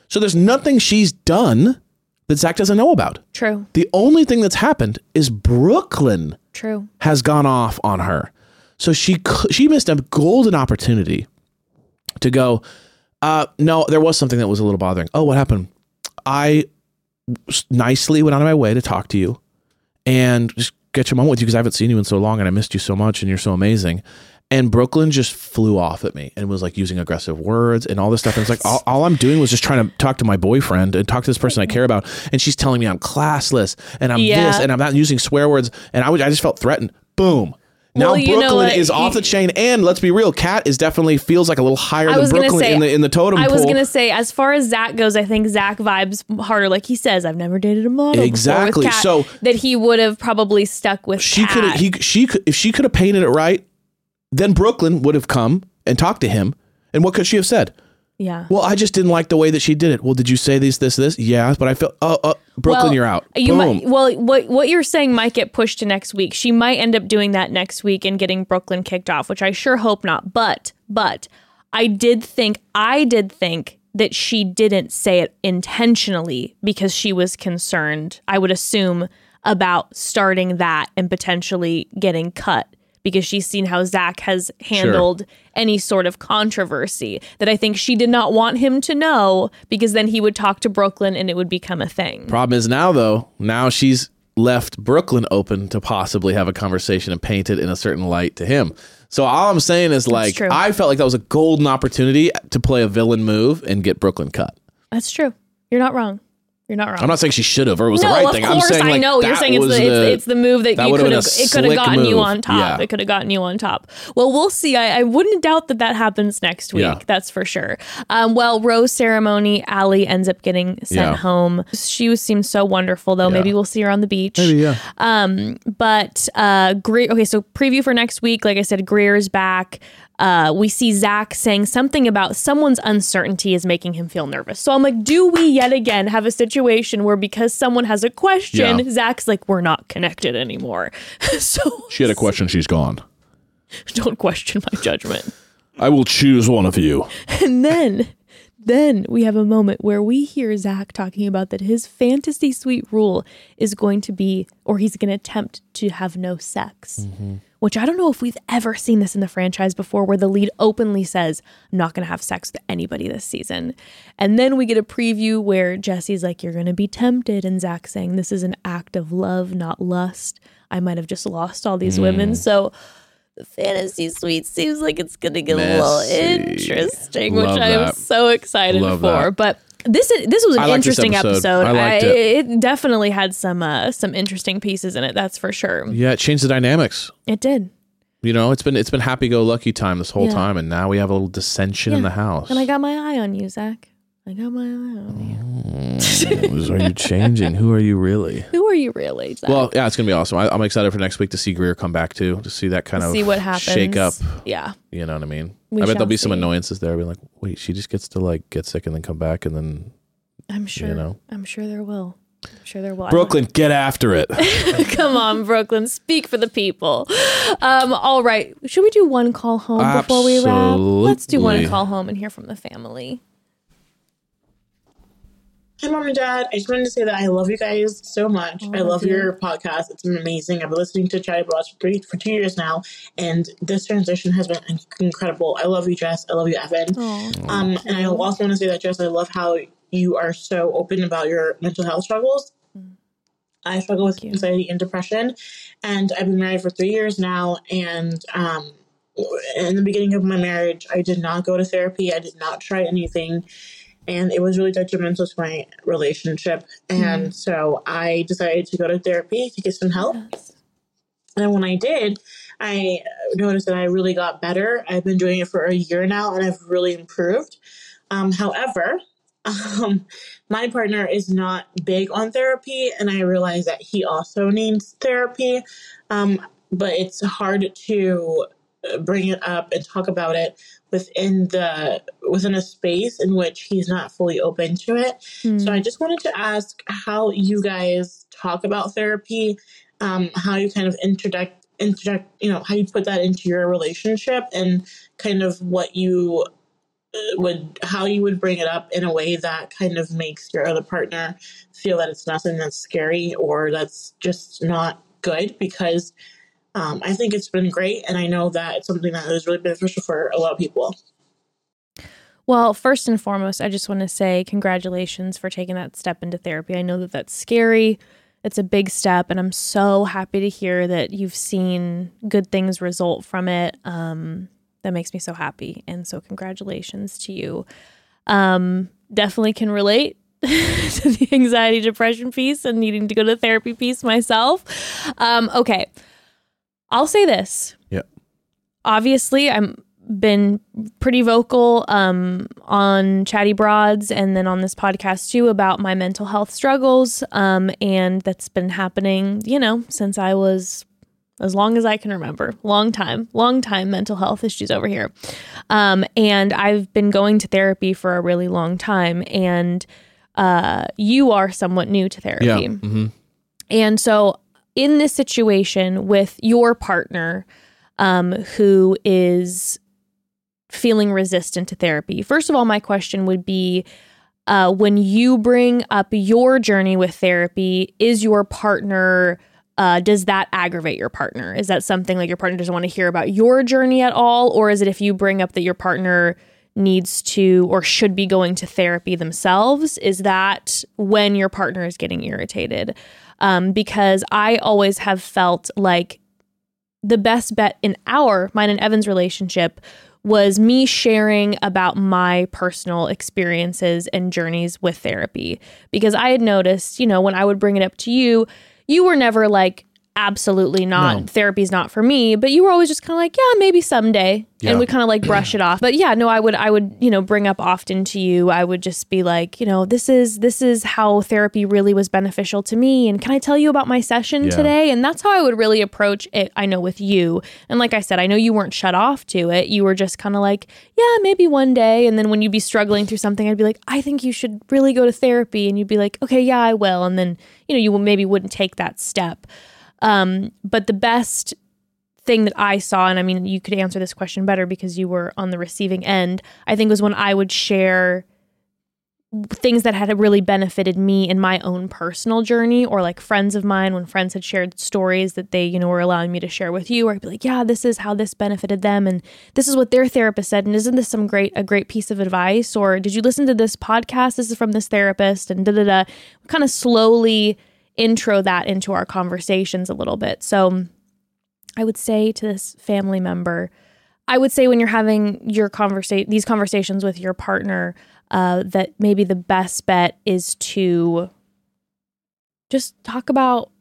So there's nothing she's done that Zach doesn't know about. True. The only thing that's happened is Brooklyn True. has gone off on her. So she she missed a golden opportunity to go, uh, no, there was something that was a little bothering. Oh, what happened? I nicely went out of my way to talk to you and just get your moment with you because I haven't seen you in so long and I missed you so much and you're so amazing. And Brooklyn just flew off at me and was like using aggressive words and all this stuff. And it's like all, all I'm doing was just trying to talk to my boyfriend and talk to this person I care about. And she's telling me I'm classless and I'm Yeah. this and I'm not using swear words. And I was I just felt threatened. Boom. Now Well, Brooklyn is off the chain, and let's be real, Kat is definitely feels like a little higher than Brooklyn say- in the in the totem I was gonna say, as far as Zach goes, I think Zach vibes harder. Like he says, I've never dated a model Exactly. Kat," So- that he would have probably stuck with. she could he she could if she could have painted it right, then Brooklyn would have come and talked to him. And what could she have said? yeah. Well, I just didn't like the way that she did it. Well, did you say this, this, this? Yeah, but I felt, oh, uh, Brooklyn, Well, you're out. You Boom. might, well, what what you're saying might get pushed to next week. She might end up doing that next week and getting Brooklyn kicked off, which I sure hope not. But but I did think I did think that she didn't say it intentionally because she was concerned. I would assume about starting that and potentially getting cut because she's seen how Zach has handled any sort of controversy that I think she did not want him to know because then he would talk to Brooklyn and it would become a thing. Problem is now, though, now she's left Brooklyn open to possibly have a conversation and paint it in a certain light to him. So all I'm saying is, like. I felt like that was a golden opportunity to play a villain move and get Brooklyn cut. That's true. You're not wrong. You're not wrong. I'm not saying she should have or it was no, the right of thing. course I'm saying, I know. You're saying it's was the, it's, it's the move that, that you could have. It could have gotten you on top. Yeah. It could have gotten you on top. Well, we'll see. I, I wouldn't doubt that that happens next week. Yeah. That's for sure. Um, well, rose ceremony. Aly ends up getting sent Yeah. home. She was seems so wonderful though. Maybe we'll see her on the beach. yeah. Um, but uh, Greer. Okay, so preview for next week. Like I said, Greer's back. Uh, we see Zach saying something about someone's uncertainty is making him feel nervous. So I'm like, do we yet again have a situation where because someone has a question, Yeah. Zach's like, we're not connected anymore. so She had a question. She's gone. don't question my judgment. I will choose one of you. And then, then we have a moment where we hear Zach talking about that his fantasy suite rule is going to be, or he's going to attempt to have no sex. Which I don't know if we've ever seen this in the franchise before, where the lead openly says, I'm not going to have sex with anybody this season. And then we get a preview where Jesse's like, You're going to be tempted. And Zach's saying, This is an act of love, not lust. I might have just lost all these women. Hmm. So the fantasy suite seems like it's going to get a little interesting, Love which I'm so excited Love for. that. But this this was an I interesting episode. episode. I liked it. it definitely had some uh, some interesting pieces in it. That's for sure. Yeah, it changed the dynamics. It did. You know, it's been it's been happy go lucky time this whole Yeah. time, and now we have a little dissension in the house. And I got my eye on you, Zach. I got my eye on you. are you changing? Who are you really? Who are you really? Well, yeah, it's gonna be awesome. I, I'm excited for next week to see Greer come back too, to see that kind of see what happens. shake up. Yeah. You know what I mean? We I bet there'll be some annoyances there. I'll be like, wait, she just gets to like get sick and then come back, and then I'm sure. You know. I'm sure there will. I'm sure there will. Brooklyn, get after it. Come on, Brooklyn. Speak for the people. Um, all right. Should we do one call home before we wrap? Let's do one call home and hear from the family. Hi, mom and dad. I just wanted to say that I love you guys so much. I love your podcast. It's been amazing. I've been listening to Chatty Broads for, three, for two years now, and this transition has been incredible. I love you, Jess. I love you, Evan. Um, and I also want to say that, Jess, I love how you are so open about your mental health struggles. I struggle with anxiety and depression, and I've been married for three years now. And um, in the beginning of my marriage, I did not go to therapy. I did not try anything, and it was really detrimental to my relationship. And so I decided to go to therapy to get some help. And when I did, I noticed that I really got better. I've been doing it for a year now, and I've really improved. Um, however, um, my partner is not big on therapy, and I realize that he also needs therapy. Um, but it's hard to uh, bring it up and talk about it within the within a space in which he's not fully open to it. So I just wanted to ask how you guys talk about therapy, um, how you kind of interject interject, you know, how you put that into your relationship, and kind of what you uh, would how you would bring it up in a way that kind of makes your other partner feel that it's nothing that's scary or that's just not good because um, I think it's been great and I know that it's something that is really beneficial for a lot of people. Well, first and foremost, I just want to say congratulations for taking that step into therapy. I know that that's scary. it's a big step and I'm so happy to hear that you've seen good things result from it. Um that makes me so happy and so congratulations to you. Um definitely can relate to the anxiety depression piece and needing to go to therapy piece myself. Um okay. I'll say this. Yeah. Obviously, I'm been pretty vocal um, on Chatty Broads and then on this podcast too about my mental health struggles. Um, and that's been happening, you know, since I was as long as I can remember. Long time, long time mental health issues over here. Um, and I've been going to therapy for a really long time. And uh, you are somewhat new to therapy. Yeah. hmm And so, in this situation with your partner um, who is feeling resistant to therapy, first of all, my question would be uh, when you bring up your journey with therapy, is your partner. Uh, does that aggravate your partner? Is that something like your partner doesn't want to hear about your journey at all? Or is it if you bring up that your partner needs to or should be going to therapy themselves? Is that when your partner is getting irritated? Um, because I always have felt like the best bet in our mine and Evan's relationship was me sharing about my personal experiences and journeys with therapy. Because I had noticed, you know, when I would bring it up to you, you were never like absolutely not. No. therapy's not for me. But you were always just kind of like yeah maybe someday. Yeah. and we kind of like brush it off. But yeah no i would i would you know bring up often to you i would just be like you know this is this is how therapy really was beneficial to me. And can i tell you about my session Yeah. today? And that's how i would really approach it i know with you. And like i said i know you weren't shut off to it. You were just kind of like yeah maybe one day. And then when you'd be struggling through something i'd be like i think you should really go to therapy. And you'd be like okay yeah i will. And then you know you maybe wouldn't take that step um, but the best thing that I saw, and I mean, you could answer this question better because you were on the receiving end, I think was when I would share things that had really benefited me in my own personal journey or like friends of mine when friends had shared stories that they you know were allowing me to share with you or I'd be like yeah this is how this benefited them and this is what their therapist said and isn't this some great a great piece of advice? Or did you listen to this podcast? This is from this therapist and da da da kind of slowly intro that into our conversations a little bit. So I would say to this family member, I would say when you're having your conversation, these conversations with your partner, uh, that maybe the best bet is to just talk about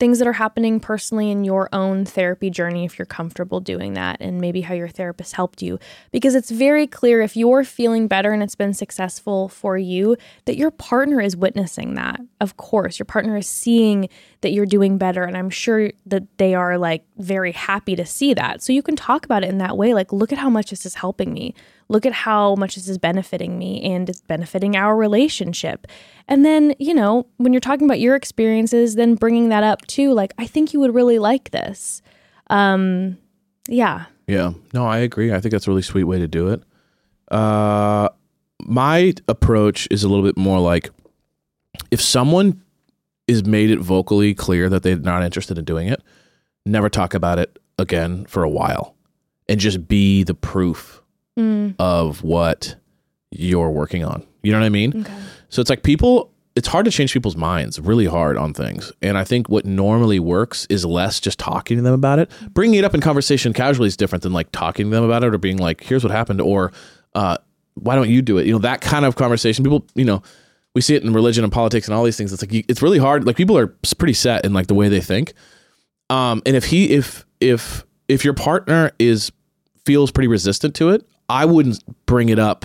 things that are happening personally in your own therapy journey if you're comfortable doing that and maybe how your therapist helped you. Because it's very clear if you're feeling better and it's been successful for you that your partner is witnessing that of course. Your partner is seeing that you're doing better and i'm sure that they are like very happy to see that. So you can talk about it in that way like look at how much this is helping me look at how much this is benefiting me and it's benefiting our relationship and then, you know, when you're talking about your experiences, then bringing that up too, like, I think you would really like this. Um, yeah. Yeah. No, I agree. I think that's a really sweet way to do it. Uh, my approach is a little bit more like if someone is made it vocally clear that they're not interested in doing it, never talk about it again for a while and just be the proof Mm, of what you're working on. You know what I mean? okay. So it's like people, it's hard to change people's minds, really hard on things. And I think what normally works is less just talking to them about it. Bringing it up in conversation casually is different than like talking to them about it or being like, here's what happened or uh, why don't you do it? You know, that kind of conversation. People, you know, we see it in religion and politics and all these things. It's like, you- it's really hard. Like people are pretty set in like the way they think. Um, and if he, if, if, if your partner is, feels pretty resistant to it, I wouldn't bring it up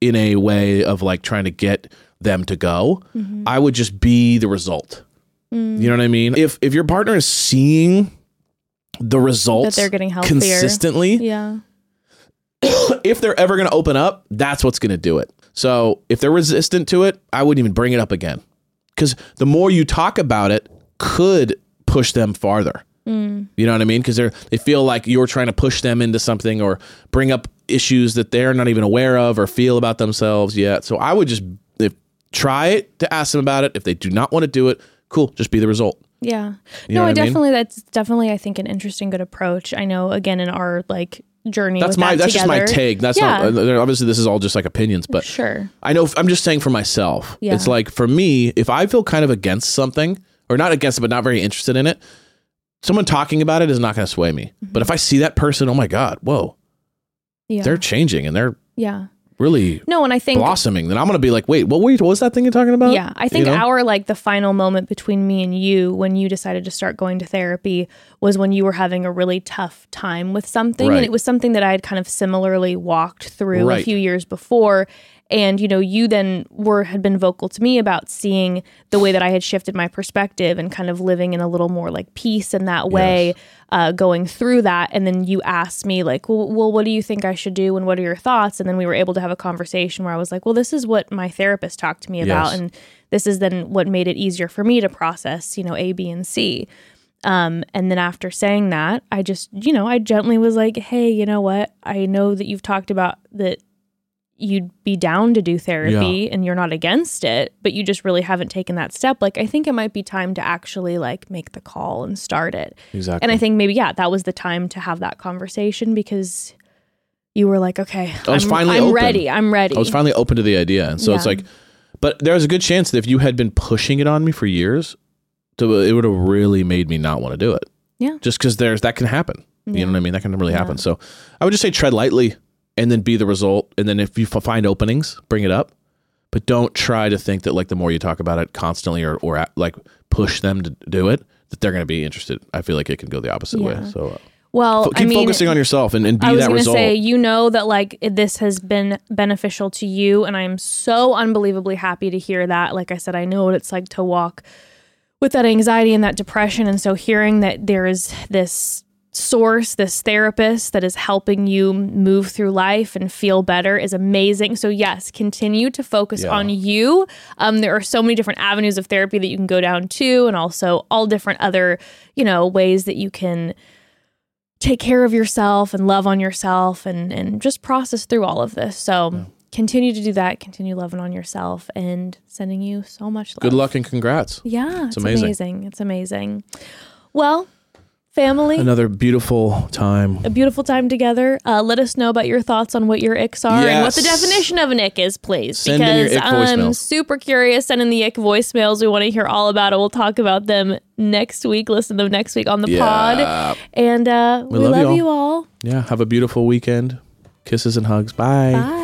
in a way of like trying to get them to go. I would just be the result. Mm. You know what I mean? If if your partner is seeing the results they're getting healthier. consistently, Yeah. if they're ever going to open up, that's what's going to do it. So if they're resistant to it, I wouldn't even bring it up again. Because the more you talk about it, could push them farther. Mm. You know what I mean? Because they're they feel like you're trying to push them into something or bring up issues that they're not even aware of or feel about themselves yet. So I would just if try it to ask them about it. If they do not want to do it, cool, just be the result. Yeah. You no, I I mean? definitely, that's definitely, I think, an interesting, good approach. I know, again, in our like journey, That's with my that that's just my together- take. That's Yeah. not obviously this is all just like opinions, but Sure. I know I'm just saying for myself. Yeah. It's like for me, if I feel kind of against something, or not against it, but not very interested in it, someone talking about it is not going to sway me. Mm-hmm. But if I see that person, oh my god, whoa, Yeah. they're changing and they're yeah. really No, and I think blossoming. Then I'm going to be like, wait, what, were you, what was that thing you're talking about? Yeah, I think You know? our like the final moment between me and you when you decided to start going to therapy was when you were having a really tough time with something Right. and it was something that I had kind of similarly walked through a few years before and you know you then were had been vocal to me about seeing the way that I had shifted my perspective and kind of living in a little more like peace in that way uh, going through that. And then you asked me like well, well what do you think I should do? And what are your thoughts? And then we were able to have a conversation where I was like well this is what my therapist talked to me about Yes. and this is then what made it easier for me to process you know A B and C. Um, and then after saying that, I just, you know, I gently was like, hey, you know what? I know that you've talked about that you'd be down to do therapy and you're not against it, but you just really haven't taken that step. Like, I think it might be time to actually like make the call and start it. exactly. And I think maybe, yeah, that was the time to have that conversation because you were like, okay, I was I'm, finally I'm open. ready. I'm ready. I was finally open to the idea, and so it's like, but there's a good chance that if you had been pushing it on me for years, to, it would have really made me not want to do it. Yeah. just because there's that can happen. You know what I mean? That can really Yeah. happen. So I would just say tread lightly, and then be the result. And then if you find openings, bring it up. But don't try to think that like the more you talk about it constantly or or like push them to do it, that they're going to be interested. I feel like it can go the opposite way. So uh, well, keep I mean, focusing on yourself and, and be I was that going to result. say, you know that like this has been beneficial to you, and I'm so unbelievably happy to hear that. Like I said, I know what it's like to walk with that anxiety and that depression, and so hearing that there is this source, this therapist that is helping you move through life and feel better is amazing. So yes, continue to focus Yeah. on you. Um, there are so many different avenues of therapy that you can go down to, and also all different other, you know, ways that you can take care of yourself and love on yourself and and just process through all of this. So continue to do that. Continue loving on yourself and sending you so much love. Good luck and congrats. Yeah, it's, amazing. amazing. It's amazing. Well, family. Another beautiful time. a beautiful time together. Uh, let us know about your thoughts on what your icks are and what the definition of an ick is, please. Send in your because ick I'm super curious. Send in the ick voicemails. We want to hear all about it. We'll talk about them next week. Listen to them next week on the Yeah. pod. And uh, we, love love, you all. you all. Yeah. Have a beautiful weekend. Kisses and hugs. Bye. Bye.